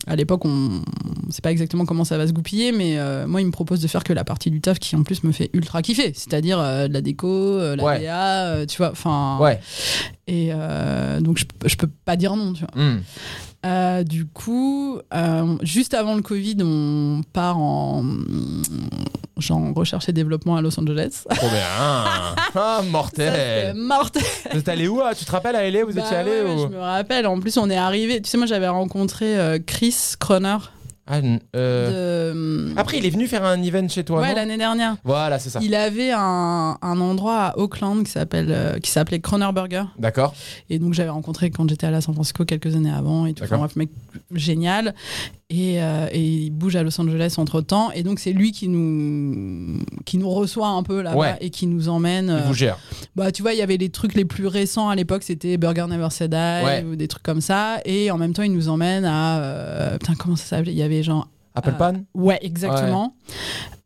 à l'époque, on ne sait pas exactement comment ça va se goupiller, mais euh, moi, il me propose de faire que la partie du taf qui en plus me fait ultra kiffer, c'est-à-dire de la déco, la Ouais. DA, tu vois. Enfin. Ouais. Et donc je, je peux pas dire non, tu vois. Hmm. Euh, du coup, euh, juste avant le Covid, on part en genre recherche et développement à Los Angeles. Trop bien. <laughs> Ah, Ça, mortel. mortel. Vous êtes allé où ah, Tu te rappelles à LA Vous Bah étiez allé ouais, ouais, ou... Je me rappelle. En plus, on est arrivé. Tu sais, moi, j'avais rencontré euh, Chris Croner. Ah, euh, de- Après, il est venu faire un event chez toi, ouais, l'année dernière. Voilà, c'est ça. Il avait un, un endroit à Auckland qui s'appelle euh, qui s'appelait Croner Burger D'accord. et donc j'avais rencontré quand j'étais à San Francisco quelques années avant et tout. Enfin, bref, mec génial et, euh, et il bouge à Los Angeles entre temps et donc c'est lui qui nous qui nous reçoit un peu là-bas Ouais. et qui nous emmène. Il euh, vous gère. bah tu vois il y avait les trucs les plus récents à l'époque c'était Burger Never Said Die Ouais. ou des trucs comme ça et en même temps il nous emmène à euh, putain comment ça s'appelait? Il y avait genre Apple Euh, Pan? Ouais exactement.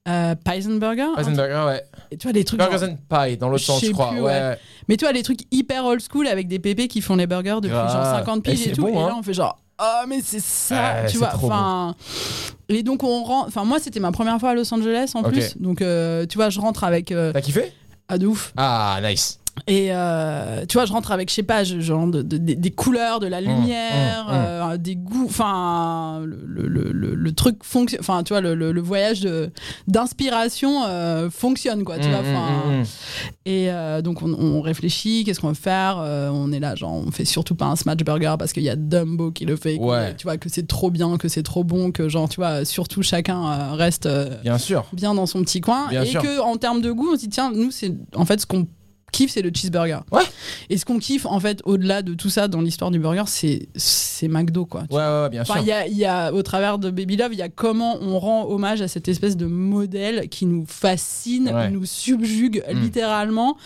Euh, Peisenberger Eisenberger, ouais. Et tu vois les trucs Burgers genre- and Pie, dans l'autre sens, je crois. plus, ouais. ouais. Mais tu vois, les trucs hyper old school avec des pépés qui font les burgers depuis genre 50 Et piges c'est et, tout. bon, et hein. là, on fait genre, oh, mais c'est ça, Ouais, tu vois. Enfin. Et donc, on rentre. Enfin, moi, c'était ma première fois à Los Angeles en plus. Donc, euh, tu vois, je rentre avec. Euh, T'as kiffé? Ah, de ouf. Ah, nice. Et euh, tu vois, je rentre avec, je sais pas, genre de- de- des- couleurs, de la lumière, mmh, mmh. euh, des goûts. Enfin, le, le- le- le truc fonctionne. Enfin, tu vois, le, voyage d'inspiration euh, fonctionne, quoi. Tu vois, enfin. Et donc on, on réfléchit, qu'est-ce qu'on va faire On est là, genre on fait surtout pas un smash burger parce qu'il y a Dumbo qui le fait, que, Ouais. tu vois que c'est trop bien, que c'est trop bon, que genre tu vois surtout chacun reste Bien sûr. bien dans son petit coin Bien et sûr. que en termes de goût on se dit tiens nous c'est en fait ce qu'on kiffe c'est le cheeseburger. Ouais. Et ce qu'on kiffe en fait au-delà de tout ça dans l'histoire du burger c'est c'est McDo quoi. Ouais, ouais, ouais, bien Enfin, sûr. il y a, y a, au travers de Baby Love, il y a comment on rend hommage à cette espèce de modèle qui nous fascine, Ouais. nous subjugue Mm. littéralement.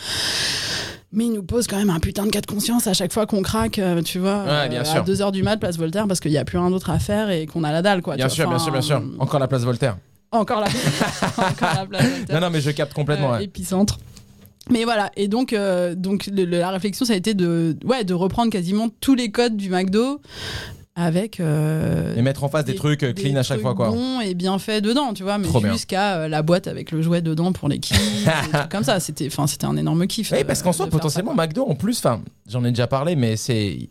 Mais il nous pose quand même un putain de cas de conscience à chaque fois qu'on craque, euh, tu vois, Ouais, bien à sûr. 2h du mat, place Voltaire, parce qu'il n'y a plus rien d'autre à faire et qu'on a la dalle, quoi. Bien sûr, vois. bien sûr, bien sûr. Encore la place Voltaire. Encore la, <laughs> encore la place Voltaire. Non, non, mais je capte complètement. Euh, ouais. épicentre. Mais voilà, et donc, euh, donc le- le- la réflexion, ça a été de, ouais, de reprendre quasiment tous les codes du McDo avec. euh, Et mettre en face des, trucs euh, clean à chaque trucs fois, quoi. bons et bien faits dedans, tu vois, mais jusqu'à euh, la boîte avec le jouet dedans pour les kids, <laughs> des trucs comme ça. C'était, un énorme kiff. Oui, parce qu'en soi, potentiellement, McDo, en plus, j'en ai déjà parlé, mais c'est.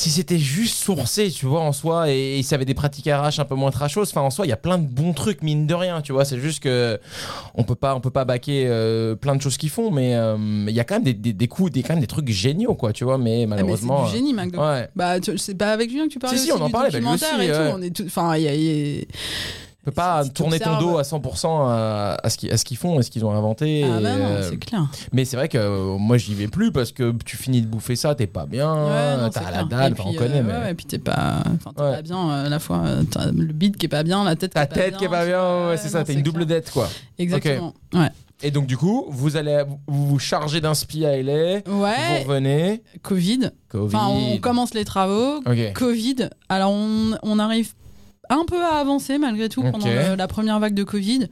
Si c'était juste sourcé, tu vois, en soi, et, et s'il y avait des pratiques RH un peu moins trashos, enfin, en soi, il y a plein de bons trucs, mine de rien, tu vois. C'est juste que on peut pas, on peut pas baquer euh, plein de choses qu'ils font, mais euh, il y a quand même des, des, des coups, des, quand même des trucs géniaux, quoi, tu vois, mais. Ah, mais malheureusement. c'est du génie, McDo. ouais. Bah, c'est pas avec Julien que tu parlais Si, si, on en parlait, bah, lui documentaire aussi, et tout. ouais. On est tout, enfin, il y a- y peux pas Si tourner ton dos à 100% à, à ce qu'ils font et ce qu'ils ont inventé. Ah bah non, euh, c'est clair. mais c'est vrai que euh, moi j'y vais plus parce que tu finis de bouffer ça, t'es pas bien, Ouais, t'as la dalle, on connaît, euh, mais. ouais, et puis t'es pas, pas bien euh, à la fois. euh, le beat qui est pas bien, la tête. Ta qui est pas tête qui est pas tu bien, c'est ça, t'as une double dette quoi. Exactement. Ouais. Et donc du coup, vous allez vous vous chargez d'un spi à LA, vous Ouais. revenez, Covid. Covid. Enfin, on commence les travaux. Covid. Alors, on, on arrive un peu à avancer malgré tout pendant le- la première vague de Covid.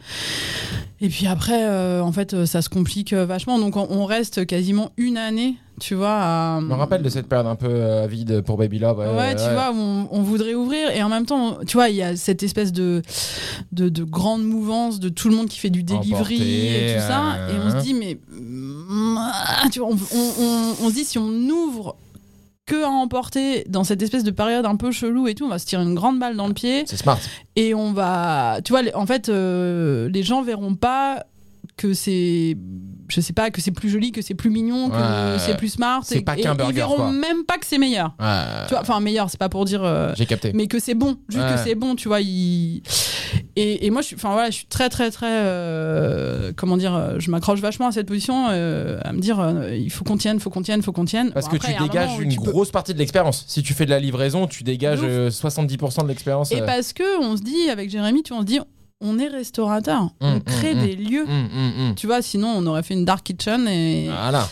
Et puis après, euh, en fait, euh, ça se complique euh, vachement. Donc, on, on reste quasiment une année, tu vois, à. Je me rappelle de cette période un peu euh, vide pour Baby Love. Ouais, Ouais, tu vois, on, on voudrait ouvrir et en même temps, tu vois, il y a cette espèce de, de, de grande mouvance de tout le monde qui fait du delivery Emporté, et tout ça. euh, Et on se dit, mais. mm, Tu vois, on- on se dit, si on ouvre que à emporter dans cette espèce de période un peu chelou et tout, on va se tirer une grande balle dans le pied C'est smart. et on va. Tu vois, en fait, euh, les gens verront pas que c'est je sais pas que c'est plus joli que c'est plus mignon que Ouais. c'est plus smart C'est pas qu'un ils burger, verront quoi. même pas que c'est meilleur Ouais. tu vois enfin meilleur c'est pas pour dire euh, J'ai capté. mais que c'est bon juste Ouais. que c'est bon tu vois il... et, et moi je suis enfin voilà je suis très très très euh, comment dire euh, je m'accroche vachement à cette position euh, à me dire il faut qu'on tienne faut qu'on tienne faut qu'on tienne Parce Bon, que après, tu il un dégages une tu peux- grosse partie de l'expérience. Si tu fais de la livraison, tu dégages De ouf. euh, 70% de l'expérience. et parce que on se dit avec Jérémy tu vois, on se dit on est restaurateur Hum, on hum, crée hum. des lieux Hum, hum, hum. tu vois sinon on aurait fait une dark kitchen et Voilà.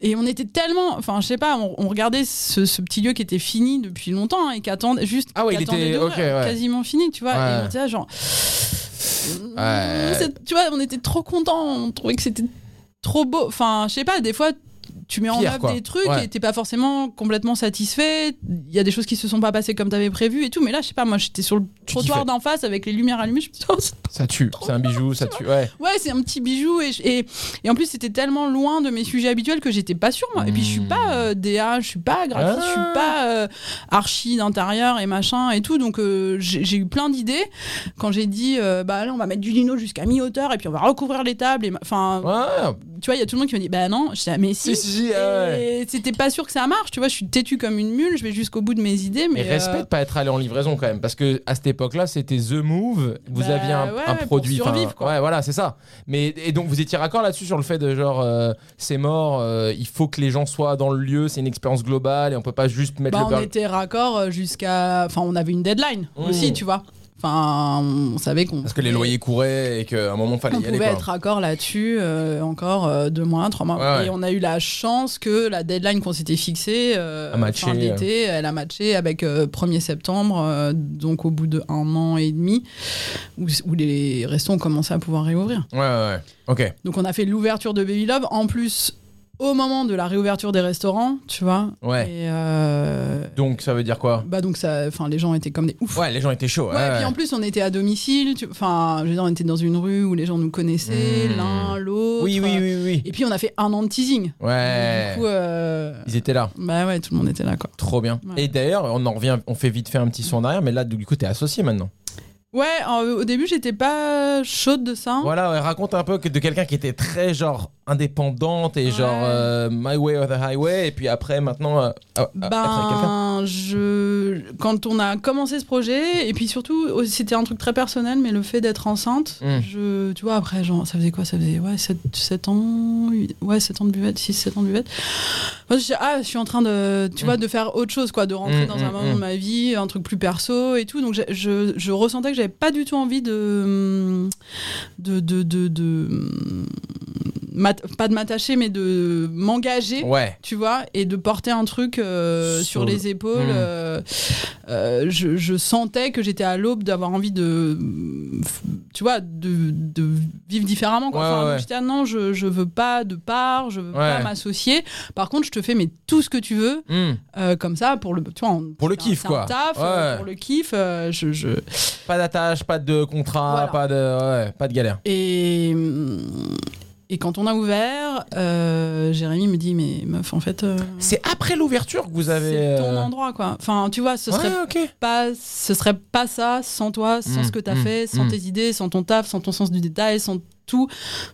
Et on était tellement, enfin je sais pas, on, on regardait ce, ce petit lieu qui était fini depuis longtemps hein, et qui attendait juste, Ah ouais, il était- ouais. quasiment fini, tu vois. Ouais. Et on était là genre, tu vois, on était trop contents, on trouvait que c'était trop beau. Enfin, je sais pas, des fois tu mets en œuvre quoi. des trucs Ouais. et t'es pas forcément complètement satisfait. Il y a des choses qui se sont pas passées comme t'avais prévu et tout. Mais là, je sais pas, moi j'étais sur le trottoir d'en face avec les lumières allumées. Je me oh, Ça tue. C'est un bijou, ça tue. Ouais. Ouais, c'est un petit bijou et, je- et, et en plus c'était tellement loin de mes sujets habituels que j'étais pas sûre moi. Et puis je suis pas euh, DA, je suis pas graphiste, je Ah. suis pas euh, archi d'intérieur et machin et tout. Donc euh, j'ai eu plein d'idées quand j'ai dit euh, bah là on va mettre du lino jusqu'à mi-hauteur et puis on va recouvrir les tables enfin Ouais. tu vois, il y a tout le monde qui me dit bah non, je dis ah, mais si. Si, si, ah ouais. Et c'était pas sûr que ça marche, tu vois, je suis têtu comme une mule, je vais jusqu'au bout de mes idées, mais. Mais respect euh, de pas être allé en livraison quand même, parce que à cette époque-là, c'était The Move. Vous Bah aviez un, ouais, un ouais, pour produit. enfin, survivre, quoi. Ouais, voilà, c'est ça. Mais et donc vous étiez raccord là-dessus sur le fait de genre euh, c'est mort, euh, il faut que les gens soient dans le lieu, c'est une expérience globale et on peut pas juste mettre Bah, le on était raccord euh, jusqu'à. Enfin, on avait une deadline Mmh. aussi, tu vois. Enfin, on savait qu'on. parce que les pouvait- loyers couraient et qu'à un moment fallait On y aller. pouvait quoi. être raccord là-dessus euh, encore euh, deux mois, trois mois. Ouais, ouais. Et on a eu la chance que la deadline qu'on s'était fixée, euh, A matché, fin d'été, elle a matché avec euh, 1er septembre, euh, donc au bout de un an et demi, où, où les restos ont commencé à pouvoir réouvrir. Ouais, ouais, ouais. Ok. Donc on a fait l'ouverture de Baby Love. En plus, au moment de la réouverture des restaurants, tu vois. Ouais. Et euh, Donc ça veut dire quoi? bah donc ça, enfin les gens étaient comme des ouf. Ouais, les gens étaient chauds. Ouais, ouais, et puis en plus, on était à domicile. tu- Enfin, je veux dire, on était dans une rue où les gens nous connaissaient, Mmh. l'un, l'autre. Oui, oui, oui, oui. Et puis, on a fait un an de teasing. Ouais. Du coup, euh, Ils étaient là. bah ouais, tout le monde était là, quoi. Trop bien. Ouais. Et d'ailleurs, on en revient, on fait vite fait un petit saut en arrière, mais là, du coup, t'es associé maintenant. Ouais, au début, j'étais pas chaude de ça. Voilà, ouais, raconte un peu que de quelqu'un qui était très genre indépendante et genre euh, my way or the highway, et puis après maintenant euh, être avec quelqu'un. Ben, je... quand on a commencé ce projet, et puis surtout, c'était un truc très personnel, mais le fait d'être enceinte, Mm. je, tu vois, après, genre, ça faisait quoi? Ça faisait ouais, 7, ans, huit- ouais, 7 ans de buvette, 6, 7 ans de buvette. Moi, je dis, ah, je suis en train de, tu Mm. vois, de faire autre chose, quoi, de rentrer Mm, dans mm, un moment mm. de ma vie, un truc plus perso et tout. Donc, j'ai- je, je ressentais que j'avais pas du tout envie de. de. de. de. de- m'att- pas de m'attacher, mais de m'engager Ouais. tu vois, et de porter un truc euh, Sur le- les épaules. Mm. euh, euh, je, je sentais que j'étais à l'aube d'avoir envie de, tu vois, de, de vivre différemment. Quoi. Ouais, Enfin, ouais, j'étais, ah non, je, je veux pas de part, je veux pas m'associer. Par contre, je te fais mais tout ce que tu veux, Hmm. euh, comme ça, pour le, tu vois, on- Pour le un- kiff, quoi. Taf, pour le kiff. euh, je, je... Pas d'attache, pas de contrat, Voilà. pas de pas de galère. Et, et quand on a ouvert, euh, Jérémy me dit, mais meuf, en fait. euh, C'est après l'ouverture que vous avez. c'est ton euh, endroit quoi. Enfin, tu vois, ce ouais, serait pas ce serait pas ça sans toi, sans Mm, ce que t'as mm, fait, sans mm. tes idées, sans ton taf, sans ton sens du détail, sans tout.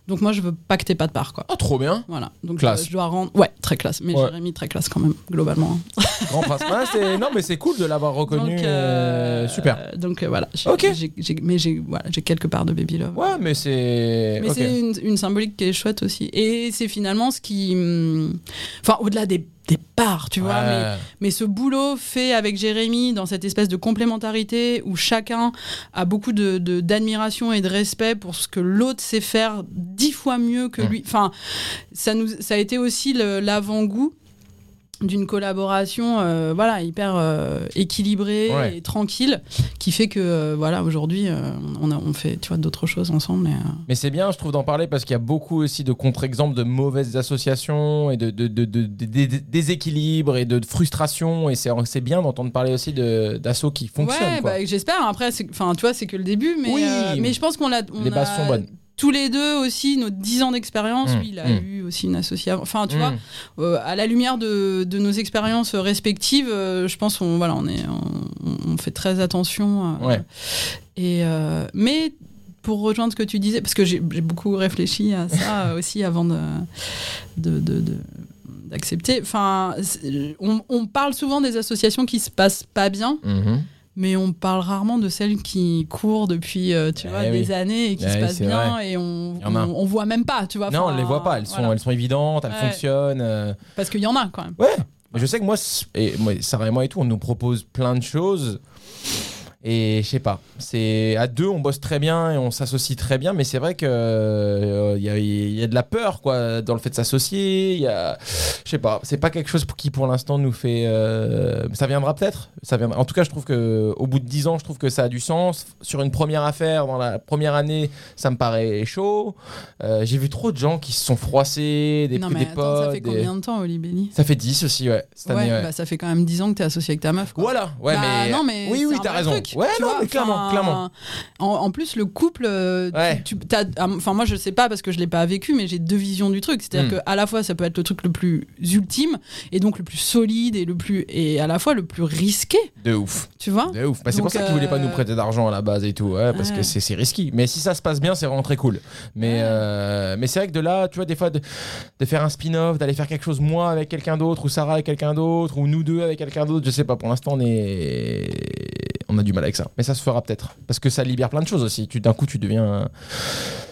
Donc moi je veux pas que t'aies pas de part quoi. Oh, trop bien. Voilà. Donc Classe. Je, je dois rendre ouais, très classe, mais Ouais. Jérémy très classe quand même globalement. <laughs> Grand prince. Ouais, non, mais c'est cool de l'avoir reconnu. Donc, euh, euh, super. Donc euh, voilà, j'ai- Ok. j'ai- j'ai- mais j'ai voilà, j'ai quelques parts de Baby Love. Ouais, mais c'est. Mais c'est une, une symbolique qui est chouette aussi. Et c'est finalement ce qui. hum, Enfin, au-delà des, des parts, tu vois, mais Ouais. Mais ce boulot fait avec Jérémy dans cette espèce de complémentarité où chacun a beaucoup de- de- d'admiration et de respect pour ce que l'autre sait faire dix fois mieux que Mm. lui. Enfin, ça, nous, ça a été aussi l'avant-goût d'une collaboration euh, voilà hyper euh, équilibrée Ouais. et tranquille qui fait que euh, voilà aujourd'hui on, a- on fait tu vois d'autres choses ensemble mais, Mais c'est bien, je trouve, d'en parler parce qu'il y a beaucoup aussi de contre-exemples de mauvaises associations et de, de, de- déséquilibres et de, de frustration. Et c'est c'est bien d'entendre parler aussi de- d'assauts qui fonctionnent. ouais bah, j'espère après enfin tu vois c'est que le début mais Oui. mais je pense qu'on l'a Les bases sont bonnes. Tous les deux aussi nos 10 ans d'expérience Mm, lui il a mm. eu aussi une association enfin tu vois Mm. euh, à la lumière de, de nos expériences respectives euh, je pense on voilà on est on, on fait très attention euh, Ouais. et mais pour rejoindre ce que tu disais parce que j'ai beaucoup réfléchi à ça <laughs> aussi avant de de- de- de- d'accepter enfin on, on parle souvent des associations qui se passent pas bien Mhm. Mais on parle rarement de celles qui courent depuis euh, tu Eh vois oui. des années et qui Eh se oui, passent bien et on, on on voit même pas tu vois Non, on les voit pas. Elles sont, voilà. elles sont évidentes, elles Ouais. fonctionnent. euh. parce qu'il y en a quand même Ouais. Je sais que moi, et moi, Sarah et moi et tout, on nous propose plein de choses. Et je sais pas, c'est à deux on bosse très bien et on s'associe très bien, mais c'est vrai que euh, il y, a, y a de la peur quoi dans le fait de s'associer. Il y a, je sais pas, c'est pas quelque chose qui pour l'instant nous fait. euh, ça viendra peut-être. Ça viendra. En tout cas, je trouve que au bout de dix ans, je trouve que ça a du sens. Sur une première affaire, dans la première année, ça me paraît chaud. Euh, J'ai vu trop de gens qui se sont froissés, des, non des mais attends, potes. ça fait des- combien de temps Olibelli Ça fait 10 aussi, ouais. Cette ouais, année, ouais. bah ça fait quand même 10 ans que t'es associé avec ta meuf quoi. Voilà, ouais, Bah, mais. non, mais oui, oui, t'as raison. truc. Ouais, tu non, vois, mais clairement, clairement. En, en plus, le couple, euh, Ouais. tu, ah, enfin moi je sais pas parce que je l'ai pas vécu, mais j'ai deux visions du truc. C'est-à-dire Mm. que à la fois ça peut être le truc le plus ultime et donc le plus solide et le plus et à la fois le plus risqué, De ouf. tu vois. De ouf. Bah, c'est pour ça qu'ils voulaient pas euh, nous prêter d'argent à la base et tout, ouais, parce que c'est risqué. Mais si ça se passe bien, c'est vraiment très cool. Mais, euh, mais c'est vrai que de là, tu vois, des fois, de, de faire un spin-off, d'aller faire quelque chose moi avec quelqu'un d'autre, ou Sarah avec quelqu'un d'autre, ou nous deux avec quelqu'un d'autre, je sais pas. Pour l'instant, on est. On a du mal avec ça. Mais ça se fera peut-être. Parce que ça libère plein de choses aussi. Tu- D'un coup, tu deviens.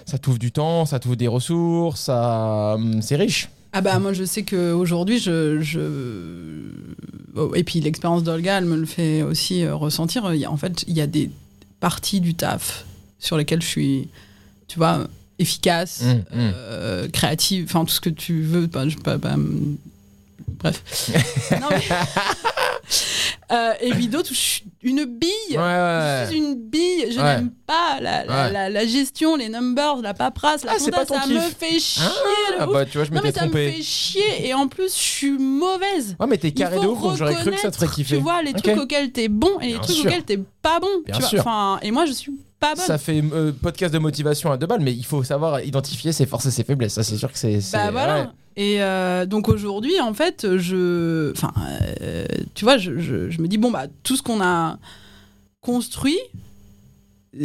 Ça t'ouvre du temps, ça t'ouvre des ressources, ça. hum, C'est riche. Ah bah moi je sais qu'aujourd'hui je, je... oh, et puis l'expérience d'Olga elle me le fait aussi euh, ressentir. En fait il y a des parties du taf sur lesquelles je suis, tu vois, efficace, Hum, hum. euh, créative, enfin tout ce que tu veux. Pas, je, pas, pas- hum, bref. <laughs> Non, mais- <laughs> Euh, et je suis une bille. Ouais, ouais, Je suis une bille, je n'aime pas la, la, Ouais. la- la gestion, les numbers, la paperasse, la Ah, compta, ça kiff. me fait chier. Ah bah, tu vois, je Non mais ça me fait chier et en plus je suis mauvaise. Ouais, mais t'es carré de ouf, j'aurais cru que ça te ferait kiffer. Tu vois les trucs auxquels t'es bon et les Bien trucs sûr. auxquels t'es pas bon. Bien tu vois. sûr. Enfin, et moi je suis pas bonne. Ça fait euh, podcast de motivation à deux balles, mais il faut savoir identifier ses forces et ses faiblesses. Ça, c'est sûr que c'est. c'est- Bah voilà. ouais. Et euh, donc aujourd'hui, en fait, je, euh, tu vois, je me dis bon bah tout ce qu'on a construit,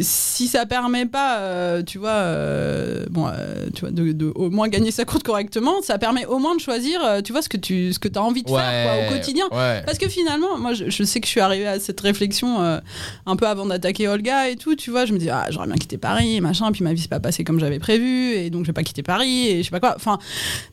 si ça permet pas, euh, tu vois, euh, bon, euh, tu vois, de, de au moins gagner sa course correctement, ça permet au moins de choisir, tu vois, ce que tu, ce que t'as envie de faire quoi, au quotidien. Ouais. Parce que finalement, moi, je, je sais que je suis arrivée à cette réflexion un peu avant d'attaquer Olga et tout, tu vois. Je me dis, ah, j'aurais bien quitté Paris, machin, puis ma vie s'est pas passée comme j'avais prévu, et donc je vais pas quitter Paris, et je sais pas quoi. Enfin,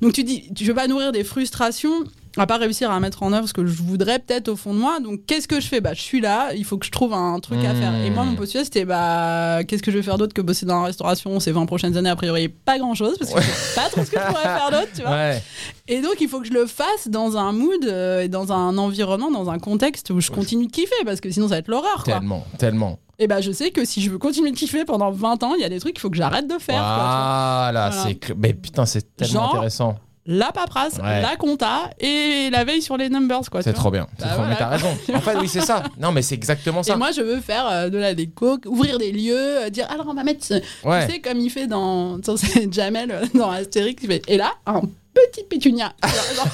donc tu dis, je vais pas nourrir des frustrations à pas réussir à mettre en œuvre ce que je voudrais peut-être au fond de moi. Donc qu'est-ce que je fais? Bah, je suis là, il faut que je trouve un truc à Mmh. faire. Et moi, mon postulat, c'était, bah, qu'est-ce que je vais faire d'autre que bosser dans la restauration ces 20 prochaines années? A priori, pas grand-chose, parce que je sais pas trop ce que je pourrais faire d'autre, tu vois. Ouais. Et donc, il faut que je le fasse dans un mood, euh, et dans un environnement, dans un contexte où je continue de kiffer, parce que sinon, ça va être l'horreur, quoi. Tellement, tellement. Et bah, je sais que si je veux continuer de kiffer pendant 20 ans, il y a des trucs qu'il faut que j'arrête de faire. Voilà, Voilà. c'est. Mais putain, c'est tellement Genre, intéressant. La paperasse, Ouais. la compta et la veille sur les numbers, quoi. C'est trop bien. Bah trop- Mais t'as raison. <laughs> En fait, oui, c'est ça. Non, mais c'est exactement Et ça. moi, je veux faire euh, de la déco, ouvrir des lieux, euh, dire alors on va mettre, Ouais. tu sais, comme il fait dans, <laughs> dans Jamel euh, dans Astérix, il fait, et là, un petit pétunia. <laughs>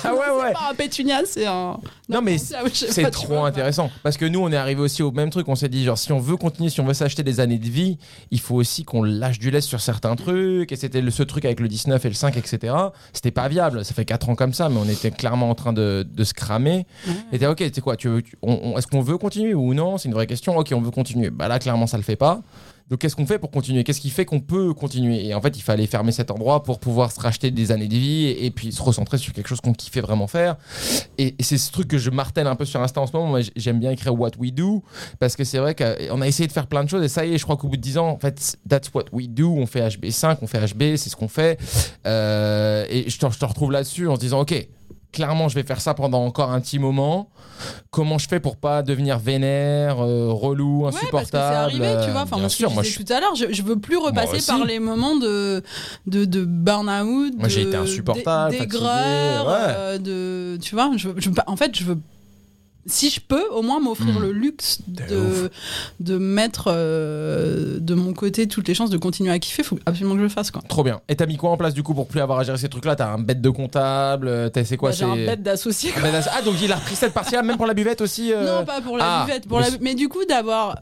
Ah ouais, c'est ouais. pas un pétunia, c'est un. Non, mais c'est- trop vois, intéressant parce que nous on est arrivé aussi au même truc. On s'est dit genre si on veut continuer, si on veut s'acheter des années de vie, il faut aussi qu'on lâche du lest sur certains trucs. Et c'était le- ce truc avec le 19 et le 5, etc. C'était pas viable. Ça fait 4 ans comme ça, mais on était clairement en train de, de se cramer. Et t'es ok, tu sais quoi, tu est-ce qu'on veut continuer ou non? C'est une vraie question. Ok, on veut continuer. Bah là clairement ça le fait pas. Donc qu'est-ce qu'on fait pour continuer? Qu'est-ce qui fait qu'on peut continuer? Et en fait, il fallait fermer cet endroit pour pouvoir se racheter des années de vie et, puis se recentrer sur quelque chose qu'on kiffait vraiment faire. Et, c'est ce truc que je martèle un peu sur Insta en ce moment. Moi, j'aime bien écrire What We Do parce que c'est vrai qu'on a essayé de faire plein de choses et ça y est, je crois qu'au bout de 10 ans, en fait, that's what we do. On fait HB5, on fait HB, c'est ce qu'on fait. Euh, et je te, je te retrouve là-dessus en se disant, ok. Clairement, je vais faire ça pendant encore un petit moment. Comment je fais pour pas devenir vénère, euh, relou, Ouais, parce que c'est insupportable arrivé, tu vois. Enfin, Bien moi, ce que sûr, moi je tout à l'heure, je, je veux plus repasser par les moments de, de, de burn-out. Moi, j'ai été d'aigreur, ouais. euh, de, tu vois, je, je en fait, je veux. Si je peux, au moins m'offrir Mm. le luxe De de, mettre euh, de mon côté toutes les chances de continuer à kiffer, faut absolument que je le fasse. Quoi. Trop bien. Et t'as mis quoi en place du coup pour plus avoir à gérer ces trucs-là? T'as un bête de comptable euh, t'as- C'est quoi Bah, J'ai un bête d'associé. Ah, donc il a repris cette partie-là, même pour la buvette aussi euh, Non, pas pour la ah, buvette. Pour mais la... Mais du coup, d'avoir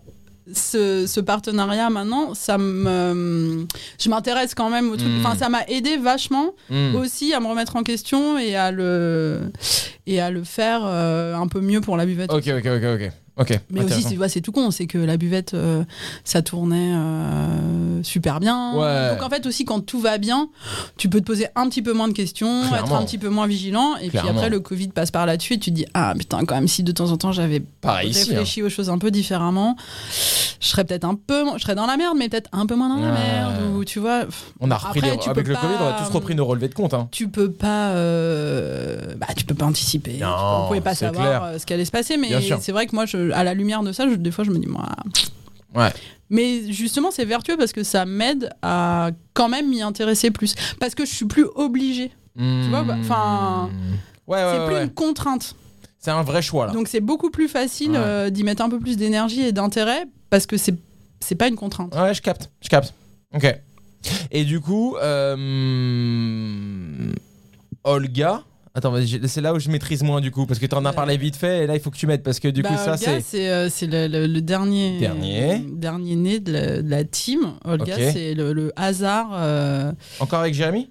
ce, ce partenariat maintenant, ça me. Je m'intéresse quand même au truc. Mm. Enfin, ça m'a aidé vachement hmm. aussi à me remettre en question et à le, et à le faire euh, un peu mieux pour la buvette. Ok, ok, ok, ok. Mais aussi, c'est ouais, c'est tout con, c'est que la buvette, euh, ça tournait euh, super bien. Ouais. Donc en fait aussi, quand tout va bien, tu peux te poser un petit peu moins de questions, être un petit peu moins vigilant. Et Clairement. puis après, le Covid passe par là-dessus et tu te dis, ah putain, quand même, si de temps en temps j'avais ici. hein. réfléchi aux choses un peu différemment, je serais peut-être un peu, je serais dans la merde, mais peut-être un peu moins dans la Ouais. merde. Ou tu vois, On a repris Après, les- tu avec le Covid, on a tous repris nos relevés de compte. Hein. tu peux pas, euh, bah, tu peux pas anticiper. Tu peux- on pouvait pas savoir clair. ce qui allait se passer, mais c'est vrai que moi, je, à la lumière de ça, je- des fois, je me dis, moi. Ouais. Mais justement, c'est vertueux parce que ça m'aide à quand même m'y intéresser plus. Parce que je suis plus obligée. Tu vois, bah, 'fin, Ouais, ouais, c'est plus une contrainte. C'est un vrai choix là. Donc c'est beaucoup plus facile euh, d'y mettre un peu plus d'énergie et d'intérêt parce que c'est c'est pas une contrainte. Ouais, je capte, je capte. Ok. Et du coup, euh, Olga. Attends, c'est là où je maîtrise moins du coup, parce que tu en as Euh. parlé vite fait, et là il faut que tu m'aides, parce que du Bah, coup ça c'est. c'est euh, c'est le, le- le dernier Dernier. dernier né de la, de la team. Olga, c'est le, le hasard. euh, Encore avec Jérémy?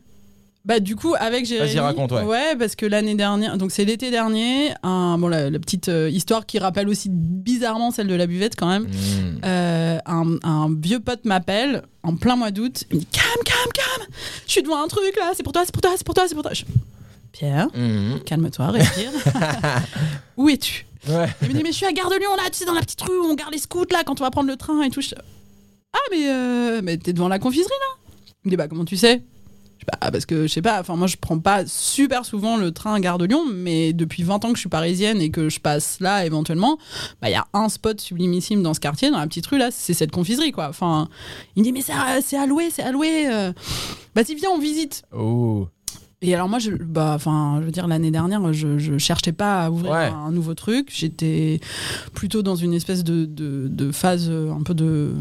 Bah du coup avec Jérémy. Vas-y, raconte, ouais. parce que l'année dernière, donc c'est l'été dernier, un, bon la, la petite euh, histoire qui rappelle aussi bizarrement celle de la buvette quand même. Hmm. Euh, un, un vieux pote m'appelle en plein mois d'août. Il me dit calme, calme, calme. Je suis devant un truc là. C'est pour toi, c'est pour toi, c'est pour toi, c'est pour toi. Je- Pierre, Hmm. calme-toi, respire. <laughs> Où es-tu? Ouais. Il me dit mais je suis à Gare de Lyon là, tu sais dans la petite rue où on garde les scouts là quand on va prendre le train et tout. Je- Ah mais euh, mais t'es devant la confiserie là? Il me dit bah comment tu sais? Je sais pas, parce que je sais pas, enfin moi je prends pas super souvent le train à Gare de Lyon, mais depuis 20 ans que je suis parisienne et que je passe là éventuellement, bah il y a un spot sublimissime dans ce quartier, dans la petite rue là, c'est cette confiserie quoi. Enfin, il me dit mais c'est à- c'est louer. euh. Bah si viens on visite. Oh. Et alors moi, je, bah, enfin, je veux dire, l'année dernière, je, je cherchais pas à ouvrir Ouais. un nouveau truc. J'étais plutôt dans une espèce de, de, de phase euh, un peu de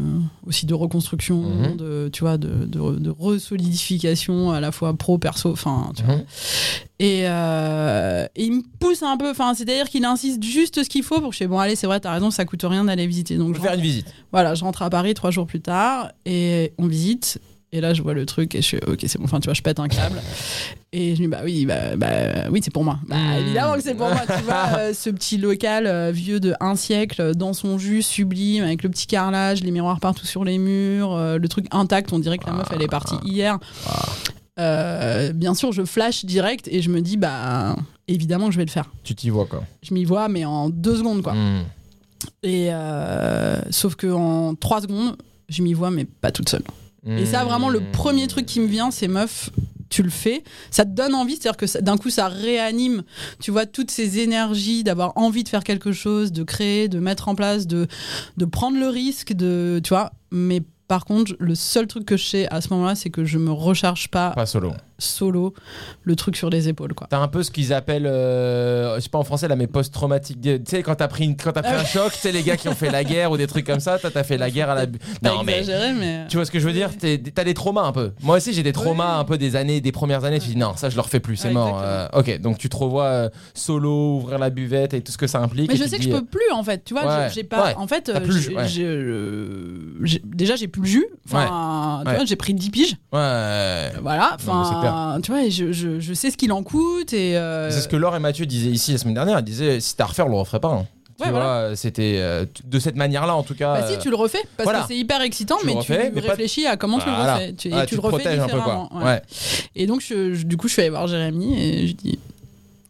aussi de reconstruction, Mhm. de tu vois, de, de, de resolidification à la fois pro perso. Enfin, tu vois. Mhm. Et, euh, et il me pousse un peu. Enfin, c'est-à-dire qu'il insiste juste ce qu'il faut pour que je fais bon, allez, c'est vrai, t'as raison, ça coûte rien d'aller visiter. Donc On je faire une visite. voilà, je rentre à Paris trois jours plus tard et on visite. Et là, je vois le truc et je suis ok, c'est bon. Enfin, tu vois, je pète un câble. Et je me dis bah oui, bah, bah, oui, c'est pour moi. Bah, Mm. évidemment que c'est pour moi. Tu vois, euh, ce petit local euh, vieux de un siècle, euh, dans son jus sublime, avec le petit carrelage, les miroirs partout sur les murs, euh, le truc intact. On dirait que la meuf elle est partie hier. Euh, bien sûr, je flash direct et je me dis bah évidemment que je vais le faire. Tu t'y vois quoi. Je m'y vois, mais en deux secondes quoi. Hmm. Et sauf que en trois secondes, je m'y vois, mais pas toute seule. Et ça, vraiment, le Hmm. premier truc qui me vient, c'est meuf, tu le fais. Ça te donne envie, c'est-à-dire que d'un coup, ça réanime, tu vois, toutes ces énergies d'avoir envie de faire quelque chose, de créer, de mettre en place, de, de prendre le risque, de, tu vois. Mais par contre, le seul truc que je sais à ce moment-là, c'est que je me recharge pas Pas solo. Solo le truc sur les épaules, quoi. T'as un peu ce qu'ils appellent, euh, je sais pas en français là, mais post-traumatique. Tu sais, quand t'as pris, une- quand t'as pris un <laughs> choc, tu sais, les gars qui ont fait la guerre ou des trucs comme ça, toi t'as fait la guerre à la. Non mais. exagéré, mais. Tu vois ce que je veux dire? T'as des traumas un peu. Moi aussi j'ai des traumas Oui. un peu des années, des premières années. Tu dis non, ça je le refais plus, c'est mort. Euh, ok, donc tu te revois euh, solo, ouvrir la buvette et tout ce que ça implique. Mais je sais que je dis, peux plus en fait, tu vois, Ouais, j'ai- pas ouais. en fait euh, plus ouais. euh, déjà j'ai plus le jus. Enfin, j'ai pris 10 piges. euh, Ouais. Voilà, Non, tu vois, je, je, je sais ce qu'il en coûte et euh, C'est ce que Laure et Mathieu disaient ici la semaine dernière. Ils disaient si t'as à refaire, on le referait pas. hein. Tu Ouais, vois, voilà. c'était euh, de cette manière-là en tout cas. bah, si tu le refais parce voilà. que c'est hyper excitant, Tu le mais refais, tu mais réfléchis à comment tu le refais. Tu, et Ah, tu, le te refais protèges un peu quoi. différemment. ouais. Ouais. Et donc, je, je- du coup, je suis allée voir Jérémy et je dis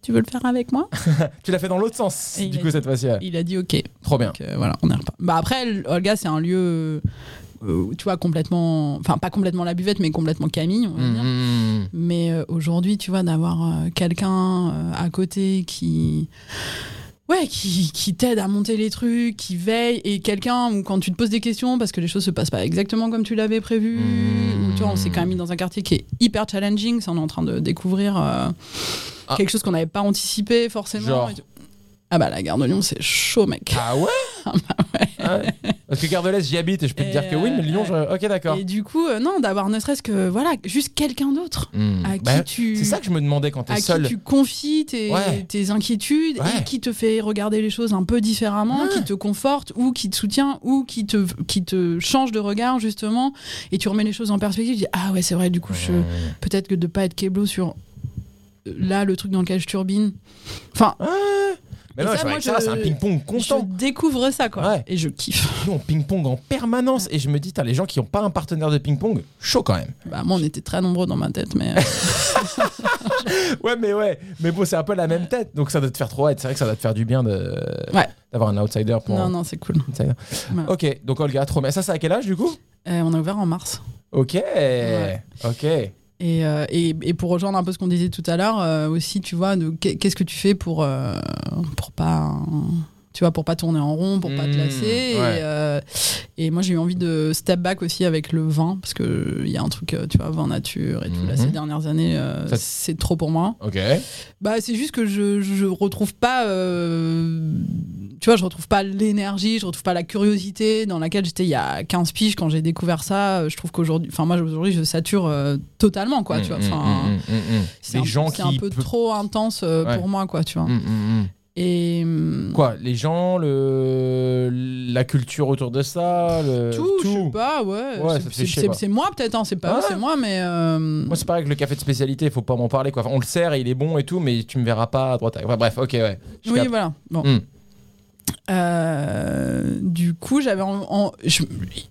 Tu veux le faire avec moi? <laughs> Tu l'as fait dans l'autre sens. Et du coup cette fois-ci. Il a dit Ok. Trop bien. Donc, euh, voilà, on est reparti. Bah après, Olga, c'est un lieu, euh, tu vois, complètement, enfin pas complètement la buvette, mais complètement Camille, on va dire. Mhm. Mais euh, aujourd'hui, tu vois, d'avoir euh, quelqu'un à côté qui. Ouais, qui, qui t'aide à monter les trucs, qui veille, et quelqu'un où quand tu te poses des questions parce que les choses se passent pas exactement comme tu l'avais prévu, Mmh. ou tu vois, on s'est quand même mis dans un quartier qui est hyper challenging, ça on est en train de découvrir Ah. quelque chose qu'on n'avait pas anticipé forcément. Genre et tout. Ah bah la gare de Lyon c'est chaud mec. Ah <laughs> ouais Ah ouais. Parce que Gare de l'Est, j'y habite et je peux te dire que oui, mais Lyon, euh, je... ok, d'accord. Et du coup, euh, non, d'avoir ne serait-ce que, voilà, juste quelqu'un d'autre Hmm. à qui Bah, tu... C'est ça que je me demandais quand à t'es qui seul. tu confies tes, Ouais. tes inquiétudes et qui te fait regarder les choses un peu différemment, qui te conforte ou qui te soutient ou qui te, qui te change de regard justement et tu remets les choses en perspective, tu dis ah ouais c'est vrai du coup je peut-être que de pas être keblo sur euh, là le truc dans lequel je turbine. Enfin, Mais non, ça, je moi, ça, c'est un ping-pong constant. je découvre ça quoi Ouais. et je kiffe. <laughs> Nous, on ping-pong en permanence et je me dis, t'as les gens qui n'ont pas un partenaire de ping-pong, chaud quand même. Bah moi on était très nombreux dans ma tête mais euh, <laughs> Ouais, mais ouais, mais bon, c'est un peu la même tête, donc ça doit te faire trop être. C'est vrai que ça doit te faire du bien de Ouais. d'avoir un outsider pour. non non c'est cool. Ok, donc Olga, trop bien. Ça, c'est à quel âge du coup? Euh, on a ouvert en mars. Ok, ok. Et, euh, et, et pour rejoindre un peu ce qu'on disait tout à l'heure, euh, aussi, tu vois, qu'est-ce que tu fais pour, euh, pour pas. Tu vois, pour pas tourner en rond, pour pas te Mmh, lasser. Et, euh, et moi, j'ai eu envie de step back aussi avec le vin, parce que il y a un truc, euh, tu vois, vin nature et tout. Là, Mhm. ces dernières années, euh, c'est trop pour moi. Ok. Bah, c'est juste que je, je retrouve pas. euh, tu vois, je retrouve pas l'énergie, je retrouve pas la curiosité dans laquelle j'étais il y a 15 piges quand j'ai découvert ça. Je trouve qu'aujourd'hui. Enfin, moi, aujourd'hui, je sature totalement, quoi, tu vois. Enfin. C'est un, gens qui un peu pe- trop intense Ouais. pour moi, quoi, tu vois. Et Quoi Les gens, le... la culture autour de ça le... tout, je sais pas, ouais. Ouais, C'est- moi peut-être, hein, c'est pas Ah. c'est moi, mais euh, Moi, c'est pareil avec le café de spécialité, faut pas m'en parler. Quoi. Enfin, on le sert et il est bon et tout, mais tu me verras pas à droite. à- bref, ok, ouais. Je oui, capte. voilà. Bon. Mm. Euh, du coup, j'avais je-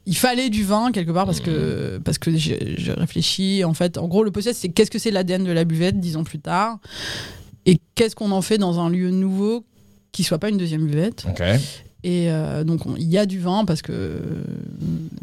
il fallait du vin quelque part parce que parce que j'ai j'ai réfléchi. En fait, en gros, le possess, c'est qu'est-ce que c'est l'ADN de la buvette dix ans plus tard et qu'est-ce qu'on en fait dans un lieu nouveau qui soit pas une deuxième buvette? Et euh, donc, on- il y a du vin parce que euh,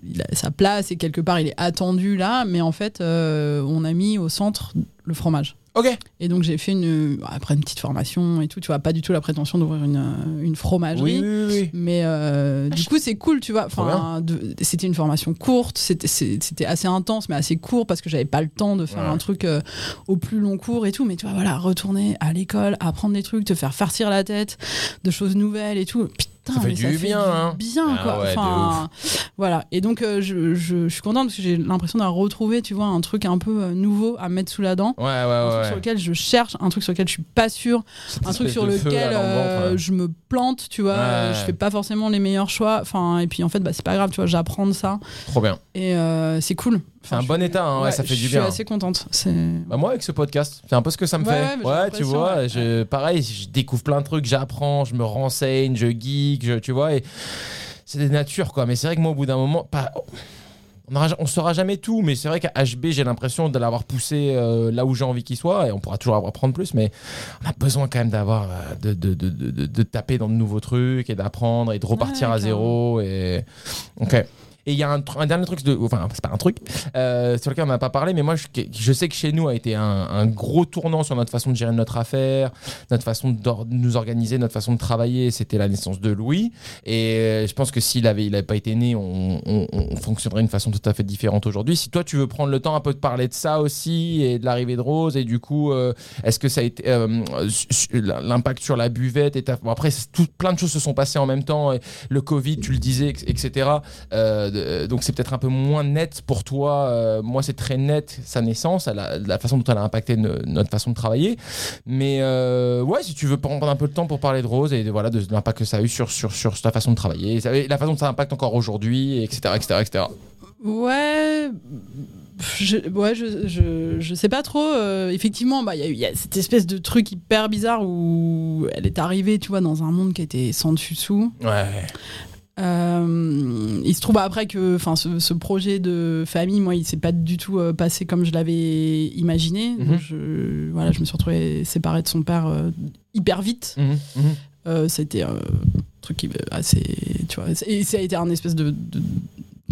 il a sa place et quelque part, il est attendu là. Mais en fait, euh, on a mis au centre le fromage. Ok. Et donc, j'ai fait une, après une petite formation et tout. Tu vois, pas du tout la prétention d'ouvrir une, une fromagerie. Oui, oui, oui. Mais euh, du coup, c'est cool, tu vois. Enfin, c'était une formation courte, c'était assez intense, mais assez court parce que j'avais pas le temps de faire Ouais. un truc euh, au plus long cours et tout. Mais tu vois, voilà, retourner à l'école, apprendre des trucs, te faire farcir la tête de choses nouvelles et tout. Putain, Ça fait mais du bien, hein. bien, Ah quoi. ouais, enfin, voilà. Et donc, euh, je, je- je suis contente parce que j'ai l'impression d'avoir retrouvé, tu vois, un truc un peu euh, nouveau à mettre sous la dent. Ouais, ouais, Un truc ouais. sur lequel je cherche, un truc sur lequel je suis pas sûre, Cette un truc sur lequel euh, ouais. je me plante, tu vois, Ouais. je fais pas forcément les meilleurs choix. Enfin, et puis en fait, bah, c'est pas grave, tu vois, j'apprends de ça Trop bien. et euh, c'est cool. C'est un je bon état, hein, ouais, ça fait du Je bien. suis assez contente. C'est Bah moi avec ce podcast, c'est un peu ce que ça me Ouais, fait. ouais, tu vois, je, pareil, je découvre plein de trucs, j'apprends, je me renseigne, je geek, je- tu vois, et c'est des natures quoi. Mais c'est vrai que moi au bout d'un moment, pas, on, aura- on saura jamais tout, mais c'est vrai qu'à HB j'ai l'impression de l'avoir poussé euh, là où j'ai envie qu'il soit, et on pourra toujours apprendre plus, mais on a besoin quand même d'avoir euh, de, de, de, de, taper dans de nouveaux trucs et d'apprendre et de repartir à zéro et ok. Et il y a un, un dernier truc, de, enfin c'est pas un truc, euh, sur lequel on n'a pas parlé, mais moi je, je sais que chez nous a été un, gros tournant sur notre façon de gérer notre affaire, notre façon de nous organiser, notre façon de travailler. C'était la naissance de Louis. Et euh, je pense que s'il avait, il avait pas été né, on, on- on fonctionnerait d'une façon tout à fait différente aujourd'hui. Si toi tu veux prendre le temps un peu de parler de ça aussi et de l'arrivée de Rose, et du coup, euh, est-ce que ça a été euh, l'impact sur la buvette et ta- bon, après tout, plein de choses se sont passées en même temps. et le Covid, tu le disais, etc. Euh, de- donc c'est peut-être un peu moins net pour toi. Euh, moi, c'est très net sa naissance, la façon dont elle a impacté no- notre façon de travailler. Mais euh, ouais, si tu veux prendre un peu de temps pour parler de Rose et de, voilà de, l'impact que ça a eu sur sur sur ta façon de travailler, et la façon dont ça impacte encore aujourd'hui, etc., etc., etc. Ouais. Je, ouais, je, je, je sais pas trop. euh, effectivement, bah, il y, a eu- il y a cette espèce de truc hyper bizarre où elle est arrivée, tu vois, dans un monde qui était sans dessus-dessous. Ouais. Euh, il se trouve après que enfin, ce, ce projet de famille, moi, il s'est pas du tout euh, passé comme je l'avais imaginé. Mhm. Donc, je, voilà, je me suis retrouvée séparée de son père euh, hyper vite. Mhm, mhm. C'était un truc qui assez. Tu vois, et ça a été un espèce de. de-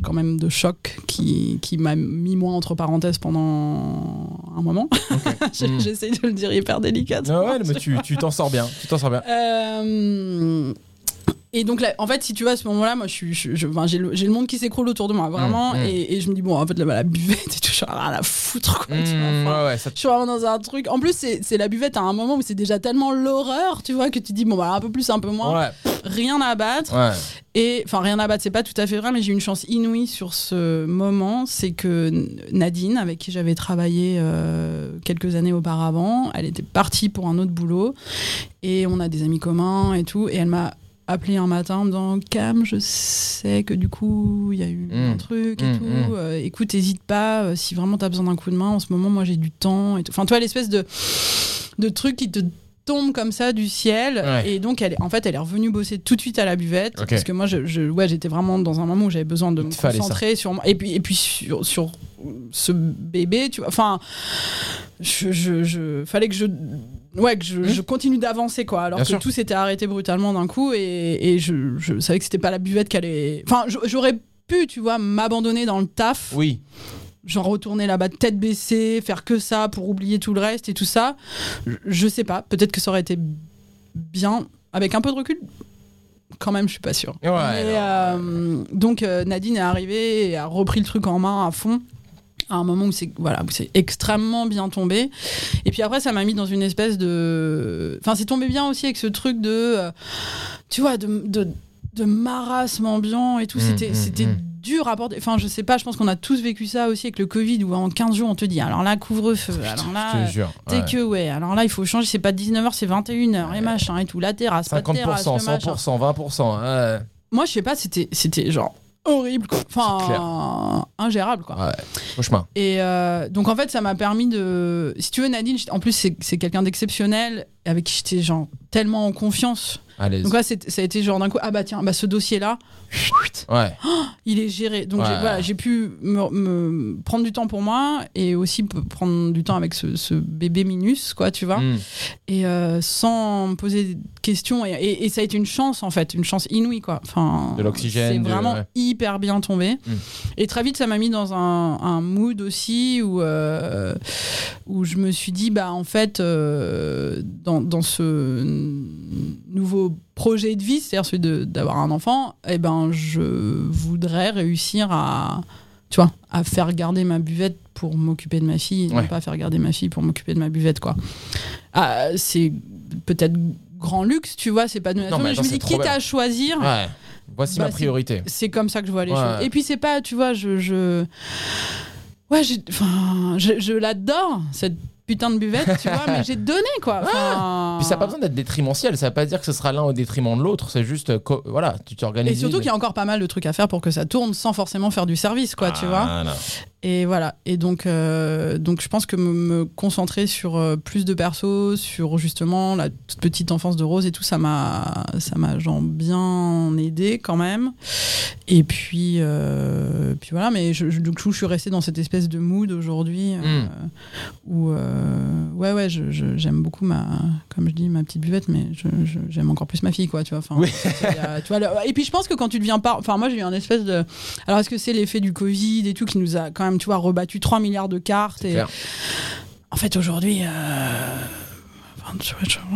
quand même de choc qui, qui m'a mis moi entre parenthèses pendant un moment. <laughs> Mm. J'essaie de le dire hyper délicatement. Ah ouais, mais tu tu t'en sors bien, tu t'en sors bien. Euh, et donc, là, en fait, si tu vois, à ce moment-là, moi, je suis, je- je- j'ai le, j'ai le monde qui s'écroule autour de moi, vraiment. Mm, mm. Et, et je me dis, bon, en fait, la, la buvette et tout, je suis rien à la foutre, quoi. tu vois, enfin, ouais, ouais, ça je suis vraiment dans un truc. En plus, c'est la buvette à un moment où c'est déjà tellement l'horreur, tu vois, que tu dis, bon, bah, un peu plus, un peu moins. Ouais, Rien à battre. ouais. Et enfin, rien à battre, c'est pas tout à fait vrai, mais j'ai eu une chance inouïe sur ce moment. C'est que Nadine, avec qui j'avais travaillé euh, quelques années auparavant, elle était partie pour un autre boulot. Et on a des amis communs et tout. Et elle m'a appelé un matin en me disant Cam, je sais que du coup, il y a eu Mm. un truc et Mm, tout. mm. Euh, écoute, hésite pas. euh, si vraiment t'as besoin d'un coup de main, en ce moment, moi, j'ai du temps. Et. Enfin, toi, l'espèce de, de truc qui te tombe comme ça du ciel Ouais. et donc elle est- en fait elle est revenue bosser tout de suite à la buvette parce que moi je, je- ouais j'étais vraiment dans un moment où j'avais besoin de me concentrer sur moi et puis et puis sur, sur ce bébé tu vois enfin je, je, je- fallait que je ouais que je, Mhm. je continue d'avancer quoi alors Bien que sûr. tout s'était arrêté brutalement d'un coup et, et je, je savais que c'était pas la buvette qui allait enfin j'aurais pu tu vois m'abandonner dans le taf Oui. genre retourner là-bas tête baissée, faire que ça pour oublier tout le reste et tout ça. Je, je sais pas, peut-être que ça aurait été bien avec un peu de recul. quand même, je suis pas sûre. Ouais, non. euh, donc euh, Nadine est arrivée et a repris le truc en main à fond à un moment où c'est voilà où extrêmement bien tombé et puis après ça m'a mis dans une espèce de enfin c'est tombé bien aussi avec ce truc de euh, tu vois de, de, de marasme ambiant et tout Mm, c'était mm, c'était mm. dur à porter enfin je sais pas je pense qu'on a tous vécu ça aussi avec le Covid où en 15 jours on te dit alors là couvre-feu alors là. T'es ouais. que ouais, alors là il faut changer, c'est pas 19h, c'est 21h et machin et tout, la terrasse, pas de terrasse, 50%, le machin. 100%, 20%. ouais. Moi je sais pas, c'était genre horrible quoi. Enfin ingérable quoi. Ouais, cauchemar. Et euh, donc en fait ça m'a permis de si tu veux Nadine, en plus c'est quelqu'un d'exceptionnel avec qui j'étais genre tellement en confiance. Allez. Donc là ça a été genre d'un coup ah bah tiens, bah ce dossier là, Ouais. il est géré. Donc j'ai Ouais. voilà, j'ai pu me, me prendre du temps pour moi et aussi prendre du temps avec ce, ce bébé minus quoi, tu vois. Mm. et euh, sans me poser de questions et, et- et ça a été une chance en fait une chance inouïe quoi enfin De l'oxygène, c'est de- vraiment ouais. hyper bien tombé Mm. et très vite ça m'a mis dans un, un mood aussi où euh, où je me suis dit bah en fait euh, dans, dans ce nouveau projet de vie c'est-à-dire celui d'avoir un enfant et ben je voudrais réussir à tu vois, à faire garder ma buvette pour m'occuper de ma fille, et Ouais. non pas faire garder ma fille pour m'occuper de ma buvette, quoi. Ah, c'est peut-être grand luxe, tu vois, c'est pas de mais mais je me dis, quitte bien. à choisir, Ouais. Voici Bah, ma c'est- priorité. c'est comme ça que je vois les Ouais. choses. Et puis c'est pas, tu vois, je, je... ouais, je, je l'adore cette putain de buvette, tu vois, mais j'ai donné quoi. <laughs> Enfin, Puis ça n'a pas besoin d'être détrimentiel. Ça ne veut pas dire que ce sera l'un au détriment de l'autre. C'est juste, voilà, tu t'organises. Et surtout qu'il y a encore pas mal de trucs à faire pour que ça tourne sans forcément faire du service, quoi, tu vois. Voilà. Et voilà. Et donc, euh, donc je pense que me, concentrer sur euh, plus de persos, sur justement la toute petite enfance de Rose et tout, ça m'a, ça m'a genre bien aidé quand même. Et puis, euh, puis voilà. Mais je, je- du coup, je suis restée dans cette espèce de mood aujourd'hui euh, Mm. où, ouais, ouais, je- j'aime beaucoup ma, comme je dis, ma petite buvette, mais j'aime encore plus ma fille, quoi. Tu vois. Enfin, Oui. il y a- tu vois, le- et puis je pense que quand tu deviens pas, enfin moi j'ai eu un espèce de, alors est-ce que c'est l'effet du Covid et tout qui nous a quand même, tu vois, rebattu 3 milliards de cartes et en fait aujourd'hui. euh,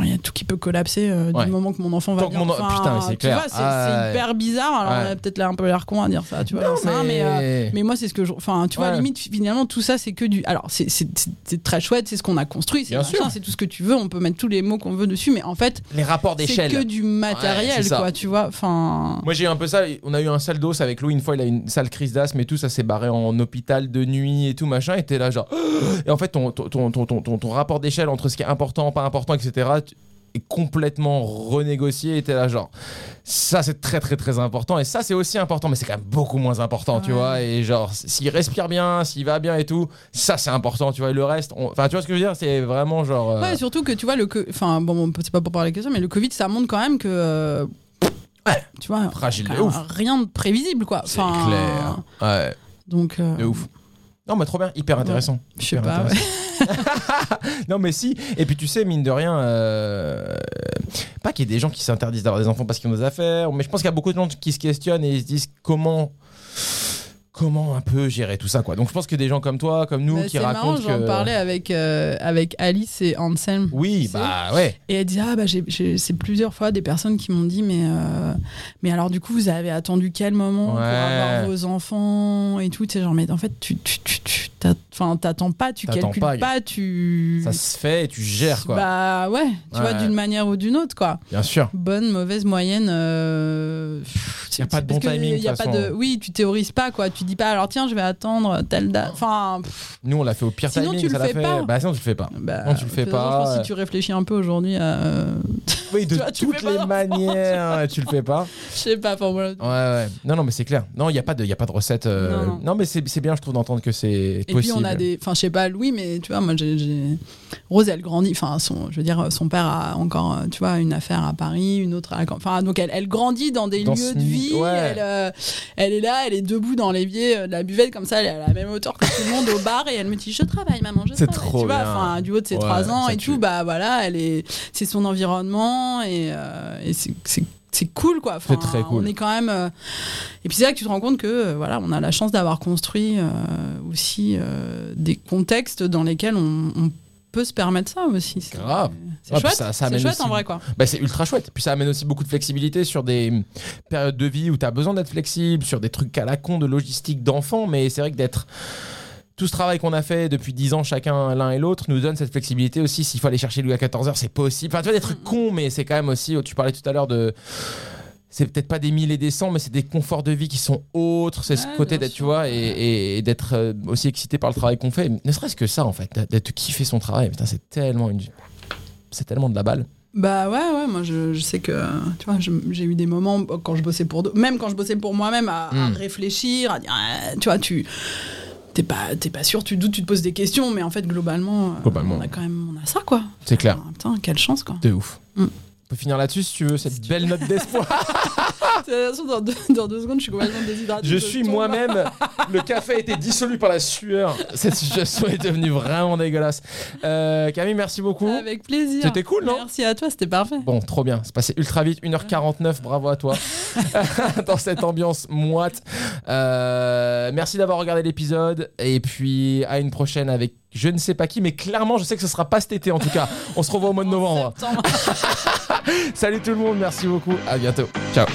Il y a tout qui peut collapser euh, Ouais. du moment que mon enfant va Tant que bien. mon- Enfin, putain, mais c'est clair. c'est Ah, c'est hyper bizarre. Alors Ouais. on a peut-être là un peu l'air con à dire ça, tu vois. Non, mais, euh, mais- mais moi c'est ce que je, enfin tu vois limite finalement tout ça c'est que du, alors c'est c'est- c'est- c'est très chouette, c'est ce qu'on a construit, c'est c'est tout ce que tu veux, on peut mettre tous les mots qu'on veut dessus, mais en fait Les rapports c'est d'échelle. que du matériel c'est quoi, tu vois. Enfin. Moi j'ai un peu ça, on a eu un sale dos avec Louis une fois, il a eu une sale crise d'asthme et tout, ça s'est barré en hôpital de nuit et tout machin, et t'es là genre... <gasps> Et en fait ton, ton, ton, ton, ton- ton- ton rapport d'échelle entre ce qui est important, pas important, etc. est complètement renégocié et t'es là genre ça c'est très très très important et ça c'est aussi important mais c'est quand même beaucoup moins important tu Ouais. vois et genre s'il respire bien s'il va bien et tout ça c'est important tu vois et le reste on- enfin tu vois ce que je veux dire c'est vraiment genre euh, Ouais, surtout que tu vois, le co- enfin, bon, c'est pas pour parler que ça, mais le Covid, ça montre quand même que. euh, Tu vois, Fragile de ouf. rien de prévisible, quoi. c'est Enfin, clair ouais Donc. euh, de ouf non mais trop bien hyper intéressant Je sais Hyper pas. intéressant. ouais. <laughs> Non mais si, et puis tu sais, mine de rien, euh, pas qu'il y ait des gens qui s'interdisent d'avoir des enfants parce qu'ils ont des affaires, mais je pense qu'il y a beaucoup de gens qui se questionnent et ils se disent comment comment un peu gérer tout ça quoi. Donc je pense que des gens comme toi, comme nous, Bah, qui c'est marrant, racontent j'en que... parlais avec, euh, avec Alice et Anselm. Oui, bah ouais. Et elle dit ah bah c'est plusieurs fois des personnes qui m'ont dit mais euh, mais alors du coup vous avez attendu quel moment pour avoir vos enfants et tout tu sais genre mais en fait tu tu tu tu enfin t'attends pas tu calcules pas, pas, tu Ça se fait et tu gères quoi. bah ouais tu vois d'une manière ou d'une autre quoi Bien sûr. bonne mauvaise moyenne euh, Y a pas de bon timing, y a toute pas de façon. oui tu théorises pas quoi tu dis pas alors tiens je vais attendre telle date enfin pff, Nous on l'a fait au pire Sinon, timing, tu le ça l'a fais fait. pas. Bah sinon tu le fais pas. bah, Non, tu le fais pas, je pense que ouais. si tu réfléchis un peu aujourd'hui à euh, <laughs> Oui, de vois, toutes fais les manières, tu le fais pas. <laughs> je sais pas enfin voilà Ouais, ouais. Non, non, mais c'est clair. Non, il n'y a, pas de- y a pas de recette. euh, Non, Non, non. mais c'est bien, je trouve, d'entendre que c'est Et possible. puis on a des, enfin je sais pas Louis, mais tu vois moi j'ai, Rose elle grandit, enfin son, je veux dire son père a encore, euh, tu vois une affaire à Paris, une autre, à, enfin donc elle, elle grandit dans des Dans lieux ce de vie, ouais. elle, euh, elle est là, elle est debout dans l'évier euh, de la buvette comme ça, elle est à la même hauteur que tout le monde au bar et elle me dit je travaille maman, je C'est travaille, trop tu vois, bien. enfin du haut de ses trois ans et tue. tout, bah voilà, elle est, c'est son environnement et, euh, et c'est, c'est cool quoi. Enfin, C'est très cool. On est quand même. euh, Et puis c'est là que tu te rends compte que euh, voilà, on a la chance d'avoir construit euh, aussi des contextes dans lesquels on, on peut se permettre ça aussi. C'est Grave. c'est puis chouette, ça- ça c'est amène chouette aussi- en vrai quoi. Bah, c'est ultra chouette. Puis ça amène aussi beaucoup de flexibilité sur des hum, périodes de vie où tu as besoin d'être flexible, sur des trucs à la con de logistique d'enfants. Mais c'est vrai que d'être. Tout ce travail qu'on a fait depuis 10 ans chacun l'un et l'autre nous donne cette flexibilité aussi. S'il faut aller chercher Louis à 14h, c'est possible. Enfin, tu vois, des trucs cons, mais c'est quand même aussi. Tu parlais tout à l'heure de. C'est peut-être pas des mille et des cents, mais c'est des conforts de vie qui sont autres. C'est ce côté d'être, tu vois, et, et- et d'être euh, aussi excité par le travail qu'on fait. Ne serait-ce que ça, en fait, d'être kiffer son travail. Putain, c'est tellement une. C'est tellement de la balle. Bah ouais, ouais, moi je, je sais que, tu vois, j'ai eu des moments quand je bossais pour même quand je bossais pour moi-même, à, à Mm. réfléchir, à dire, ah, tu vois, tu. T'es pas, t'es pas sûr, tu doutes, tu te poses des questions, mais en fait, globalement, euh, Globalement. on a quand même on a ça, quoi. C'est clair. Putain, quelle chance, quoi. De ouf. Mm. On peut finir là-dessus si tu veux, cette belle note d'espoir. <laughs> De toute façon, dans, deux, dans deux secondes, je suis complètement déshydratée. Je suis moi-même. <laughs> Le café a été dissolu par la sueur. Cette situation est devenue vraiment dégueulasse. Euh, Camille, merci beaucoup. Avec plaisir. C'était cool, non Merci à toi, c'était parfait. Bon, trop bien. C'est passé ultra vite. 1h49. Bravo à toi. <laughs> <laughs> Dans cette ambiance moite. Euh, merci d'avoir regardé l'épisode. Et puis, à une prochaine avec je ne sais pas qui, mais clairement, je sais que ce sera pas cet été en tout cas. On se revoit au mois de novembre. Salut tout le monde. Merci beaucoup. À bientôt. Ciao.